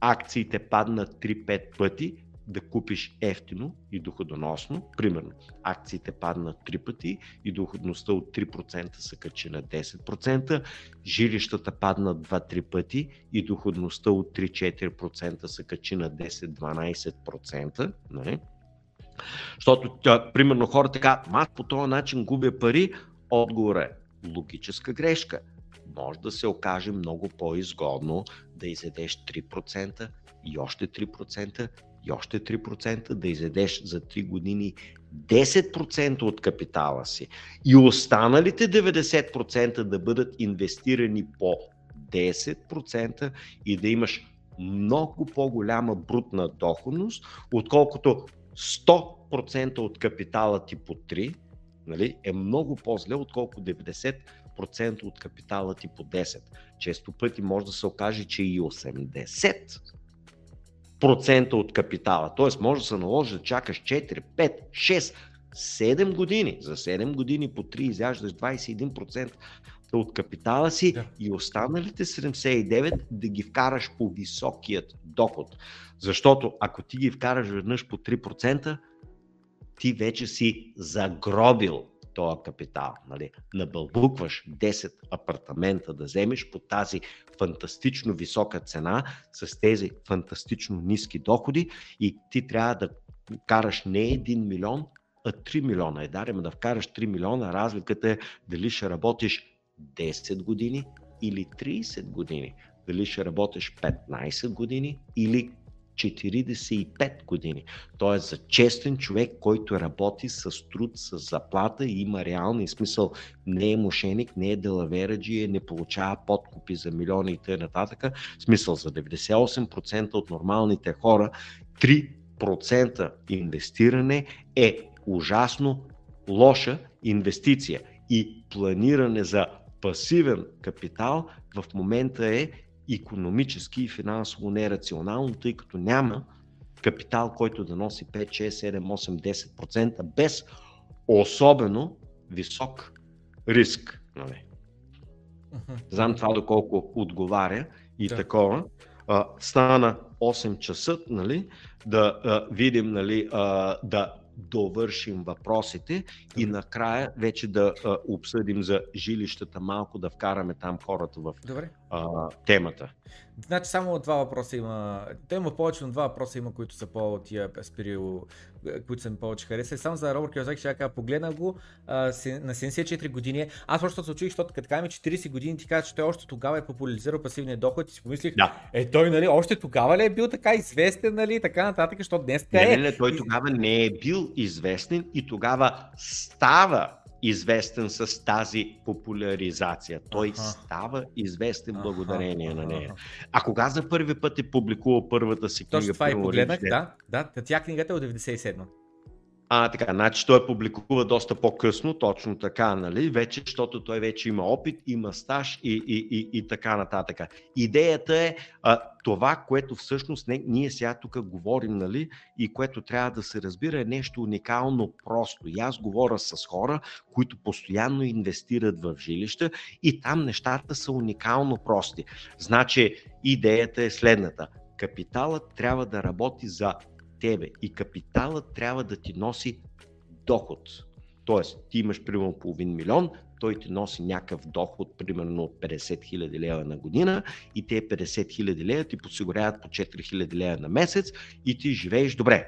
B: акциите паднат 3-5 пъти, да купиш ефтино и доходоносно. Примерно, акциите паднат 3 пъти и доходността от 3% се качи на 10%, жилищата паднат 2-3 пъти и доходността от 3-4% се качи на 10-12%. Нали? Защото, примерно, хората казват, аз по този начин губя пари, отговор е логическа грешка. Може да се окаже много по-изгодно да изедеш 3% и още 3% и още 3% да изедеш за 3 години 10% от капитала си и останалите 90% да бъдат инвестирани по 10% и да имаш много по-голяма брутна доходност, отколкото 100% от капитала ти по 3 нали, е много по-зле, отколкото 90% от капитала ти по 10. Често пъти може да се окаже, че и 80 процента от капитала. Тоест може да се наложи да чакаш 4, 5, 6, 7 години. За 7 години по 3 изяждаш 21% от капитала си да. и останалите 79 да ги вкараш по високият доход. Защото ако ти ги вкараш веднъж по 3%, ти вече си загробил този капитал. Нали? Набълбукваш 10 апартамента да вземеш по тази фантастично висока цена с тези фантастично ниски доходи и ти трябва да караш не 1 милион, а 3 милиона. Е, дарем да вкараш 3 милиона, разликата е дали ще работиш 10 години или 30 години. Дали ще работиш 15 години или 45 години. Тоест за честен човек, който работи с труд, с заплата и има реални смисъл, не е мошеник, не е делавераджи, не получава подкупи за милиони и т.н. Смисъл за 98% от нормалните хора 3% инвестиране е ужасно лоша инвестиция и планиране за пасивен капитал в момента е економически и финансово нерационално, тъй като няма капитал, който да носи 5, 6, 7, 8, 10% без особено висок риск. Нали? Знам това доколко отговаря и да. такова. А, стана 8 часа, нали, да а, видим, нали, а, да довършим въпросите и накрая вече да а, обсъдим за жилищата малко, да вкараме там хората в Добре. А, темата.
A: Значи само два въпроса има. Те има повече, но два въпроса има, които са по тия Спирил, които са ми повече харесали. Само за Робърт Киозаки ще кажа, погледна го а, на 74 години. Аз просто се очих, защото като кажем 40 години, ти казваш, че той още тогава е популяризирал пасивния доход и си помислих, да. е той, нали, още тогава ли е бил така известен, нали, така нататък, защото днес
B: не, е. Не, не, той тогава не е бил известен и тогава става известен с тази популяризация. Той ага. става известен благодарение ага, на нея. А кога за първи път е публикувал първата си книга?
A: Точно това и погледнах, да, да. Тя книгата е от 97
B: а, така, значи той публикува доста по-късно, точно така, нали? Вече, защото той вече има опит, има стаж и, и, и, и така нататък. Идеята е а, това, което всъщност не, ние сега тук говорим, нали? И което трябва да се разбира е нещо уникално просто. И аз говоря с хора, които постоянно инвестират в жилища и там нещата са уникално прости. Значи, идеята е следната. Капиталът трябва да работи за тебе и капиталът трябва да ти носи доход. Тоест, ти имаш примерно половин милион, той ти носи някакъв доход, примерно от 50 хиляди лева на година и те 50 хиляди лева ти подсигуряват по 4 хиляди лева на месец и ти живееш добре.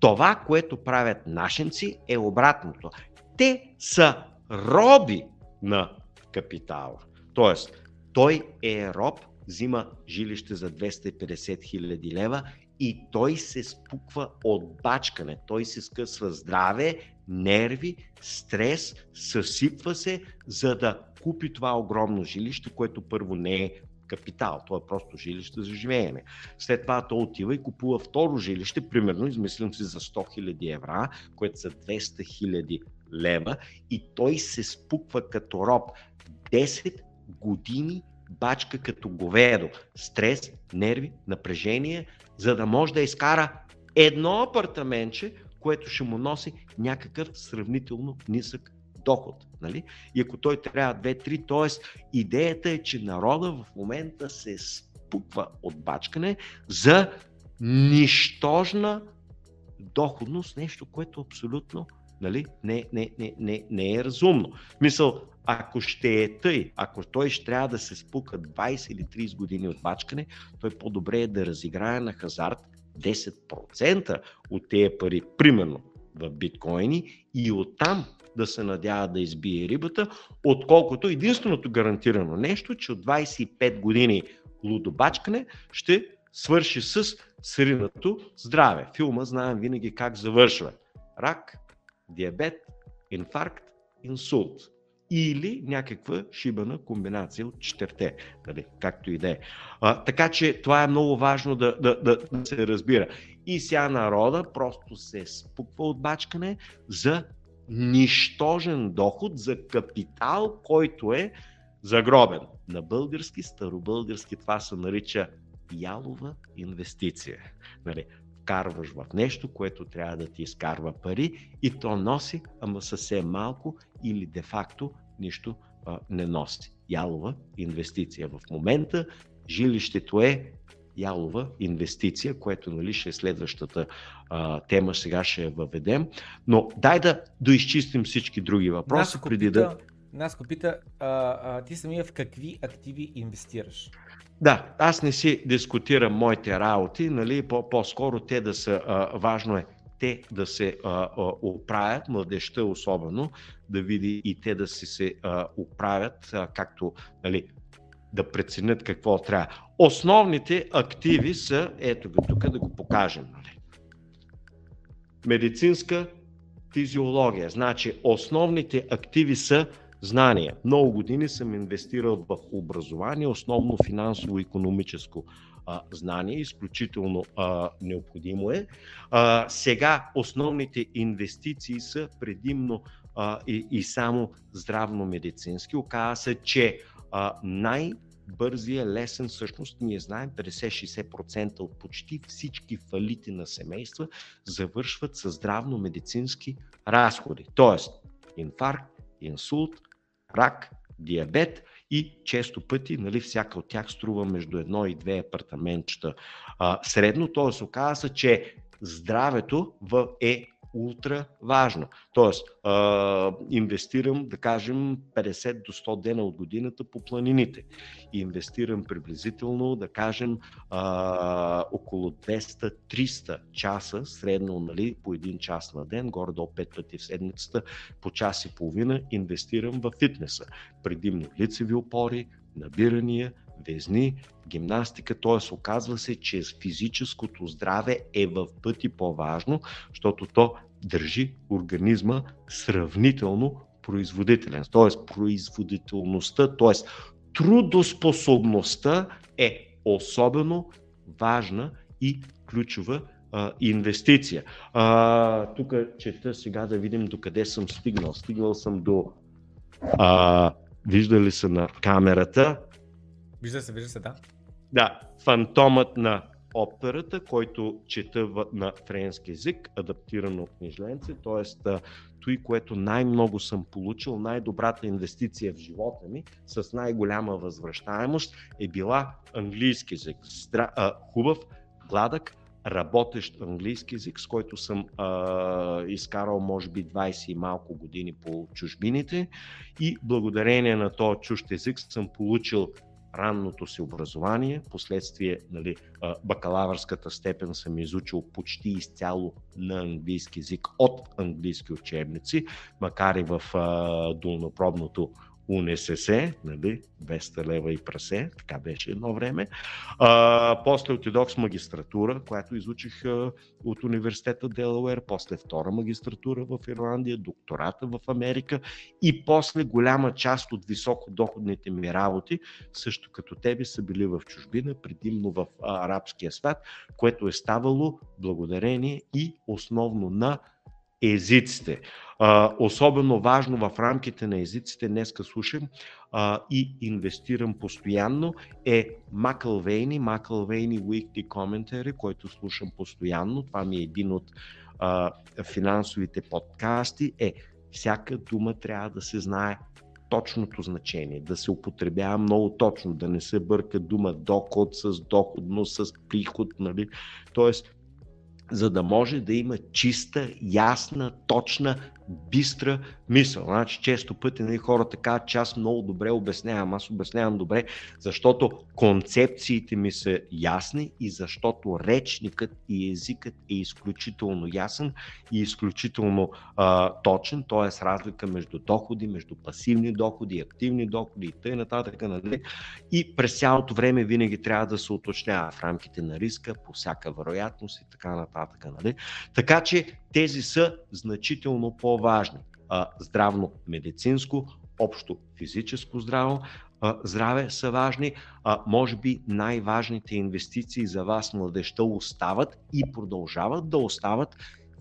B: Това, което правят нашенци е обратното. Те са роби на капитала. Тоест, той е роб, взима жилище за 250 хиляди лева и той се спуква от бачкане. Той се скъсва здраве, нерви, стрес, съсипва се, за да купи това огромно жилище, което първо не е капитал, то е просто жилище за живеене. След това той отива и купува второ жилище, примерно, измислям си за 100 000 евра, което са 200 000 лева и той се спуква като роб. 10 години бачка като говедо. Стрес, нерви, напрежение, за да може да изкара едно апартаментче, което ще му носи някакъв сравнително нисък доход. Нали? И ако той трябва 2-3, т.е. идеята е, че народа в момента се запуква от бачкане за нищожна доходност, нещо, което абсолютно нали, не, не, не, не, не е разумно. Мисъл, ако ще е тъй, ако той ще трябва да се спука 20 или 30 години от бачкане, той по-добре е да разиграе на хазарт 10% от тези пари, примерно в биткоини и оттам да се надява да избие рибата, отколкото единственото гарантирано нещо, че от 25 години лудобачкане ще свърши с сринато здраве. Филма знаем винаги как завършва. Рак, диабет, инфаркт, инсулт или някаква шибана комбинация от четирте, нали, както и да е. Така че това е много важно да, да, да, да се разбира. И сега народа просто се спуква от бачкане за нищожен доход, за капитал, който е загробен. На български, старобългарски това се нарича ялова инвестиция. Нали, вкарваш в нещо, което трябва да ти изкарва пари и то носи, ама съвсем малко или де-факто нищо а, не носи. Ялова инвестиция. В момента жилището е ялова инвестиция, което нали, ще е следващата а, тема, сега ще я въведем. Но дай да доизчистим всички други въпроси
A: Наско преди пита, да... Наско пита, а, а, ти самия в какви активи инвестираш?
B: Да, аз не си дискутирам моите работи, нали, по-скоро те да са, а, важно е те да се а, а, оправят, младеща особено, да види и те да си се а, оправят, а, както нали, да преценят какво трябва. Основните активи са, ето го тук да го покажем. Нали. Медицинска физиология. Значи основните активи са знания. Много години съм инвестирал в образование, основно финансово-економическо знание, изключително а, необходимо е. А, сега основните инвестиции са предимно а, и, и само здравно-медицински. Оказва се, че а, най- бързия, лесен, всъщност ние знаем 50-60% от почти всички фалити на семейства завършват с здравно-медицински разходи. Тоест инфаркт, инсулт, рак, диабет и често пъти, нали, всяка от тях струва между едно и две апартаментчета а, средно, т.е. оказа се, че здравето е ултра важно. Тоест, а, инвестирам, да кажем, 50 до 100 дена от годината по планините. Инвестирам приблизително, да кажем, а, около 200-300 часа, средно нали, по един час на ден, горе до 5 пъти в седмицата, по час и половина, инвестирам в фитнеса. Предимно лицеви опори, набирания, везни, гимнастика, т.е. оказва се, че физическото здраве е в пъти по-важно, защото то държи организма сравнително производителен. Т.е. производителността, т.е. трудоспособността е особено важна и ключова инвестиция. А, тук чета сега да видим до къде съм стигнал. Стигнал съм до. А, виждали се на камерата.
A: Вижда се, вижда се, да.
B: Да, фантомът на операта, който чета на френски язик, адаптирано от книжленце, т.е. той, което най-много съм получил, най-добрата инвестиция в живота ми, с най-голяма възвръщаемост, е била английски язик. Здра... А, хубав, гладък, работещ английски язик, с който съм а, изкарал може би 20 и малко години по чужбините и благодарение на този чужд език съм получил ранното си образование, последствие нали, бакалавърската степен съм изучил почти изцяло на английски язик от английски учебници, макар и в долнопробното УНСС, нали, 200 лева и прасе, така беше едно време. А, после отидох с магистратура, която изучих а, от университета Делауер, после втора магистратура в Ирландия, доктората в Америка и после голяма част от високодоходните ми работи, също като тебе, са били в чужбина, предимно в арабския свят, което е ставало благодарение и основно на езиците. А, особено важно в рамките на езиците, днеска слушам а, и инвестирам постоянно, е Макълвейни, Макълвейни Weekly Commentary, който слушам постоянно. Това ми е един от а, финансовите подкасти. Е, всяка дума трябва да се знае точното значение, да се употребява много точно, да не се бърка дума доход с доходно, с приход, нали? Тоест, за да може да има чиста, ясна, точна бистра мисъл. Значи, често пъти нали, хората казват, че аз много добре обяснявам. Аз обяснявам добре, защото концепциите ми са ясни и защото речникът и езикът е изключително ясен и изключително а, точен, т.е. разлика между доходи, между пасивни доходи, активни доходи и т.н. Нали? И през цялото време винаги трябва да се уточнява в рамките на риска, по всяка вероятност и така нататък. Нали? Така че тези са значително по-важни. Здравно-медицинско, общо физическо здраво, здраве са важни. Може би най-важните инвестиции за вас, младеща, остават и продължават да остават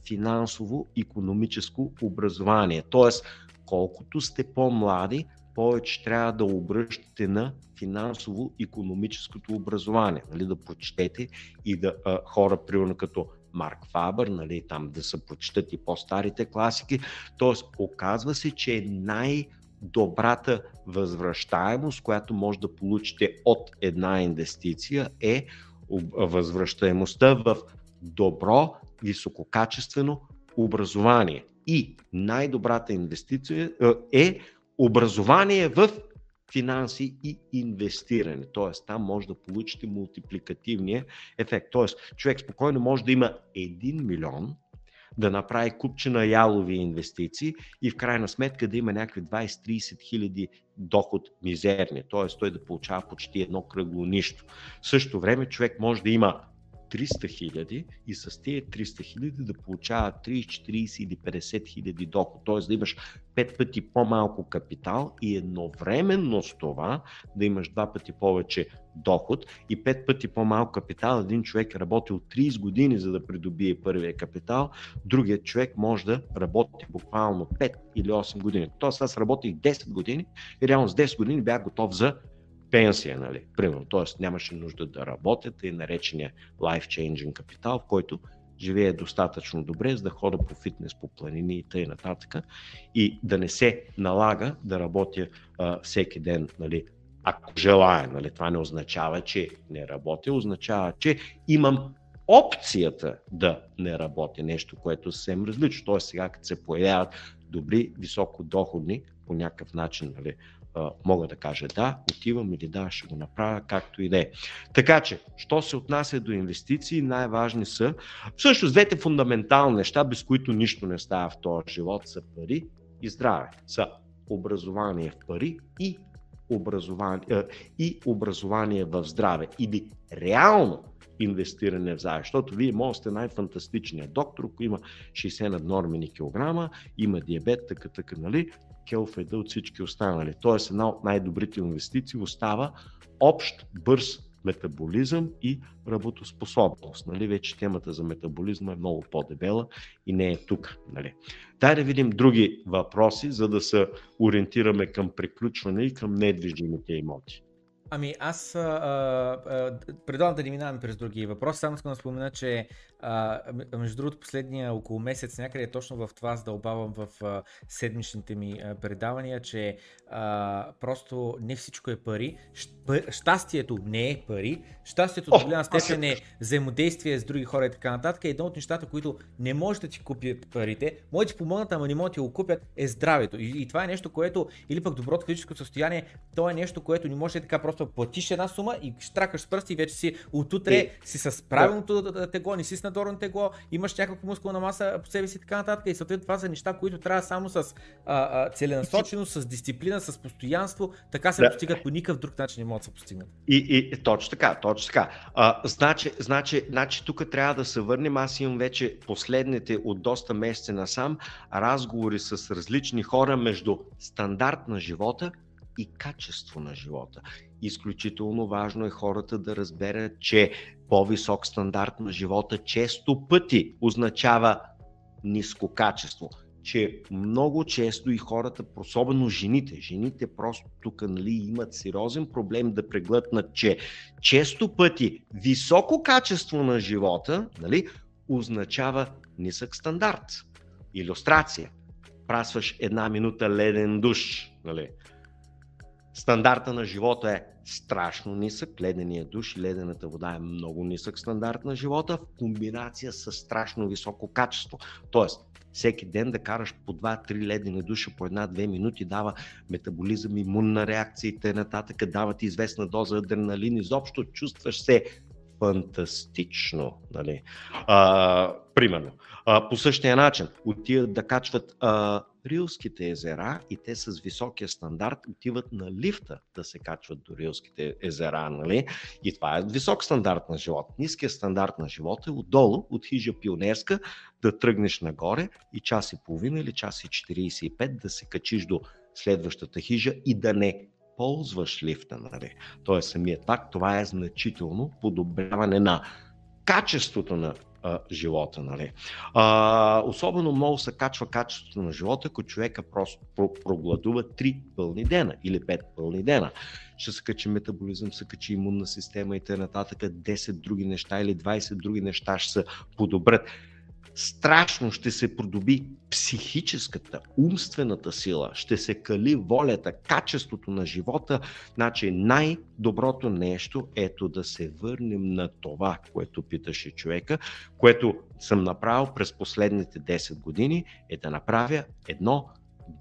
B: финансово-економическо образование. Тоест, колкото сте по-млади, повече трябва да обръщате на финансово-економическото образование. Нали, да прочетете и да хора, примерно като Марк Фабър, нали, там да се прочитат и по-старите класики. Тоест, оказва се, че е най- добрата възвръщаемост, която може да получите от една инвестиция е възвръщаемостта в добро, висококачествено образование. И най-добрата инвестиция е образование в финанси и инвестиране. Тоест, там може да получите мултипликативния ефект. Тоест, човек спокойно може да има 1 милион, да направи купчина ялови инвестиции и в крайна сметка да има някакви 20-30 хиляди доход мизерни, т.е. той да получава почти едно кръгло нищо. В същото време човек може да има 300 хиляди и с тези 300 хиляди да получава 30, 40 или 50 хиляди доход. Т.е. да имаш 5 пъти по-малко капитал и едновременно с това да имаш 2 пъти повече доход и 5 пъти по-малко капитал. Един човек е работил 30 години за да придобие първия капитал, другият човек може да работи буквално 5 или 8 години. Тоест аз работих 10 години и реално с 10 години бях готов за пенсия, нали, примерно. Тоест нямаше нужда да работят и наречения life-changing капитал, в който живее достатъчно добре, за да хода по фитнес, по планини и т.н. нататък. И да не се налага да работя а, всеки ден, нали, ако желая. Нали, това не означава, че не работя, означава, че имам опцията да не работя, нещо, което съвсем различно. Тоест сега, като се появяват добри, високодоходни по някакъв начин нали, мога да кажа да, отивам или да, ще го направя, както и да е. Така че, що се отнася до инвестиции, най-важни са, всъщност двете фундаментални неща, без които нищо не става в този живот, са пари и здраве. Са образование в пари и образование, и образование в здраве. Или реално инвестиране в здраве. Защото вие може сте най-фантастичният доктор, ако има 60 наднормени килограма, има диабет, така, така, нали? Келфеда от всички останали. Тоест една от най-добрите инвестиции остава общ, бърз метаболизъм и работоспособност. Нали? Вече темата за метаболизма е много по-дебела и не е тук. Нали? Дай да видим други въпроси, за да се ориентираме към приключване и към недвижимите имоти.
A: Ами аз, а, предлагам да не минаваме през други въпроси, само искам да спомена, че а, между другото последния около месец някъде точно в това задълбавам в а, седмичните ми а, предавания, че а, просто не всичко е пари. Щастието не е пари. Щастието до голяма степен е взаимодействие с други хора и така нататък. Едно от нещата, които не може да ти купят парите, може да ти помогнат, ама не могат да ти го купят, е здравето. И, и това е нещо, което, или пък доброто физическо състояние, то е нещо, което не може така просто платиш една сума и штракаш с пръсти и вече си отутре е, си с правилното да. тегло, не си с надорно тегло, имаш някаква мускулна маса по себе си и така нататък. И съответно това са неща, които трябва само с а, а, целенасоченост, с дисциплина, с постоянство, така се да. постигат по никакъв друг начин не могат да се постигнат.
B: И, и точно така, точно така. А, значи, значи, значи тук трябва да се върнем. Аз имам вече последните от доста месеци насам разговори с различни хора между стандарт на живота и качество на живота. Изключително важно е хората да разберат, че по-висок стандарт на живота често пъти означава ниско качество че много често и хората, особено жените, жените просто тук нали, имат сериозен проблем да преглътнат, че често пъти високо качество на живота нали, означава нисък стандарт. Иллюстрация. Прасваш една минута леден душ. Нали. Стандарта на живота е страшно нисък, ледения душ и ледената вода е много нисък стандарт на живота в комбинация с страшно високо качество. Тоест, всеки ден да караш по 2-3 ледени душа по една-две минути дава метаболизъм, имунна реакция и т.н. дава ти известна доза адреналин, изобщо чувстваш се фантастично. Нали? А, примерно. А, по същия начин отиват да качват а, Рилските езера и те с високия стандарт отиват на лифта да се качват до Рилските езера. Нали? И това е висок стандарт на живот. Ниският стандарт на живота е отдолу, от хижа пионерска, да тръгнеш нагоре и час и половина или час и 45 да се качиш до следващата хижа и да не ползваш лифта. Нали? Тоест самият факт, това е значително подобряване на качеството на живота. Нали. А, особено много се качва качеството на живота, ако човека просто прогладува 3 пълни дена или 5 пълни дена. Ще се качи метаболизъм, се качи имунна система и т.н. 10 други неща или 20 други неща ще се подобрят страшно ще се продоби психическата, умствената сила, ще се кали волята, качеството на живота. Значи най-доброто нещо ето да се върнем на това, което питаше човека, което съм направил през последните 10 години, е да направя едно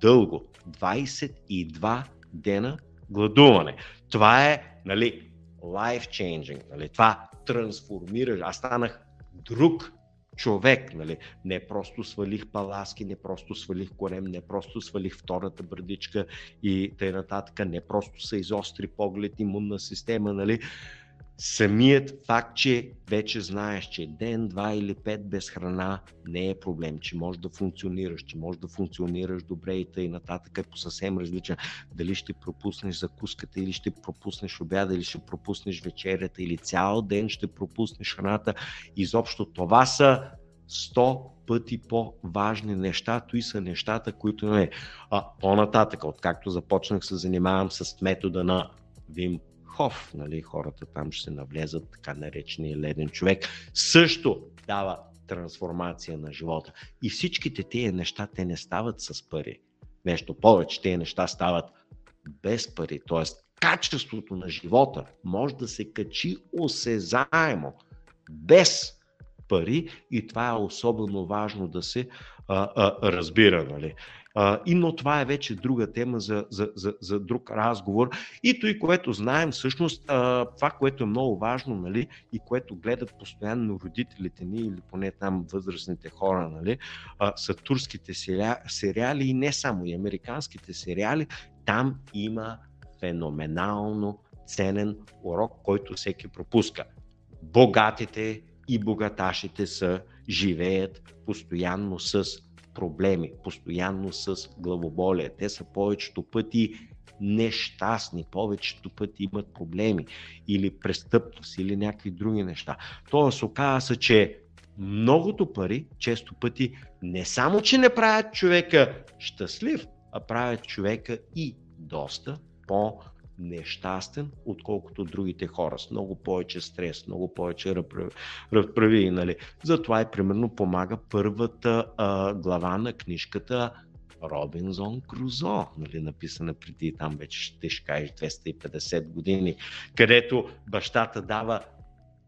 B: дълго, 22 дена гладуване. Това е, нали, life changing, нали, това трансформира. Аз станах друг човек. Нали? Не просто свалих паласки, не просто свалих корем, не просто свалих втората брадичка и т.н. Не просто се изостри поглед, имунна система. Нали? Самият факт, че вече знаеш, че ден, два или пет без храна не е проблем, че можеш да функционираш, че можеш да функционираш добре и тъй нататък е по съвсем различен. Дали ще пропуснеш закуската или ще пропуснеш обяда или ще пропуснеш вечерята или цял ден ще пропуснеш храната. Изобщо това са 100 пъти по-важни неща. Той са нещата, които не. А, по-нататък, откакто започнах се занимавам с метода на Вим Хоф, нали, хората там ще се навлезат, така наречения леден човек, също дава трансформация на живота. И всичките тия неща, те не стават с пари. Нещо повече, тези неща стават без пари. Тоест, качеството на живота може да се качи осезаемо, без пари и това е особено важно да се а, а, разбира. Нали? И, но това е вече друга тема за, за, за, за друг разговор. И той, което знаем, всъщност, това, което е много важно, нали, и което гледат постоянно родителите ни, или поне там възрастните хора, нали, са турските сериали и не само, и американските сериали, там има феноменално ценен урок, който всеки пропуска. Богатите и богаташите са, живеят постоянно с проблеми, постоянно с главоболие. Те са повечето пъти нещастни, повечето пъти имат проблеми или престъпност или някакви други неща. Тоест, оказва се, че многото пари често пъти не само, че не правят човека щастлив, а правят човека и доста по- нещастен, отколкото другите хора, с много повече стрес, много повече разправи. Нали. Затова и примерно помага първата а, глава на книжката Робинзон Крузо, нали, написана преди там вече ще ще кажеш 250 години, където бащата дава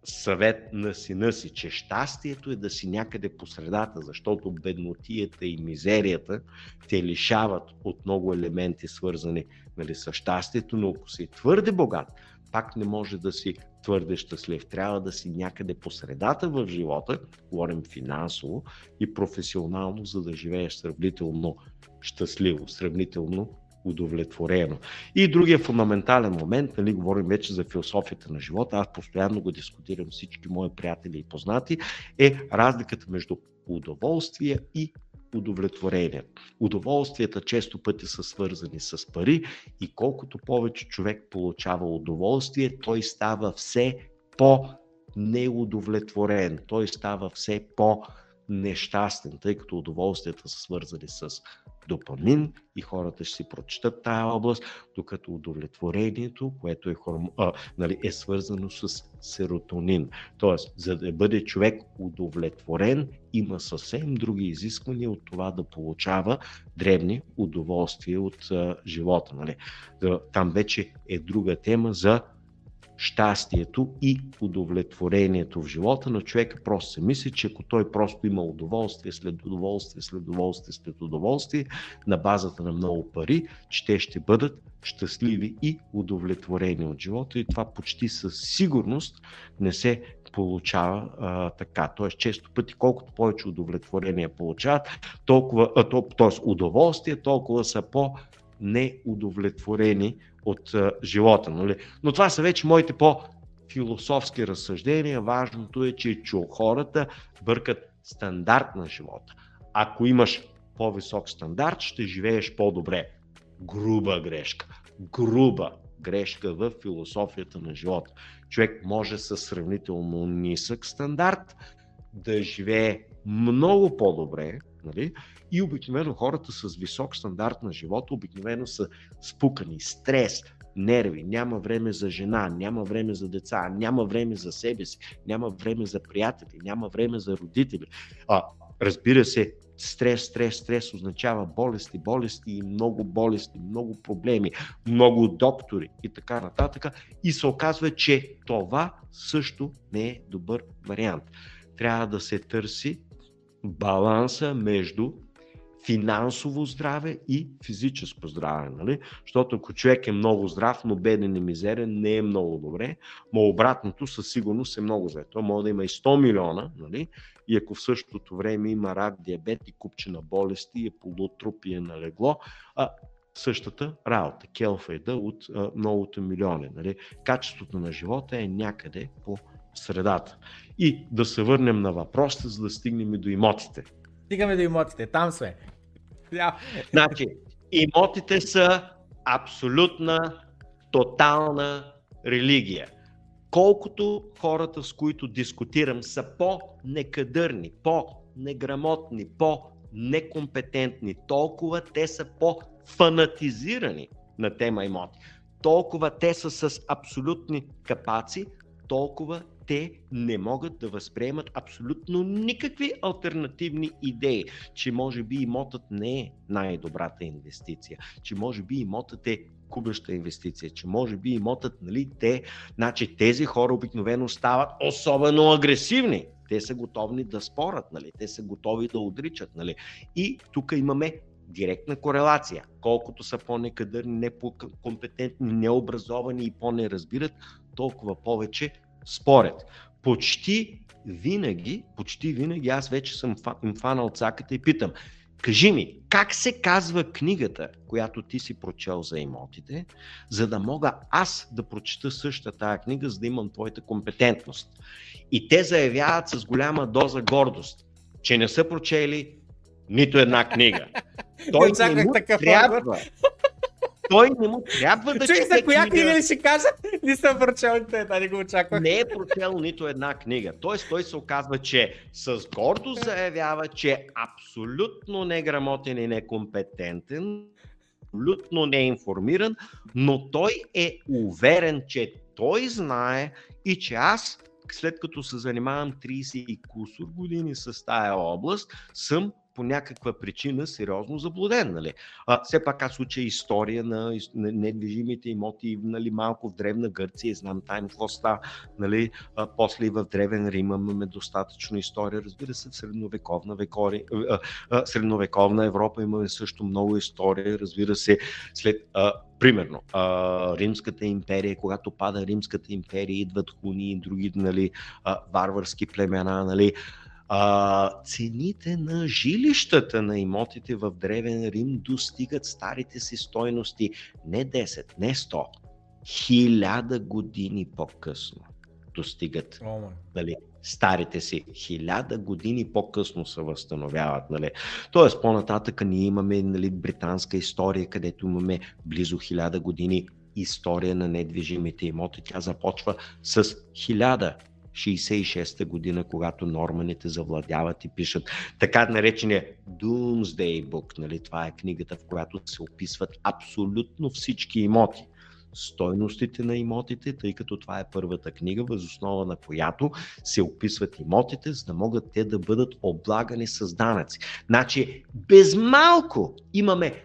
B: съвет на сина си, че щастието е да си някъде по средата, защото беднотията и мизерията те лишават от много елементи, свързани нали, с щастието, но ако си твърде богат, пак не може да си твърде щастлив. Трябва да си някъде по средата в живота, говорим финансово и професионално, за да живееш сравнително щастливо, сравнително удовлетворено. И другия фундаментален момент, нали, говорим вече за философията на живота, аз постоянно го дискутирам всички мои приятели и познати, е разликата между удоволствие и удовлетворение. Удоволствията често пъти са свързани с пари и колкото повече човек получава удоволствие, той става все по неудовлетворен, той става все по нещастен, тъй като удоволствията са свързани с допамин и хората ще си прочитат тая област, докато удовлетворението, което е, хорм... а, нали, е свързано с серотонин. Тоест, за да бъде човек удовлетворен, има съвсем други изисквания от това да получава древни удоволствия от а, живота. Нали. Там вече е друга тема за щастието и удовлетворението в живота на човека. Просто се мисли, че ако той просто има удоволствие след удоволствие, след удоволствие, след удоволствие, на базата на много пари, че те ще бъдат щастливи и удовлетворени от живота и това почти със сигурност не се получава а, така. Тоест, често пъти, колкото повече удовлетворение получават, толкова, а, то, т.е. удоволствие, толкова са по неудовлетворени от а, живота. Нали? Но това са вече моите по-философски разсъждения. Важното е, че чу хората бъркат стандарт на живота. Ако имаш по-висок стандарт, ще живееш по-добре. Груба грешка. Груба грешка в философията на живота. Човек може със сравнително нисък стандарт да живее много по-добре, нали? И обикновено хората с висок стандарт на живота обикновено са спукани, стрес, нерви, няма време за жена, няма време за деца, няма време за себе си, няма време за приятели, няма време за родители. А, разбира се, стрес, стрес, стрес означава болести, болести и много болести, много проблеми, много доктори и така нататък. И се оказва, че това също не е добър вариант. Трябва да се търси баланса между финансово здраве и физическо здраве. Нали? Защото ако човек е много здрав, но беден и мизерен, не е много добре, но обратното със сигурност е много зле. Той може да има и 100 милиона, нали? и ако в същото време има рак, диабет и купчина болести, е полутруп и е налегло, а същата работа, келфейда от а, многото милиони. Нали? Качеството на живота е някъде по средата. И да се върнем на въпроса, за да стигнем и до имотите.
A: Стигаме до имотите, там сме.
B: Значи, имотите са абсолютна, тотална религия. Колкото хората, с които дискутирам, са по-некадърни, по-неграмотни, по-некомпетентни, толкова те са по-фанатизирани на тема имоти. Толкова те са с абсолютни капаци, толкова те не могат да възприемат абсолютно никакви альтернативни идеи, че може би имотът не е най-добрата инвестиция, че може би имотът е кубеща инвестиция, че може би имотът, нали, те, значи тези хора обикновено стават особено агресивни. Те са готовни да спорят, нали, те са готови да отричат. Нали. И тук имаме директна корелация. Колкото са по-некадърни, непокомпетентни, необразовани и по-не разбират, толкова повече според. Почти винаги, почти винаги аз вече съм им фанал цаката и питам, кажи ми, как се казва книгата, която ти си прочел за имотите, за да мога аз да прочета същата тая книга, за да имам твоята компетентност. И те заявяват с голяма доза гордост, че не са прочели нито една книга. Той не му трябва той не му трябва да
A: чете за коя книга ли ще кажа? Не съм прочел нито една, не го очаквах.
B: Не е прочел нито една книга. Тоест той се оказва, че с гордо заявява, че е абсолютно неграмотен и некомпетентен, абсолютно неинформиран, но той е уверен, че той знае и че аз след като се занимавам 30 и кусор години с тая област, съм по някаква причина сериозно заблуден. Нали? А, все пак аз уча история на, недвижимите имоти нали, малко в Древна Гърция, знам там какво става. Нали? А, после и в Древен Рим имаме достатъчно история. Разбира се, в средновековна, векори, а, а, средновековна Европа имаме също много история. Разбира се, след а, Примерно, а, Римската империя, когато пада Римската империя, идват хуни и други нали, а, варварски племена. Нали, а, цените на жилищата на имотите в Древен Рим достигат старите си стойности не 10, не 100, хиляда години по-късно достигат oh, нали, старите си. Хиляда години по-късно се възстановяват. Нали. Тоест, по-нататък ние имаме нали, британска история, където имаме близо хиляда години история на недвижимите имоти. Тя започва с хиляда 66-та година, когато норманите завладяват и пишат така наречения Doomsday Book. Нали? Това е книгата, в която се описват абсолютно всички имоти стойностите на имотите, тъй като това е първата книга, възоснова на която се описват имотите, за да могат те да бъдат облагани с данъци. Значи, без малко имаме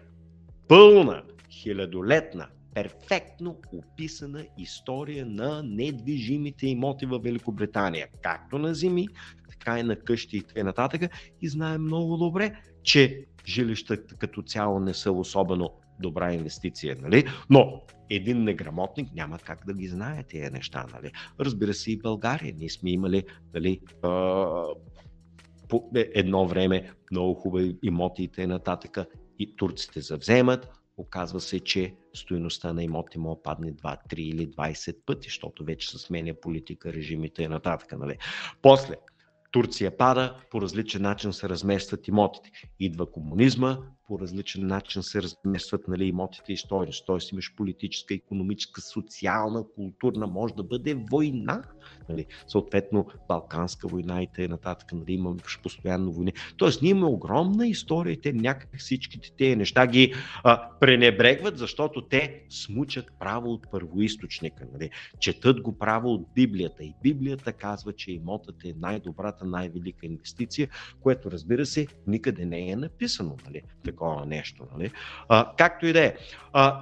B: пълна, хилядолетна, перфектно описана история на недвижимите имоти в Великобритания, както на земи, така и на къщи и т.н. И знаем много добре, че жилищата като цяло не са особено добра инвестиция, нали? Но един неграмотник няма как да ги знае тези неща, нали? Разбира се и България. Ние сме имали, нали, по едно време много хубави имоти и т.н. И турците завземат, оказва се, че стоеността на имоти му падне 2, 3 или 20 пъти, защото вече се сменя политика, режимите и нататък. Нали? После, Турция пада, по различен начин се разместват имотите. Идва комунизма, по различен начин се разместват нали, имотите и стойност. Тоест имаш политическа, економическа, социална, културна, може да бъде война. Нали. Съответно, Балканска война и т.н. Нали, имаме постоянно войни. Тоест ние имаме огромна история и те някак всичките тези неща ги а, пренебрегват, защото те смучат право от първоисточника. Нали. Четат го право от Библията и Библията казва, че имотът е най-добрата, най-велика инвестиция, което разбира се никъде не е написано. Нали такова нещо. Нали? А, както и да е.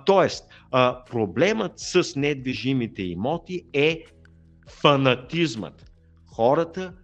B: Тоест, а, проблемът с недвижимите имоти е фанатизмът. Хората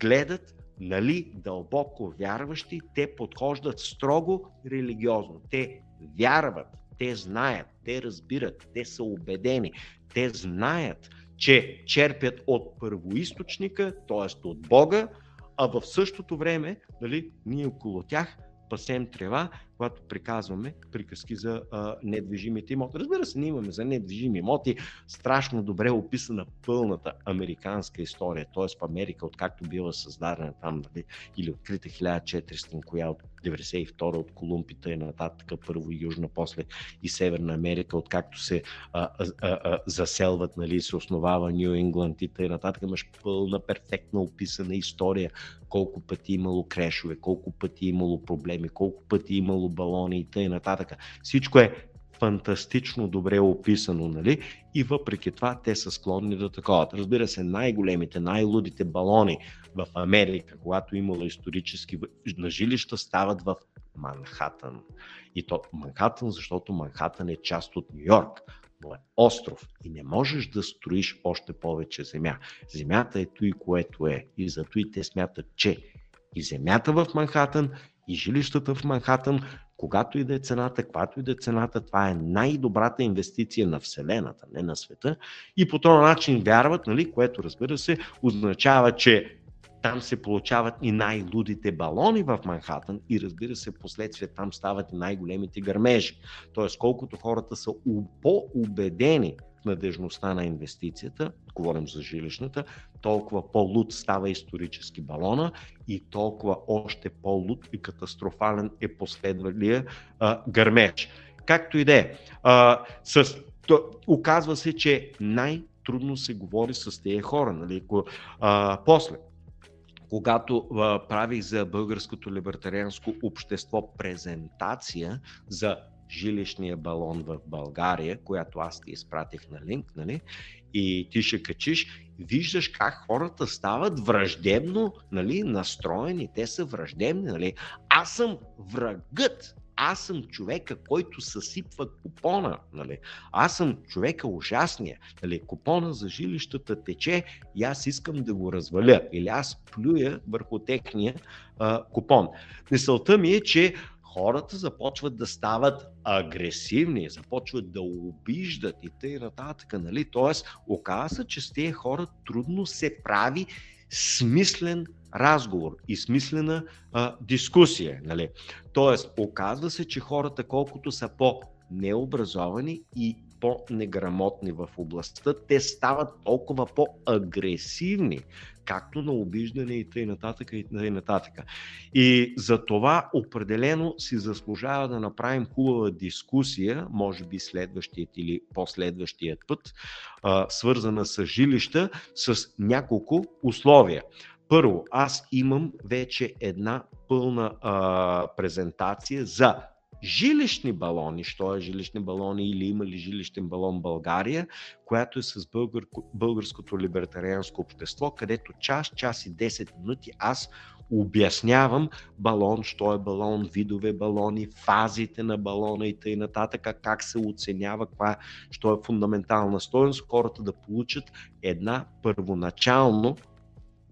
B: гледат нали, дълбоко вярващи, те подхождат строго религиозно. Те вярват, те знаят, те разбират, те са убедени, те знаят, че черпят от първоисточника, т.е. от Бога, а в същото време нали, ние около тях po sempre va когато приказваме приказки за а, недвижимите имоти. Разбира се, ние имаме за недвижими имоти страшно добре описана пълната американска история, т.е. в Америка, откакто била създадена там, нали, или открита 1400, коя от 92 от Колумбита и нататък, първо Южна, после и Северна Америка, откакто се а, а, а, заселват, нали, се основава Нью Ингланд и т.н. имаш пълна, перфектна описана история, колко пъти имало крешове, колко пъти имало проблеми, колко пъти имало балони и т.н. Всичко е фантастично добре описано, нали? И въпреки това те са склонни до такова. Разбира се, най-големите, най-лудите балони в Америка, когато имало исторически на жилища, стават в Манхатън. И то Манхатън, защото Манхатън е част от Нью Йорк, но е остров и не можеш да строиш още повече земя. Земята е той, което е. И зато и те смятат, че и земята в Манхатън, и жилищата в Манхатън когато и да е цената, каквато и да е цената, това е най-добрата инвестиция на Вселената, не на света. И по този начин вярват, нали, което разбира се означава, че там се получават и най-лудите балони в Манхатън и разбира се, последствие там стават и най-големите гърмежи. Тоест, колкото хората са по-убедени надежността на инвестицията, говорим за жилищната, толкова по-луд става исторически балона и толкова още по-луд и катастрофален е последвалия а, гърмеж. Както и да е. Оказва се, че най-трудно се говори с тези хора. Нали? А, после, когато а, правих за българското либертарианско общество презентация за жилищния балон в България, която аз ти изпратих на линк, нали? и ти ще качиш, виждаш как хората стават враждебно нали, настроени, те са враждебни. Нали? Аз съм врагът, аз съм човека, който съсипва купона. Нали? Аз съм човека ужасния. Нали? Купона за жилищата тече и аз искам да го разваля. Или аз плюя върху техния а, купон. Мисълта ми е, че хората започват да стават агресивни, започват да обиждат и т.н. нататък. Нали? Тоест, оказа се, че с тези хора трудно се прави смислен разговор и смислена а, дискусия. Нали? Тоест, оказва се, че хората колкото са по необразовани и по-неграмотни в областта, те стават толкова по-агресивни, както на обиждане и т.н. и т.н. И за това определено си заслужава да направим хубава дискусия, може би следващият или последващият път, свързана с жилища, с няколко условия. Първо, аз имам вече една пълна а, презентация за жилищни балони, що е жилищни балони или има ли жилищен балон България, която е с българ, българското либертарианско общество, където час, час и 10 минути аз обяснявам балон, що е балон, видове балони, фазите на балона и т.н. как се оценява, каква, що е фундаментална стоеност, хората да получат една първоначално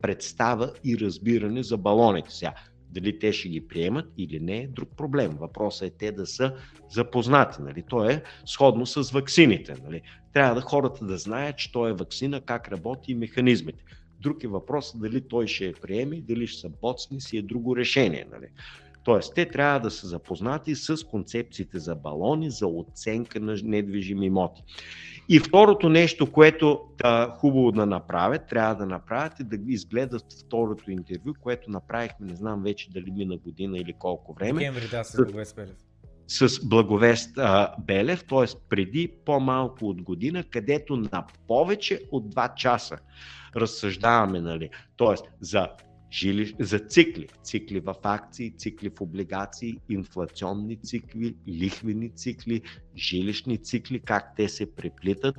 B: представа и разбиране за балоните. Сега, дали те ще ги приемат или не е друг проблем. Въпросът е те да са запознати. Нали? То е сходно с ваксините. Нали? Трябва да хората да знаят, що е вакцина, как работи и механизмите. Друг е въпросът дали той ще я приеме, дали ще са боцни, си е друго решение. Нали? Тоест, те трябва да са запознати с концепциите за балони, за оценка на недвижими имоти. И второто нещо, което да, хубаво да направят, трябва да направят е да изгледат второто интервю, което направихме, не знам вече дали мина година или колко време.
A: Декември, да, с Благовест Белев.
B: С Благовест а, Белев, т.е. преди по-малко от година, където на повече от 2 часа разсъждаваме, нали, т.е. за Жили, за цикли. Цикли в акции, цикли в облигации, инфлационни цикли, лихвени цикли, жилищни цикли, как те се преплитат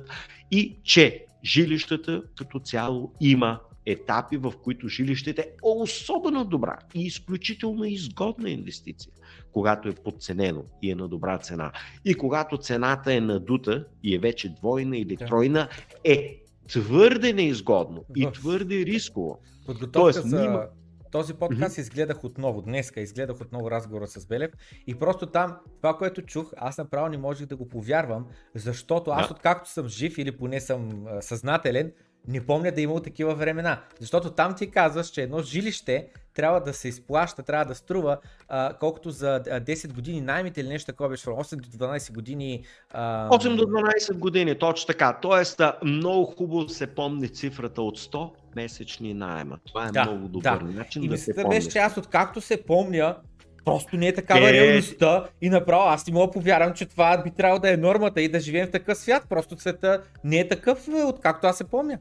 B: и че жилищата като цяло има етапи, в които жилището е особено добра и изключително изгодна инвестиция, когато е подценено и е на добра цена. И когато цената е надута и е вече двойна или тройна, е твърде неизгодно и твърде рисково.
A: Подготовка Тоест, за нима... този подкаст mm-hmm. изгледах отново, днеска изгледах отново разговора с Белев и просто там това, което чух, аз направо не можех да го повярвам, защото аз да. откакто съм жив или поне съм съзнателен, не помня да е имало такива времена. Защото там ти казваш, че едно жилище трябва да се изплаща, трябва да струва а, колкото за 10 години наймите или нещо такова беше, 8 до 12 години.
B: А... 8 до 12 години, точно така. Тоест, много хубаво се помни цифрата от 100 месечни найема. Това е да, много добър да. начин
A: и
B: да
A: се помни. беше, че аз откакто се помня, Просто не е такава е... реалността и направо аз не мога да повярвам, че това би трябвало да е нормата и да живеем в такъв свят. Просто света не е такъв, откакто аз се помня.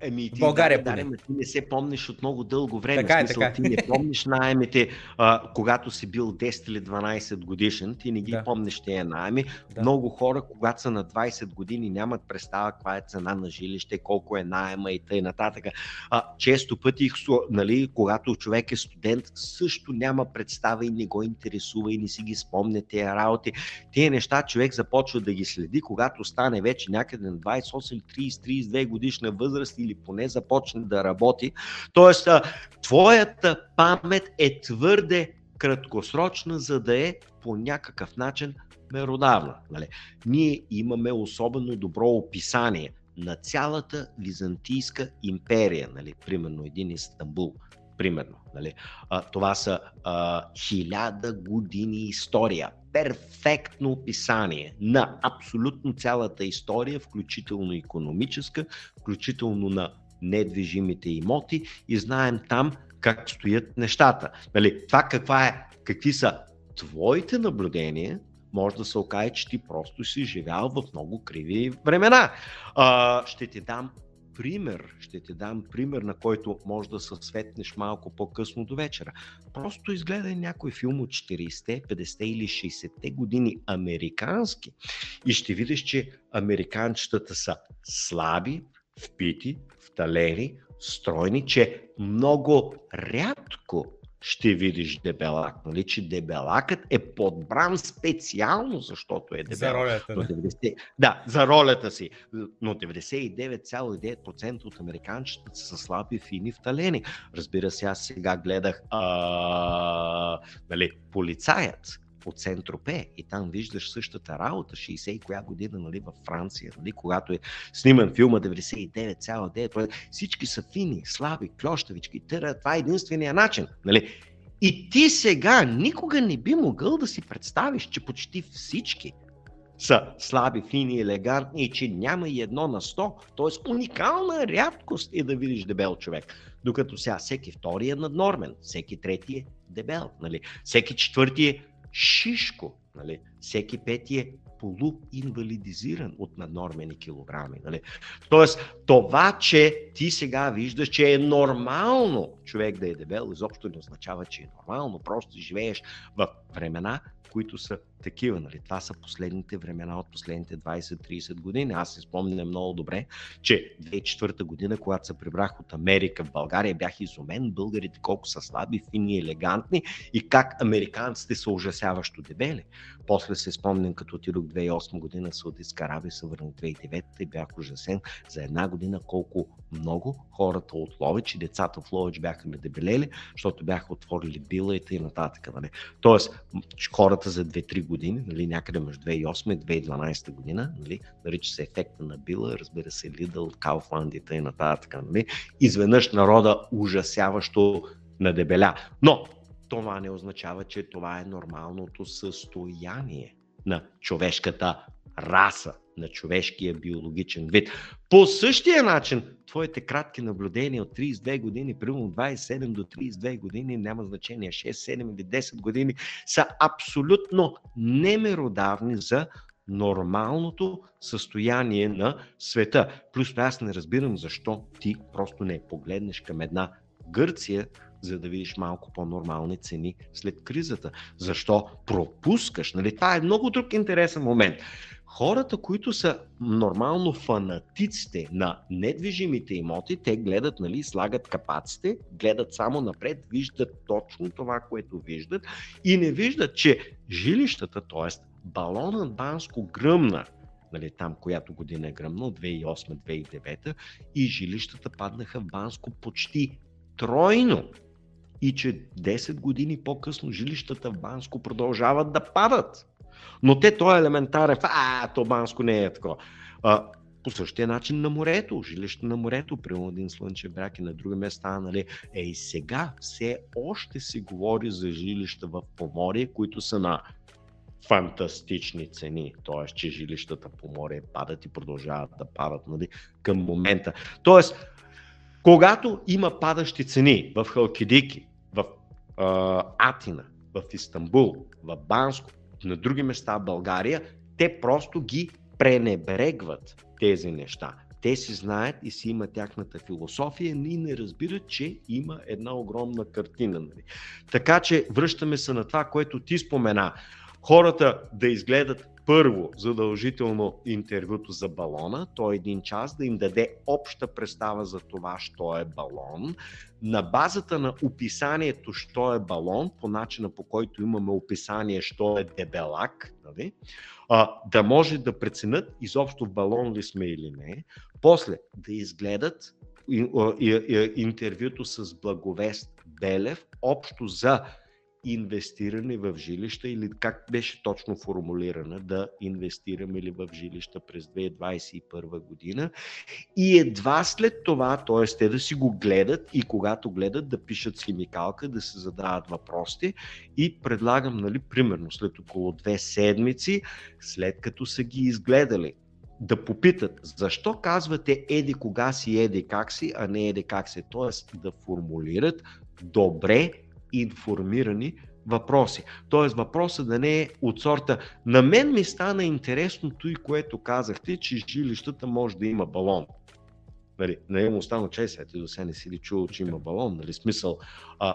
B: Еми, ти, България да, да, ти не се помниш от много дълго време. Така е, смисъл, така. Ти не помниш найемите, а, когато си бил 10 или 12 годишен, ти не ги да. помниш тези найеми. Да. Много хора, когато са на 20 години, нямат представа каква е цена на жилище, колко е найема и т.н. нататък. А, често пъти, нали, когато човек е студент, също няма представа и не го интересува и не си ги спомня тези работи. Тези неща човек започва да ги следи, когато стане вече някъде на 28, 30, 32 годишна възраст или поне започне да работи. Тоест, твоята памет е твърде краткосрочна, за да е по някакъв начин меродавна. Нали? Ние имаме особено добро описание на цялата Византийска империя, нали? примерно един Истанбул, примерно. Нали? А, това са хиляда години история. Перфектно описание на абсолютно цялата история, включително економическа, включително на недвижимите имоти и знаем там как стоят нещата. Нали? Това каква е, какви са твоите наблюдения, може да се окаже, че ти просто си живял в много криви времена. А, ще ти дам пример, ще ти дам пример, на който може да се светнеш малко по-късно до вечера. Просто изгледай някой филм от 40-те, 50-те или 60-те години американски и ще видиш, че американчетата са слаби, впити, вталени, стройни, че много рядко ще видиш дебелак. Нали, че дебелакът е подбран специално, защото е дебелак.
A: За ролята.
B: Да. 90... да, за ролята си. Но 99,9% от американчетата са слаби, фини, вталени. Разбира се, аз сега гледах а, нали, полицаят от Сент-Тропе и там виждаш същата работа, 60 и коя година нали, във Франция, нали, когато е сниман филма 99,9, всички са фини, слаби, клющавички, това е единствения начин. Нали. И ти сега никога не би могъл да си представиш, че почти всички са слаби, фини, елегантни и че няма и едно на сто. Тоест уникална рядкост е да видиш дебел човек. Докато сега всеки втори е наднормен, всеки трети е дебел, нали? всеки четвърти е шишко, нали? всеки пети е полуинвалидизиран от наднормени килограми. Нали? Тоест, това, че ти сега виждаш, че е нормално човек да е дебел, изобщо не означава, че е нормално. Просто живееш в времена, които са такива. Нали? Това са последните времена от последните 20-30 години. Аз се спомням много добре, че 2004 година, когато се прибрах от Америка в България, бях изумен българите колко са слаби, фини, елегантни и как американците са ужасяващо дебели. После се спомням, като отидох 2008 година в Саудитска Арабия, се върнах 2009 и бях ужасен за една година колко много хората от Лович и децата в Лович бяха ме дебелели, защото бяха отворили била и нататък. Нали. Тоест, хората за 2-3 години, нали, някъде между 2008 и 2012 година, нали, нарича се ефекта на Била, разбира се, Лидъл, Кауфланд и нататък. Нали. Изведнъж народа ужасяващо надебеля. Но това не означава, че това е нормалното състояние на човешката раса, на човешкия биологичен вид. По същия начин, твоите кратки наблюдения от 32 години, примерно 27 до 32 години, няма значение, 6, 7 или 10 години, са абсолютно немеродавни за нормалното състояние на света. Плюс аз не разбирам защо ти просто не погледнеш към една Гърция, за да видиш малко по-нормални цени след кризата. Защо пропускаш? Нали? Това е много друг интересен момент. Хората, които са нормално фанатиците на недвижимите имоти, те гледат, нали, слагат капаците, гледат само напред, виждат точно това, което виждат и не виждат, че жилищата, т.е. балонът Банско гръмна, нали, там, която година е гръмна, 2008-2009, и жилищата паднаха в Банско почти тройно и че 10 години по-късно жилищата в Банско продължават да падат. Но те, то е елементарен, а, то Банско не е такова. А, по същия начин на морето, жилище на морето, при един слънчев бряг и на други места, нали, е и сега все още се говори за жилища в поморие, които са на фантастични цени, т.е. че жилищата по море падат и продължават да падат нали, към момента. Тоест, когато има падащи цени в Халкидики, в а, Атина, в Истанбул, в Банско, на други места в България, те просто ги пренебрегват тези неща. Те си знаят и си има тяхната философия и не разбират, че има една огромна картина. Нали? Така че връщаме се на това, което ти спомена. Хората да изгледат първо задължително интервюто за балона, то е един час, да им даде обща представа за това, що е балон. На базата на описанието, що е балон, по начина по който имаме описание, що е дебелак, нали? да може да преценят изобщо балон ли сме или не. После да изгледат интервюто с Благовест Белев, общо за инвестиране в жилища или как беше точно формулирана да инвестираме ли в жилища през 2021 година и едва след това, т.е. те да си го гледат и когато гледат да пишат с химикалка, да се задават въпросите и предлагам, нали, примерно след около две седмици, след като са ги изгледали, да попитат защо казвате еди кога си, еди как си, а не еди как си. Т.е. да формулират добре информирани въпроси. Тоест въпросът да не е от сорта на мен ми стана интересното и което казахте, че жилищата може да има балон. Нали, не му остана чай, сега ти до сега не си ли чул, че има балон. Нали, смисъл, а,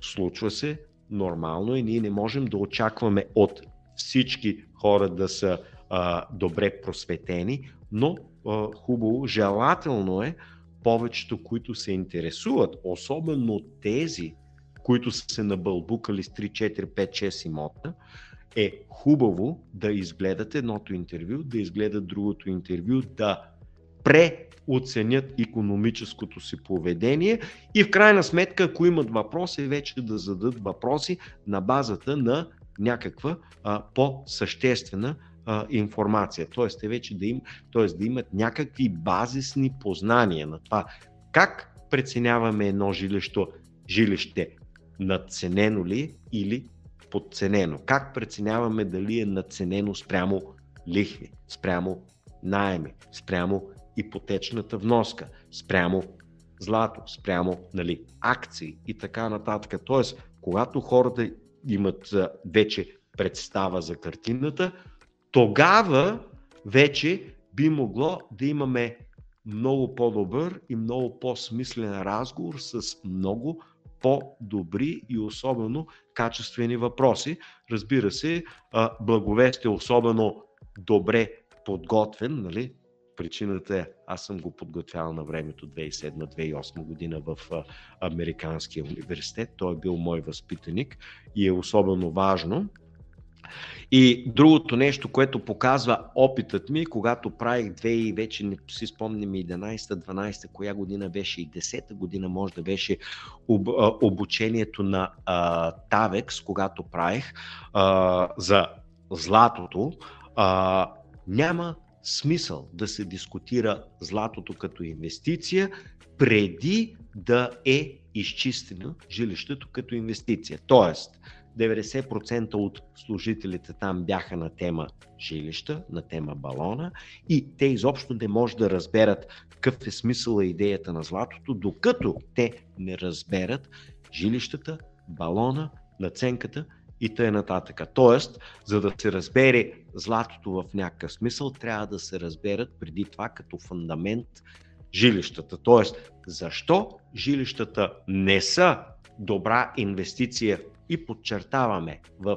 B: случва се, нормално и ние не можем да очакваме от всички хора да са а, добре просветени, но а, хубаво, желателно е повечето, които се интересуват, особено тези, които са се набълбукали с 3, 4, 5, 6 имота, е хубаво да изгледат едното интервю, да изгледат другото интервю, да преоценят економическото си поведение и в крайна сметка, ако имат въпроси, вече да зададат въпроси на базата на някаква а, по-съществена а, информация. Тоест, те вече да, им, тоест, да имат някакви базисни познания на това как преценяваме едно жилище, жилище надценено ли или подценено? Как преценяваме дали е надценено спрямо лихви, спрямо найеми, спрямо ипотечната вноска, спрямо злато, спрямо нали, акции и така нататък. Тоест, когато хората имат вече представа за картината, тогава вече би могло да имаме много по-добър и много по-смислен разговор с много по-добри и особено качествени въпроси. Разбира се, благовест е особено добре подготвен, нали? Причината е, аз съм го подготвял на времето 2007-2008 година в Американския университет. Той е бил мой възпитаник и е особено важно. И другото нещо, което показва опитът ми, когато правих две и вече не си спомням 11-12, коя година беше и 10-та година, може да беше об, обучението на а, Тавекс, когато правих а, за златото, а, няма смисъл да се дискутира златото като инвестиция преди да е изчистено жилището като инвестиция. Тоест, 90% от служителите там бяха на тема жилища, на тема балона и те изобщо не може да разберат какъв е смисъл и идеята на златото, докато те не разберат жилищата, балона, наценката и т.н. нататък. Тоест, за да се разбере златото в някакъв смисъл, трябва да се разберат преди това като фундамент жилищата. Тоест, защо жилищата не са добра инвестиция и подчертаваме в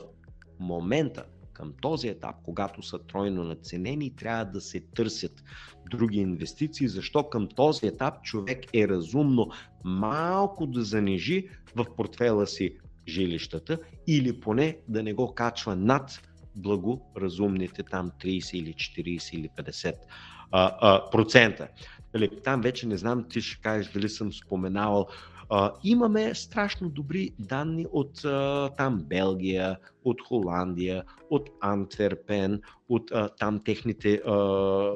B: момента, към този етап, когато са тройно наценени, трябва да се търсят други инвестиции, защо към този етап човек е разумно малко да занижи в портфела си жилищата или поне да не го качва над благоразумните там 30 или 40 или 50 а, а, процента. Нали, там вече не знам, ти ще кажеш дали съм споменавал а, имаме страшно добри данни от а, там Белгия, от Холандия, от Антверпен, от а, там техните а,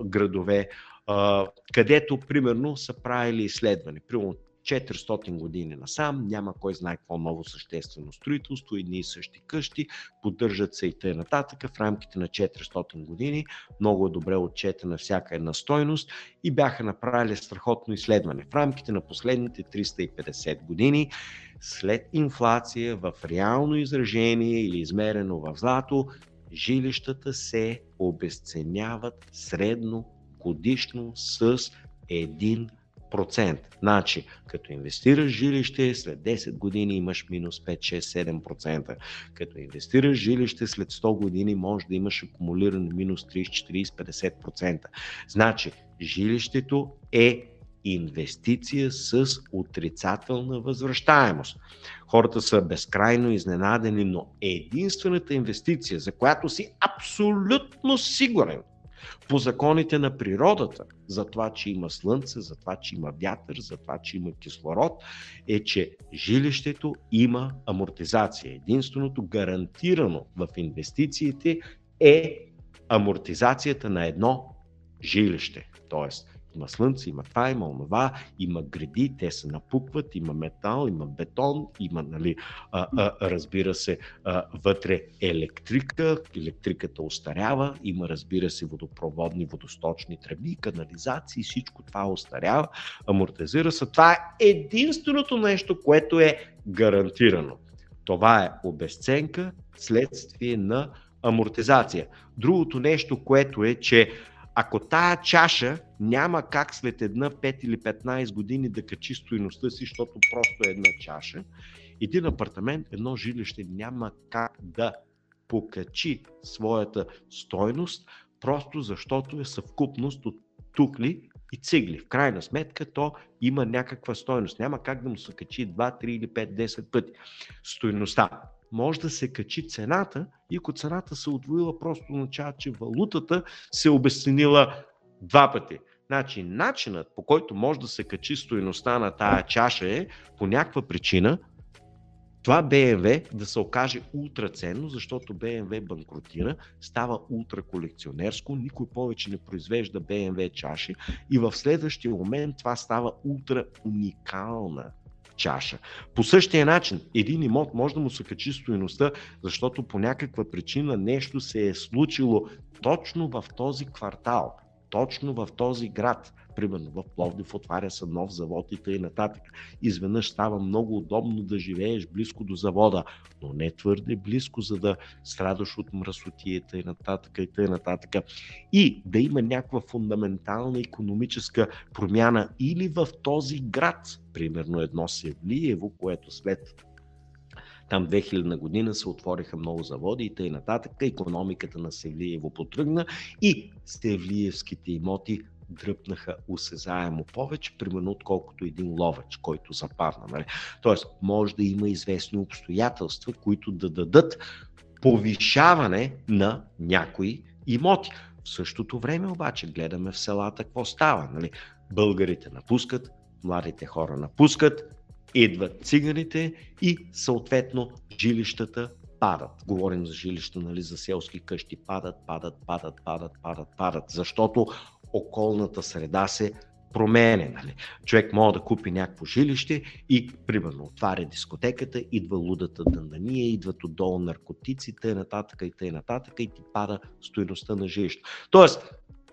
B: градове, а, където примерно са правили изследване. Примерно 400 години насам, няма кой знае какво ново съществено строителство, едни и същи къщи, поддържат се и т.н. в рамките на 400 години, много е добре отчетена всяка една стойност. И бяха направили страхотно изследване. В рамките на последните 350 години, след инфлация в реално изражение или измерено в злато, жилищата се обесценяват средно годишно с 1 процент. Значи, като инвестираш жилище, след 10 години имаш минус 5, 6, 7%. Като инвестираш жилище, след 100 години може да имаш акумулиран минус 30, 40, 50%. Значи, жилището е инвестиция с отрицателна възвръщаемост. Хората са безкрайно изненадени, но единствената инвестиция, за която си абсолютно сигурен – по законите на природата, за това, че има слънце, за това, че има вятър, за това, че има кислород, е, че жилището има амортизация. Единственото гарантирано в инвестициите е амортизацията на едно жилище. Тоест, има слънце, има това, има онова, има гради, те се напукват, има метал, има бетон, има, нали, а, а, разбира се, а, вътре електрика, електриката остарява, има, разбира се, водопроводни, водосточни тръби, канализации, всичко това остарява, амортизира се. Това е единственото нещо, което е гарантирано. Това е обесценка следствие на амортизация. Другото нещо, което е, че ако тая чаша няма как след една 5 или 15 години да качи стоеността си, защото просто е една чаша, един апартамент, едно жилище няма как да покачи своята стойност, просто защото е съвкупност от тухли и цигли. В крайна сметка то има някаква стойност. Няма как да му се качи 2, 3 или 5, 10 пъти стойността може да се качи цената и ако цената се отвоила, просто означава, че валутата се обесценила два пъти. Значи, начинът по който може да се качи стоеността на тая чаша е по някаква причина това BMW да се окаже ултраценно, защото BMW банкротира, става ултраколекционерско, никой повече не произвежда BMW чаши и в следващия момент това става ултра уникална чаша. По същия начин, един имот може да му се качи стоеността, защото по някаква причина нещо се е случило точно в този квартал, точно в този град примерно в Пловдив отваря се нов завод и т.н. нататък. Изведнъж става много удобно да живееш близко до завода, но не твърде близко, за да страдаш от мръсотията и нататък и т.н. И да има някаква фундаментална економическа промяна или в този град, примерно едно Севлиево, което след там 2000 година се отвориха много заводи и т.н. Економиката на Севлиево потръгна и Севлиевските имоти дръпнаха осезаемо повече, примерно отколкото един ловач, който западна. Нали? Тоест, може да има известни обстоятелства, които да дадат повишаване на някои имоти. В същото време обаче гледаме в селата какво става. Нали? Българите напускат, младите хора напускат, идват циганите и съответно жилищата падат. Говорим за жилища, нали, за селски къщи, падат, падат, падат, падат, падат, падат, защото околната среда се променя. Нали? Човек може да купи някакво жилище и, примерно, отваря дискотеката, идва лудата дъндания, идват отдолу наркотиците, нататък и т.н. нататък и ти пада стоеността на жилището. Тоест,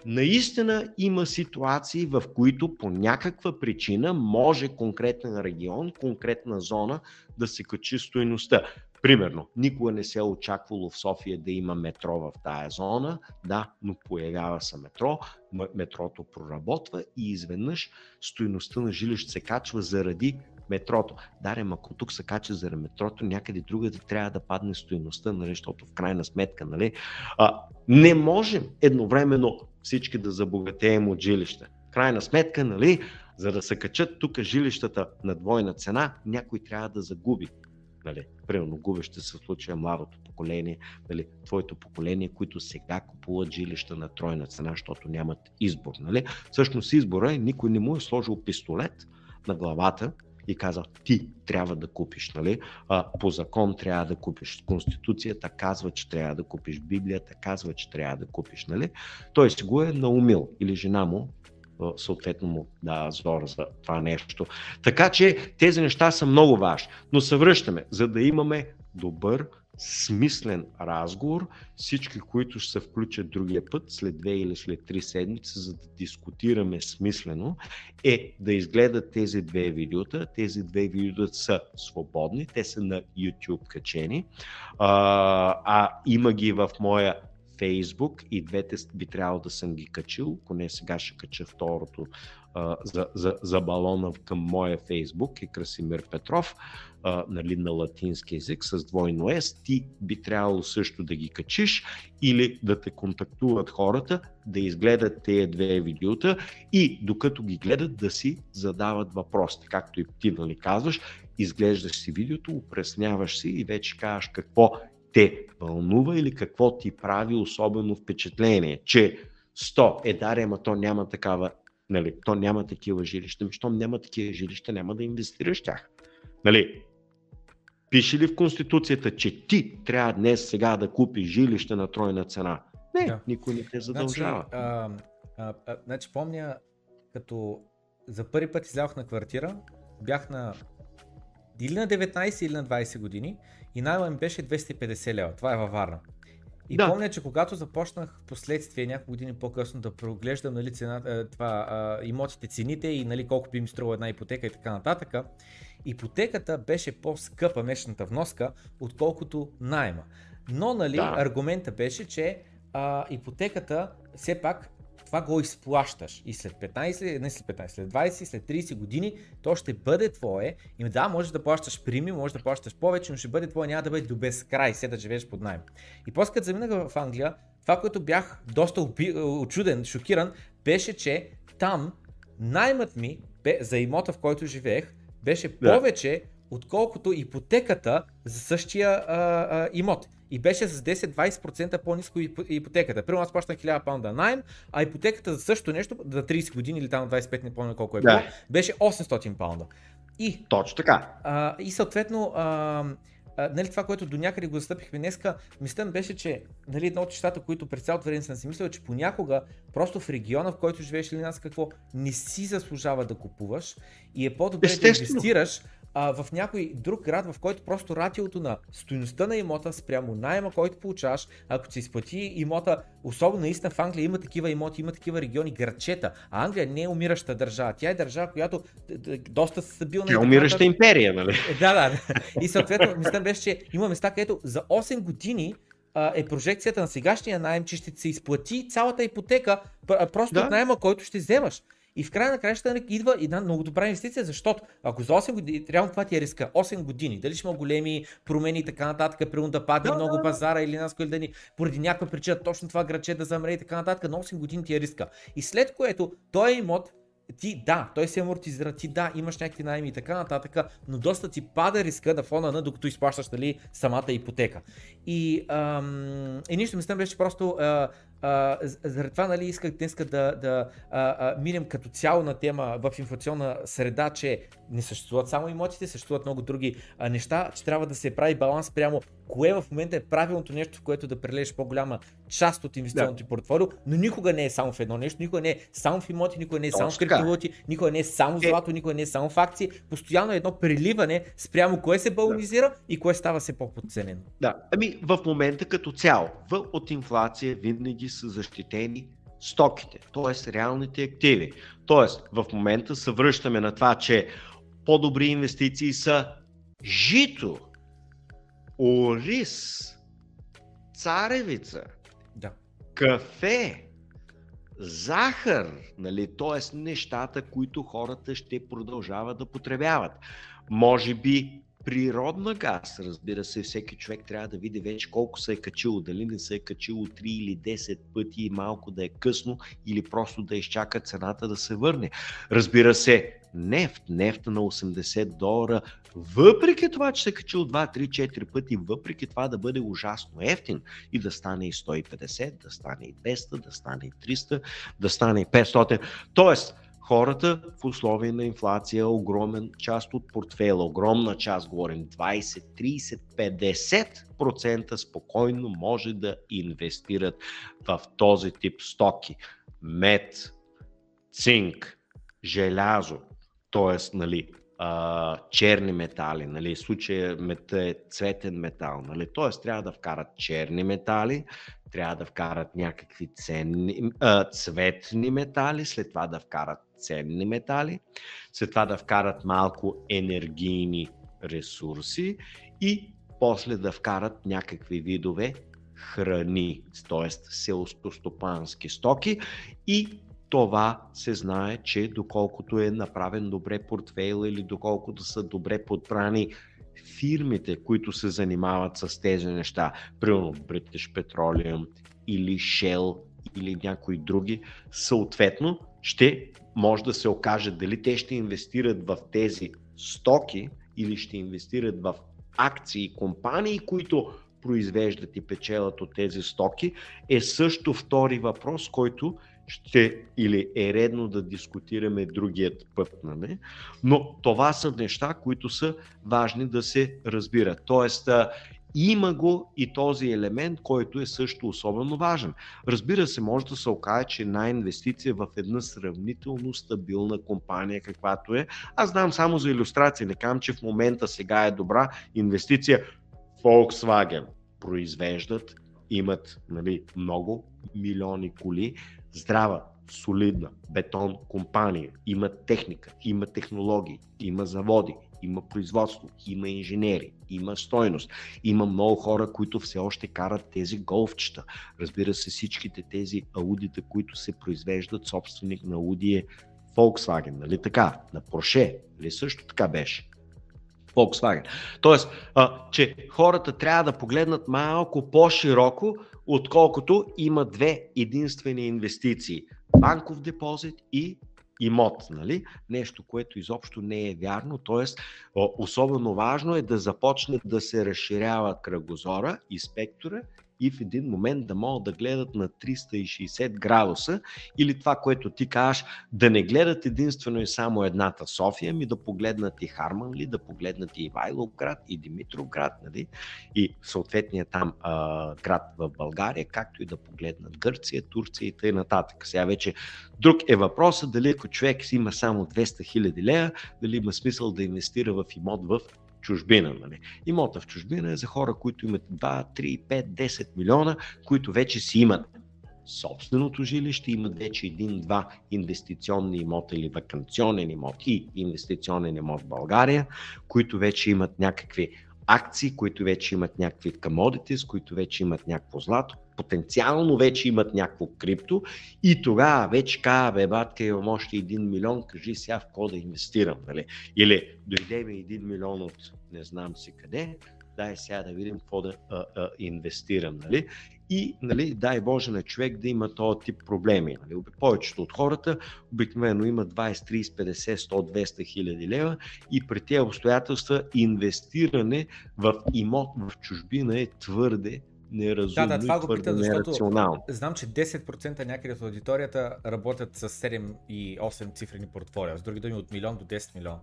B: наистина има ситуации, в които по някаква причина може конкретен регион, конкретна зона да се качи стоеността. Примерно, никога не се е очаквало в София да има метро в тая зона, да, но появява се метро, метрото проработва и изведнъж стоеността на жилище се качва заради метрото. Дарем, ако тук се кача заради метрото, някъде другаде трябва да падне стоеността, нали, защото в крайна сметка, нали, а, не можем едновременно всички да забогатеем от жилища. В крайна сметка, нали, за да се качат тук жилищата на двойна цена, някой трябва да загуби. Нали, примерно губещи се случая младото поколение, нали, твоето поколение, които сега купуват жилища на тройна цена, защото нямат избор. Нали. Всъщност избора е, никой не му е сложил пистолет на главата и казал, ти трябва да купиш. Нали? А, по закон трябва да купиш. Конституцията казва, че трябва да купиш. Библията казва, че трябва да купиш. Нали? Той си го е наумил или жена му съответно му да зора за това нещо. Така че тези неща са много важни. Но се връщаме, за да имаме добър, смислен разговор, всички, които ще се включат другия път, след две или след три седмици, за да дискутираме смислено, е да изгледат тези две видеота. Тези две видеота са свободни, те са на YouTube качени, а, а има ги в моя Facebook и двете би трябвало да съм ги качил, поне сега ще кача второто а, за, за, за балона към моя Facebook и Красимир Петров, а, нали, на латински язик с двойно S, ти би трябвало също да ги качиш или да те контактуват хората, да изгледат тези две видеота и докато ги гледат да си задават въпросите, както и ти нали казваш, изглеждаш си видеото, упресняваш си и вече казваш какво те вълнува или какво ти прави особено впечатление, че 100 е даре, ама то няма такава, нали, то няма такива жилища, ами щом няма такива жилища, няма да инвестираш в тях. Нали, пише ли в Конституцията, че ти трябва днес сега да купиш жилище на тройна цена? Не, да. никой не те задължава.
A: Значи, а, а, а, значи помня, като за първи път излязох на квартира, бях на или на 19 или на 20 години и найма ми беше 250 лева. Това е във Варна. И да. помня, че когато започнах в последствие няколко години по-късно да проглеждам нали, цена, е, това, а, имотите, цените и нали, колко би ми струва една ипотека и така нататък, ипотеката беше по-скъпа месечната вноска, отколкото найма. Но нали, да. аргумента беше, че а, ипотеката все пак това го изплащаш и след 15, не след 15, след 20, след 30 години то ще бъде твое и да, можеш да плащаш прими, можеш да плащаш повече, но ще бъде твое, няма да бъде до безкрай, се да живееш под найем. И после като заминах в Англия, това, което бях доста очуден, шокиран, беше, че там наймът ми за имота, в който живеех, беше да. повече, отколкото ипотеката за същия а, а, имот и беше с 10-20% по-низко ипотеката. Примерно аз плащам 1000 паунда найем, а ипотеката за същото нещо, за 30 години или там 25, не помня колко е било, да. беше 800 паунда.
B: И, Точно така.
A: А, и съответно, а, а, нали, това, което до някъде го застъпихме днеска, мисля беше, че нали, едно от нещата, които през цялото време съм си мислил, е, че понякога просто в региона, в който живееш или нас какво, не си заслужава да купуваш и е по-добре да инвестираш а, в някой друг град, в който просто ратиото на стоеността на имота спрямо найема, който получаваш, ако се изплати имота, особено наистина в Англия има такива имоти, има такива региони, градчета, а Англия не е умираща държава. Тя е държава, която доста стабилна.
B: Тя е умираща империя, нали?
A: Да, да. И съответно, мисля беше, че има места, където за 8 години е прожекцията на сегашния найем, че ще се изплати цялата ипотека просто да. от найема, който ще вземаш. И в края на краищата идва една много добра инвестиция, защото ако за 8 години, реално това ти е риска, 8 години, дали ще има големи промени и така нататък, примерно да падне да, много да, пазара или нас да ни, поради някаква причина точно това граче да замре и така нататък, на 8 години ти е риска. И след което той имот ти да, той се амортизира, ти да, имаш някакви найми и така нататък, но доста ти пада риска да фона на докато изплащаш нали, самата ипотека. И, ам, и нищо мисля беше просто а, а, заради това нали, исках днес да, да а, а, минем като цяло на тема в инфлационна среда, че не съществуват само имотите, съществуват много други а, неща, че трябва да се прави баланс прямо кое в момента е правилното нещо, в което да прележиш по-голяма част от инвестиционното да. портфолио, но никога не е само в едно нещо, никога не е само в имоти, никога не е само в криптовалути, никога не е само в е. злато, никога не е само в акции. Постоянно е едно преливане спрямо кое се балонизира да. и кое става все по-подценено.
B: Да, ами в момента като цяло, в, от инфлация винаги са защитени стоките, т.е. реалните активи. Т.е. в момента се връщаме на това, че по-добри инвестиции са жито, ориз, царевица,
A: да.
B: кафе, захар, нали? т.е. нещата, които хората ще продължават да потребяват. Може би природна газ, разбира се, всеки човек трябва да види вече колко се е качило, дали не се е качило 3 или 10 пъти и малко да е късно или просто да изчака цената да се върне. Разбира се, нефт, нефта на 80 долара, въпреки това, че се е качил 2, 3, 4 пъти, въпреки това да бъде ужасно ефтин и да стане и 150, да стане и 200, да стане и 300, да стане и 500. Тоест, хората в условия на инфлация, огромен част от портфела, огромна част, говорим 20, 30, 50% спокойно може да инвестират в този тип стоки. Мед, цинк, желязо, т.е. Нали, черни метали, нали, в случая мет е цветен метал, нали, т.е. трябва да вкарат черни метали, трябва да вкарат някакви ценни, а, цветни метали, след това да вкарат ценни метали, след това да вкарат малко енергийни ресурси и после да вкарат някакви видове храни, т.е. селскостопански стоки и това се знае, че доколкото е направен добре портфейл или доколкото са добре подбрани фирмите, които се занимават с тези неща, примерно British Petroleum или Shell или някои други, съответно ще може да се окаже дали те ще инвестират в тези стоки или ще инвестират в акции, компании, които произвеждат и печелят от тези стоки, е също втори въпрос, който ще или е редно да дискутираме другият път. Нали? Но това са неща, които са важни да се разбират. Тоест, има го и този елемент, който е също особено важен. Разбира се, може да се окаже, че една инвестиция в една сравнително стабилна компания, каквато е. Аз знам само за иллюстрация, не казвам, че в момента сега е добра инвестиция. Volkswagen произвеждат, имат нали, много милиони коли, здрава, солидна бетон компания, има техника, има технологии, има заводи, има производство, има инженери, има стойност. Има много хора, които все още карат тези голфчета. Разбира се, всичките тези аудита, които се произвеждат, собственик на Ауди е Volkswagen, нали така? На Porsche, нали също така беше? Volkswagen. Тоест, а, че хората трябва да погледнат малко по-широко, отколкото има две единствени инвестиции. Банков депозит и имот. Нали? Нещо, което изобщо не е вярно. Тоест, особено важно е да започне да се разширява кръгозора и спектъра и в един момент да могат да гледат на 360 градуса или това, което ти кажеш, да не гледат единствено и само едната София, ми да погледнат и Харманли, да погледнат и Ивайловград, и Димитровград, нали? и съответния там а, град в България, както и да погледнат Гърция, Турция и т.н. Сега вече друг е въпросът дали ако човек има само 200 хиляди лея, дали има смисъл да инвестира в имот в чужбина. Нали? Имота в чужбина е за хора, които имат 2, 3, 5, 10 милиона, които вече си имат собственото жилище, имат вече един-два инвестиционни имота или вакансионен имот и инвестиционен имот в България, които вече имат някакви акции, които вече имат някакви commodities, които вече имат някакво злато, потенциално вече имат някакво крипто и тогава вече казва, бе, батка, имам още 1 милион, кажи сега в какво да инвестирам. Нали? Или дойде ми 1 милион от не знам си къде, дай сега да видим какво да а, а, инвестирам. Нали? И, нали, дай Боже на човек да има този тип проблеми. Нали? Повечето от хората обикновено имат 20, 30, 50, 100, 200 хиляди лева и при тези обстоятелства инвестиране в имот в чужбина е твърде неразумно
A: да, да, това го питам, защото знам, че 10% някъде от аудиторията работят с 7 и 8 цифрени портфолио. С други думи от милион до 10 милиона.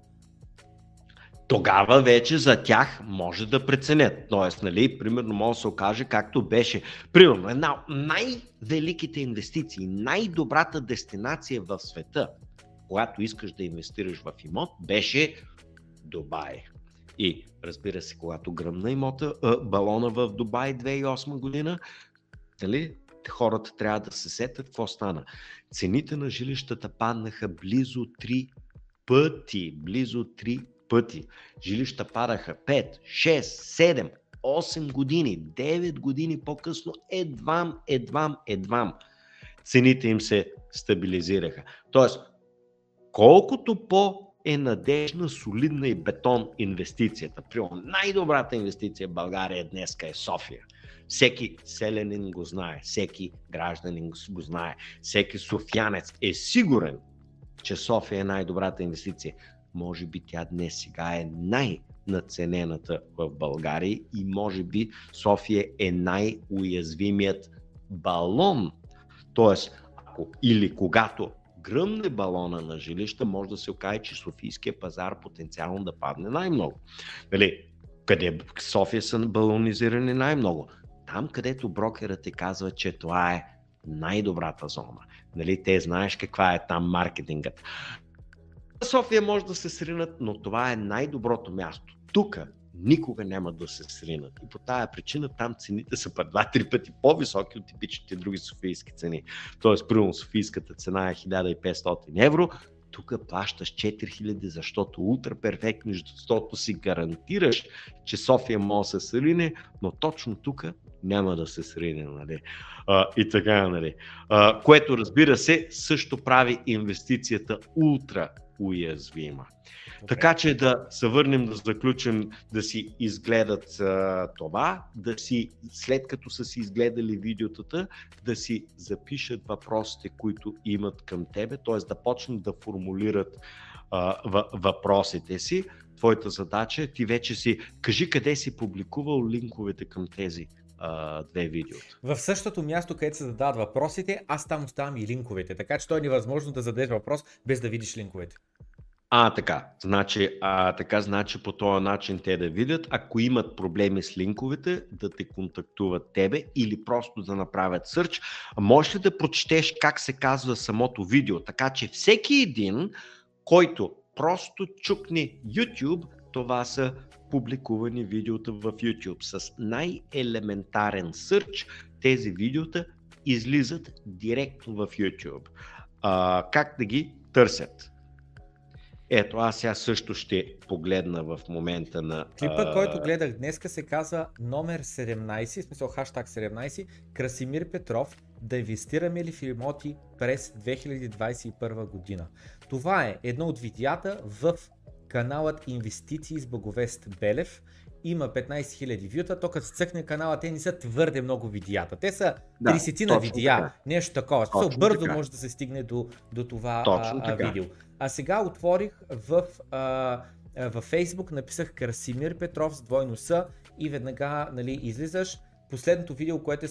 B: Тогава вече за тях може да преценят. Тоест, нали, примерно може да се окаже както беше. Примерно, една от най-великите инвестиции, най-добрата дестинация в света, когато искаш да инвестираш в имот, беше Дубай. И разбира се, когато гръмна имота, а, балона в Дубай 2008 година, нали, хората трябва да се сетят какво стана. Цените на жилищата паднаха близо 3 пъти. Близо 3 пъти. Жилища падаха 5, 6, 7, 8 години, 9 години по-късно, едвам, едвам, едвам. Цените им се стабилизираха. Тоест, колкото по е надежна, солидна и бетон инвестицията. Примерно най-добрата инвестиция в България днес е София. Всеки селянин го знае, всеки гражданин го знае, всеки софиянец е сигурен, че София е най-добрата инвестиция. Може би тя днес сега е най-наценената в България и може би София е най-уязвимият балон. Тоест, ако или когато гръмне балона на жилища, може да се окаже, че Софийския пазар потенциално да падне най-много. Нали, къде София са балонизирани най-много? Там, където брокерът ти казва, че това е най-добрата зона. Нали, те знаеш каква е там маркетингът. София може да се сринат, но това е най-доброто място. Тук никога няма да се сринат. И по тая причина там цените са па два-три пъти по-високи от типичните други софийски цени. Тоест, примерно Софийската цена е 1500 евро, тук плащаш 4000, защото ултра перфектно, защото си гарантираш, че София може да се срине, но точно тук няма да се срине. Нали? А, и така, нали? А, което разбира се, също прави инвестицията ултра уязвима. Okay. Така че да се върнем да заключим да си изгледат а, това, да си, след като са си изгледали видеотата, да си запишат въпросите, които имат към тебе, т.е. да почнат да формулират а, въпросите си. Твоята задача е ти вече си, кажи къде си публикувал линковете към тези а, две видеота.
A: В същото място, където се задават въпросите, аз там оставам и линковете, така че то е невъзможно да зададеш въпрос без да видиш линковете.
B: А, така. Значи, а, така, значи по този начин те да видят, ако имат проблеми с линковете, да те контактуват тебе или просто да направят сърч. Можеш ли да прочетеш как се казва самото видео, така че всеки един, който просто чукне YouTube, това са публикувани видеота в YouTube. С най-елементарен сърч тези видеота излизат директно в YouTube. А, как да ги търсят? Ето, аз сега също ще погледна в момента на...
A: Клипът, а... който гледах днеска се казва номер 17, в смисъл хаштаг 17, Красимир Петров, да инвестираме ли в имоти през 2021 година. Това е едно от видеята в каналът Инвестиции с Благовест Белев. Има 15 000 вюта, то като цъкне канала, те не са твърде много видеята. Те са да, 30 на видеа, така. нещо такова. Точно бързо така. може да се стигне до, до това а, а, видео. А сега отворих в, а, във Facebook, написах Красимир Петров с двойно С и веднага нали, излизаш Последното видео, което е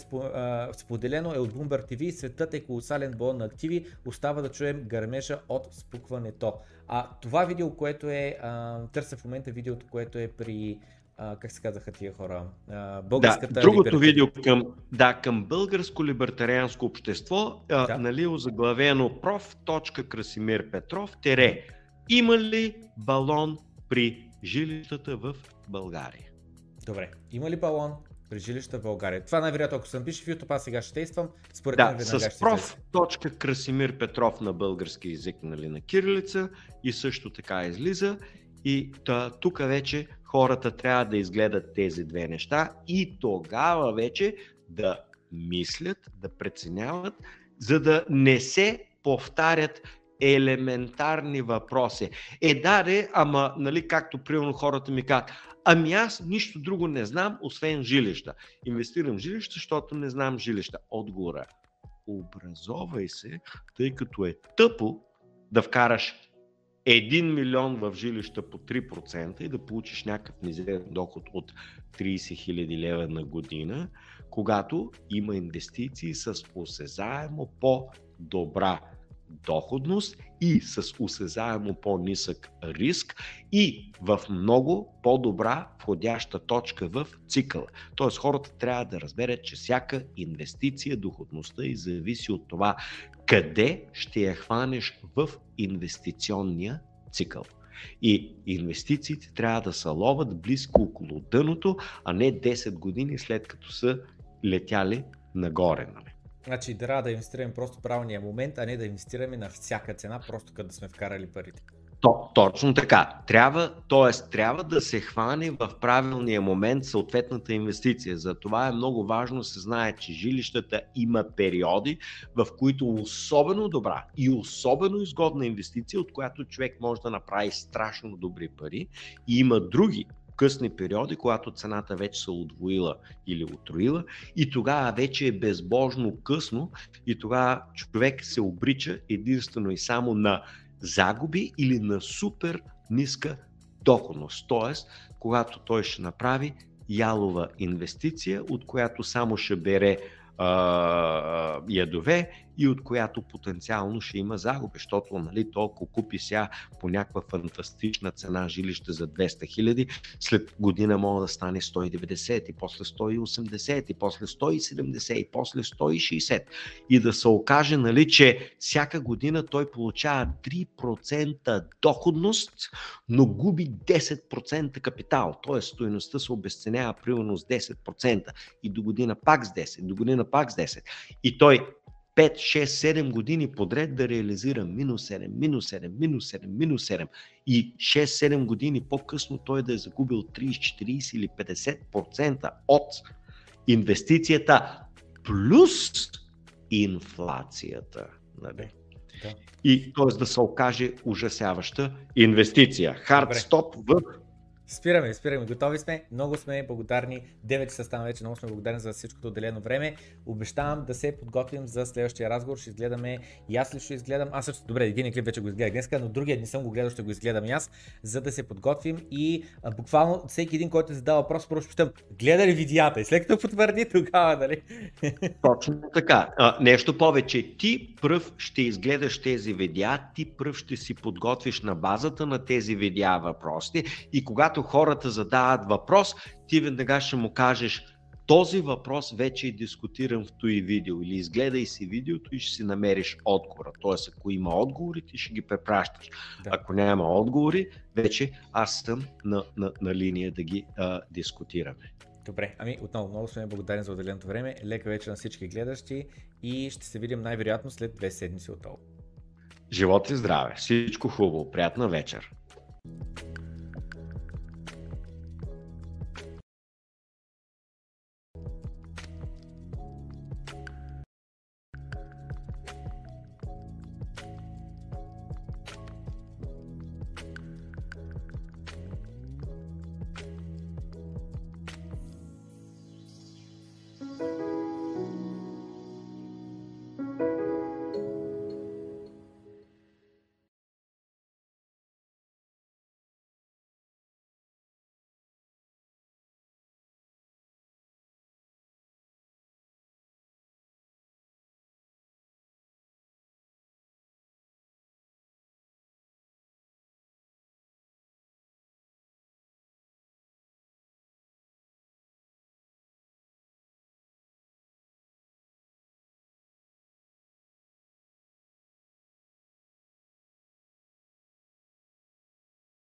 A: споделено е от Bloomberg TV. Светът е колосален бон на активи. Остава да чуем гърмежа от спукването. А това видео, което е, а, търся в момента видеото, което е при а, как се казаха тия хора? А,
B: българската да, другото либертари... видео към, да, към българско либертарианско общество, да. а, нали, озаглавено проф. Красимир Петров, тере, има ли балон при жилищата в България?
A: Добре, има ли балон при жилища в България? Това най-вероятно, ако съм пише в YouTube, аз сега ще действам.
B: Според да, мен с проф. Точка Красимир Петров на български язик, нали, на кирилица и също така излиза. И тук вече хората трябва да изгледат тези две неща и тогава вече да мислят, да преценяват, за да не се повтарят елементарни въпроси. Е, да, де, ама, нали, както примерно хората ми казват, ами аз нищо друго не знам, освен жилища. Инвестирам в жилища, защото не знам жилища. Отговора образовай се, тъй като е тъпо да вкараш 1 милион в жилища по 3% и да получиш някакъв мизерен доход от 30 хиляди лева на година, когато има инвестиции с осезаемо по-добра доходност и с осезаемо по-нисък риск и в много по-добра входяща точка в цикъла. Тоест хората трябва да разберат, че всяка инвестиция, доходността и зависи от това къде ще я хванеш в инвестиционния цикъл. И инвестициите трябва да са ловат близко около дъното, а не 10 години след като са летяли нагоре. Нали?
A: Значи трябва да инвестираме просто правилния момент, а не да инвестираме на всяка цена, просто като сме вкарали парите.
B: То, точно така. Трябва, т.е. трябва да се хване в правилния момент съответната инвестиция. За това е много важно се знае, че жилищата има периоди, в които особено добра и особено изгодна инвестиция, от която човек може да направи страшно добри пари. И има други късни периоди, когато цената вече се удвоила или утроила и тогава вече е безбожно късно и тогава човек се обрича единствено и само на загуби или на супер ниска доходност. Тоест, когато той ще направи ялова инвестиция, от която само ще бере а, ядове и от която потенциално ще има загуби, защото нали, толкова купи сега по някаква фантастична цена жилище за 200 хиляди, след година може да стане 190 и после 180 и после 170 и после 160 и да се окаже, нали, че всяка година той получава 3% доходност, но губи 10% капитал, т.е. стоеността се обесценява примерно с 10% и до година пак с 10, до година пак с 10 и той 5, 6, 7 години подред да реализира минус 7, минус 7, минус 7, минус 7 и 6-7 години по-късно той да е загубил 30, 40 или 50% от инвестицията плюс инфлацията. Нали? Да. И т.е. да се окаже ужасяваща инвестиция. Хард стоп в
A: Спираме, спираме, готови сме, много сме благодарни, 9 часа стана вече, много сме благодарни за всичкото отделено време. Обещавам да се подготвим за следващия разговор, ще изгледаме и аз ли ще изгледам, аз също, добре, един клип вече го изгледах днес, но другия не съм го гледал, ще го изгледам и аз, за да се подготвим. И а, буквално всеки един, който задава въпрос, ще питам, гледа ли видеята? И след като потвърди тогава, нали?
B: Точно така. А, нещо повече, ти пръв ще изгледаш тези видеа, ти пръв ще си подготвиш на базата на тези видеа въпроси и когато когато хората задават въпрос, ти веднага ще му кажеш този въпрос вече е дискутиран в този видео или изгледай си видеото и ще си намериш отговора. Тоест, ако има отговори, ти ще ги препращаш. Да. Ако няма отговори, вече аз съм на, на, на линия да ги а, дискутираме.
A: Добре, ами отново много сме благодарни за отделеното време. Лека вечер на всички гледащи и ще се видим най-вероятно след две седмици отново.
B: Живот и здраве! Всичко хубаво! Приятна вечер!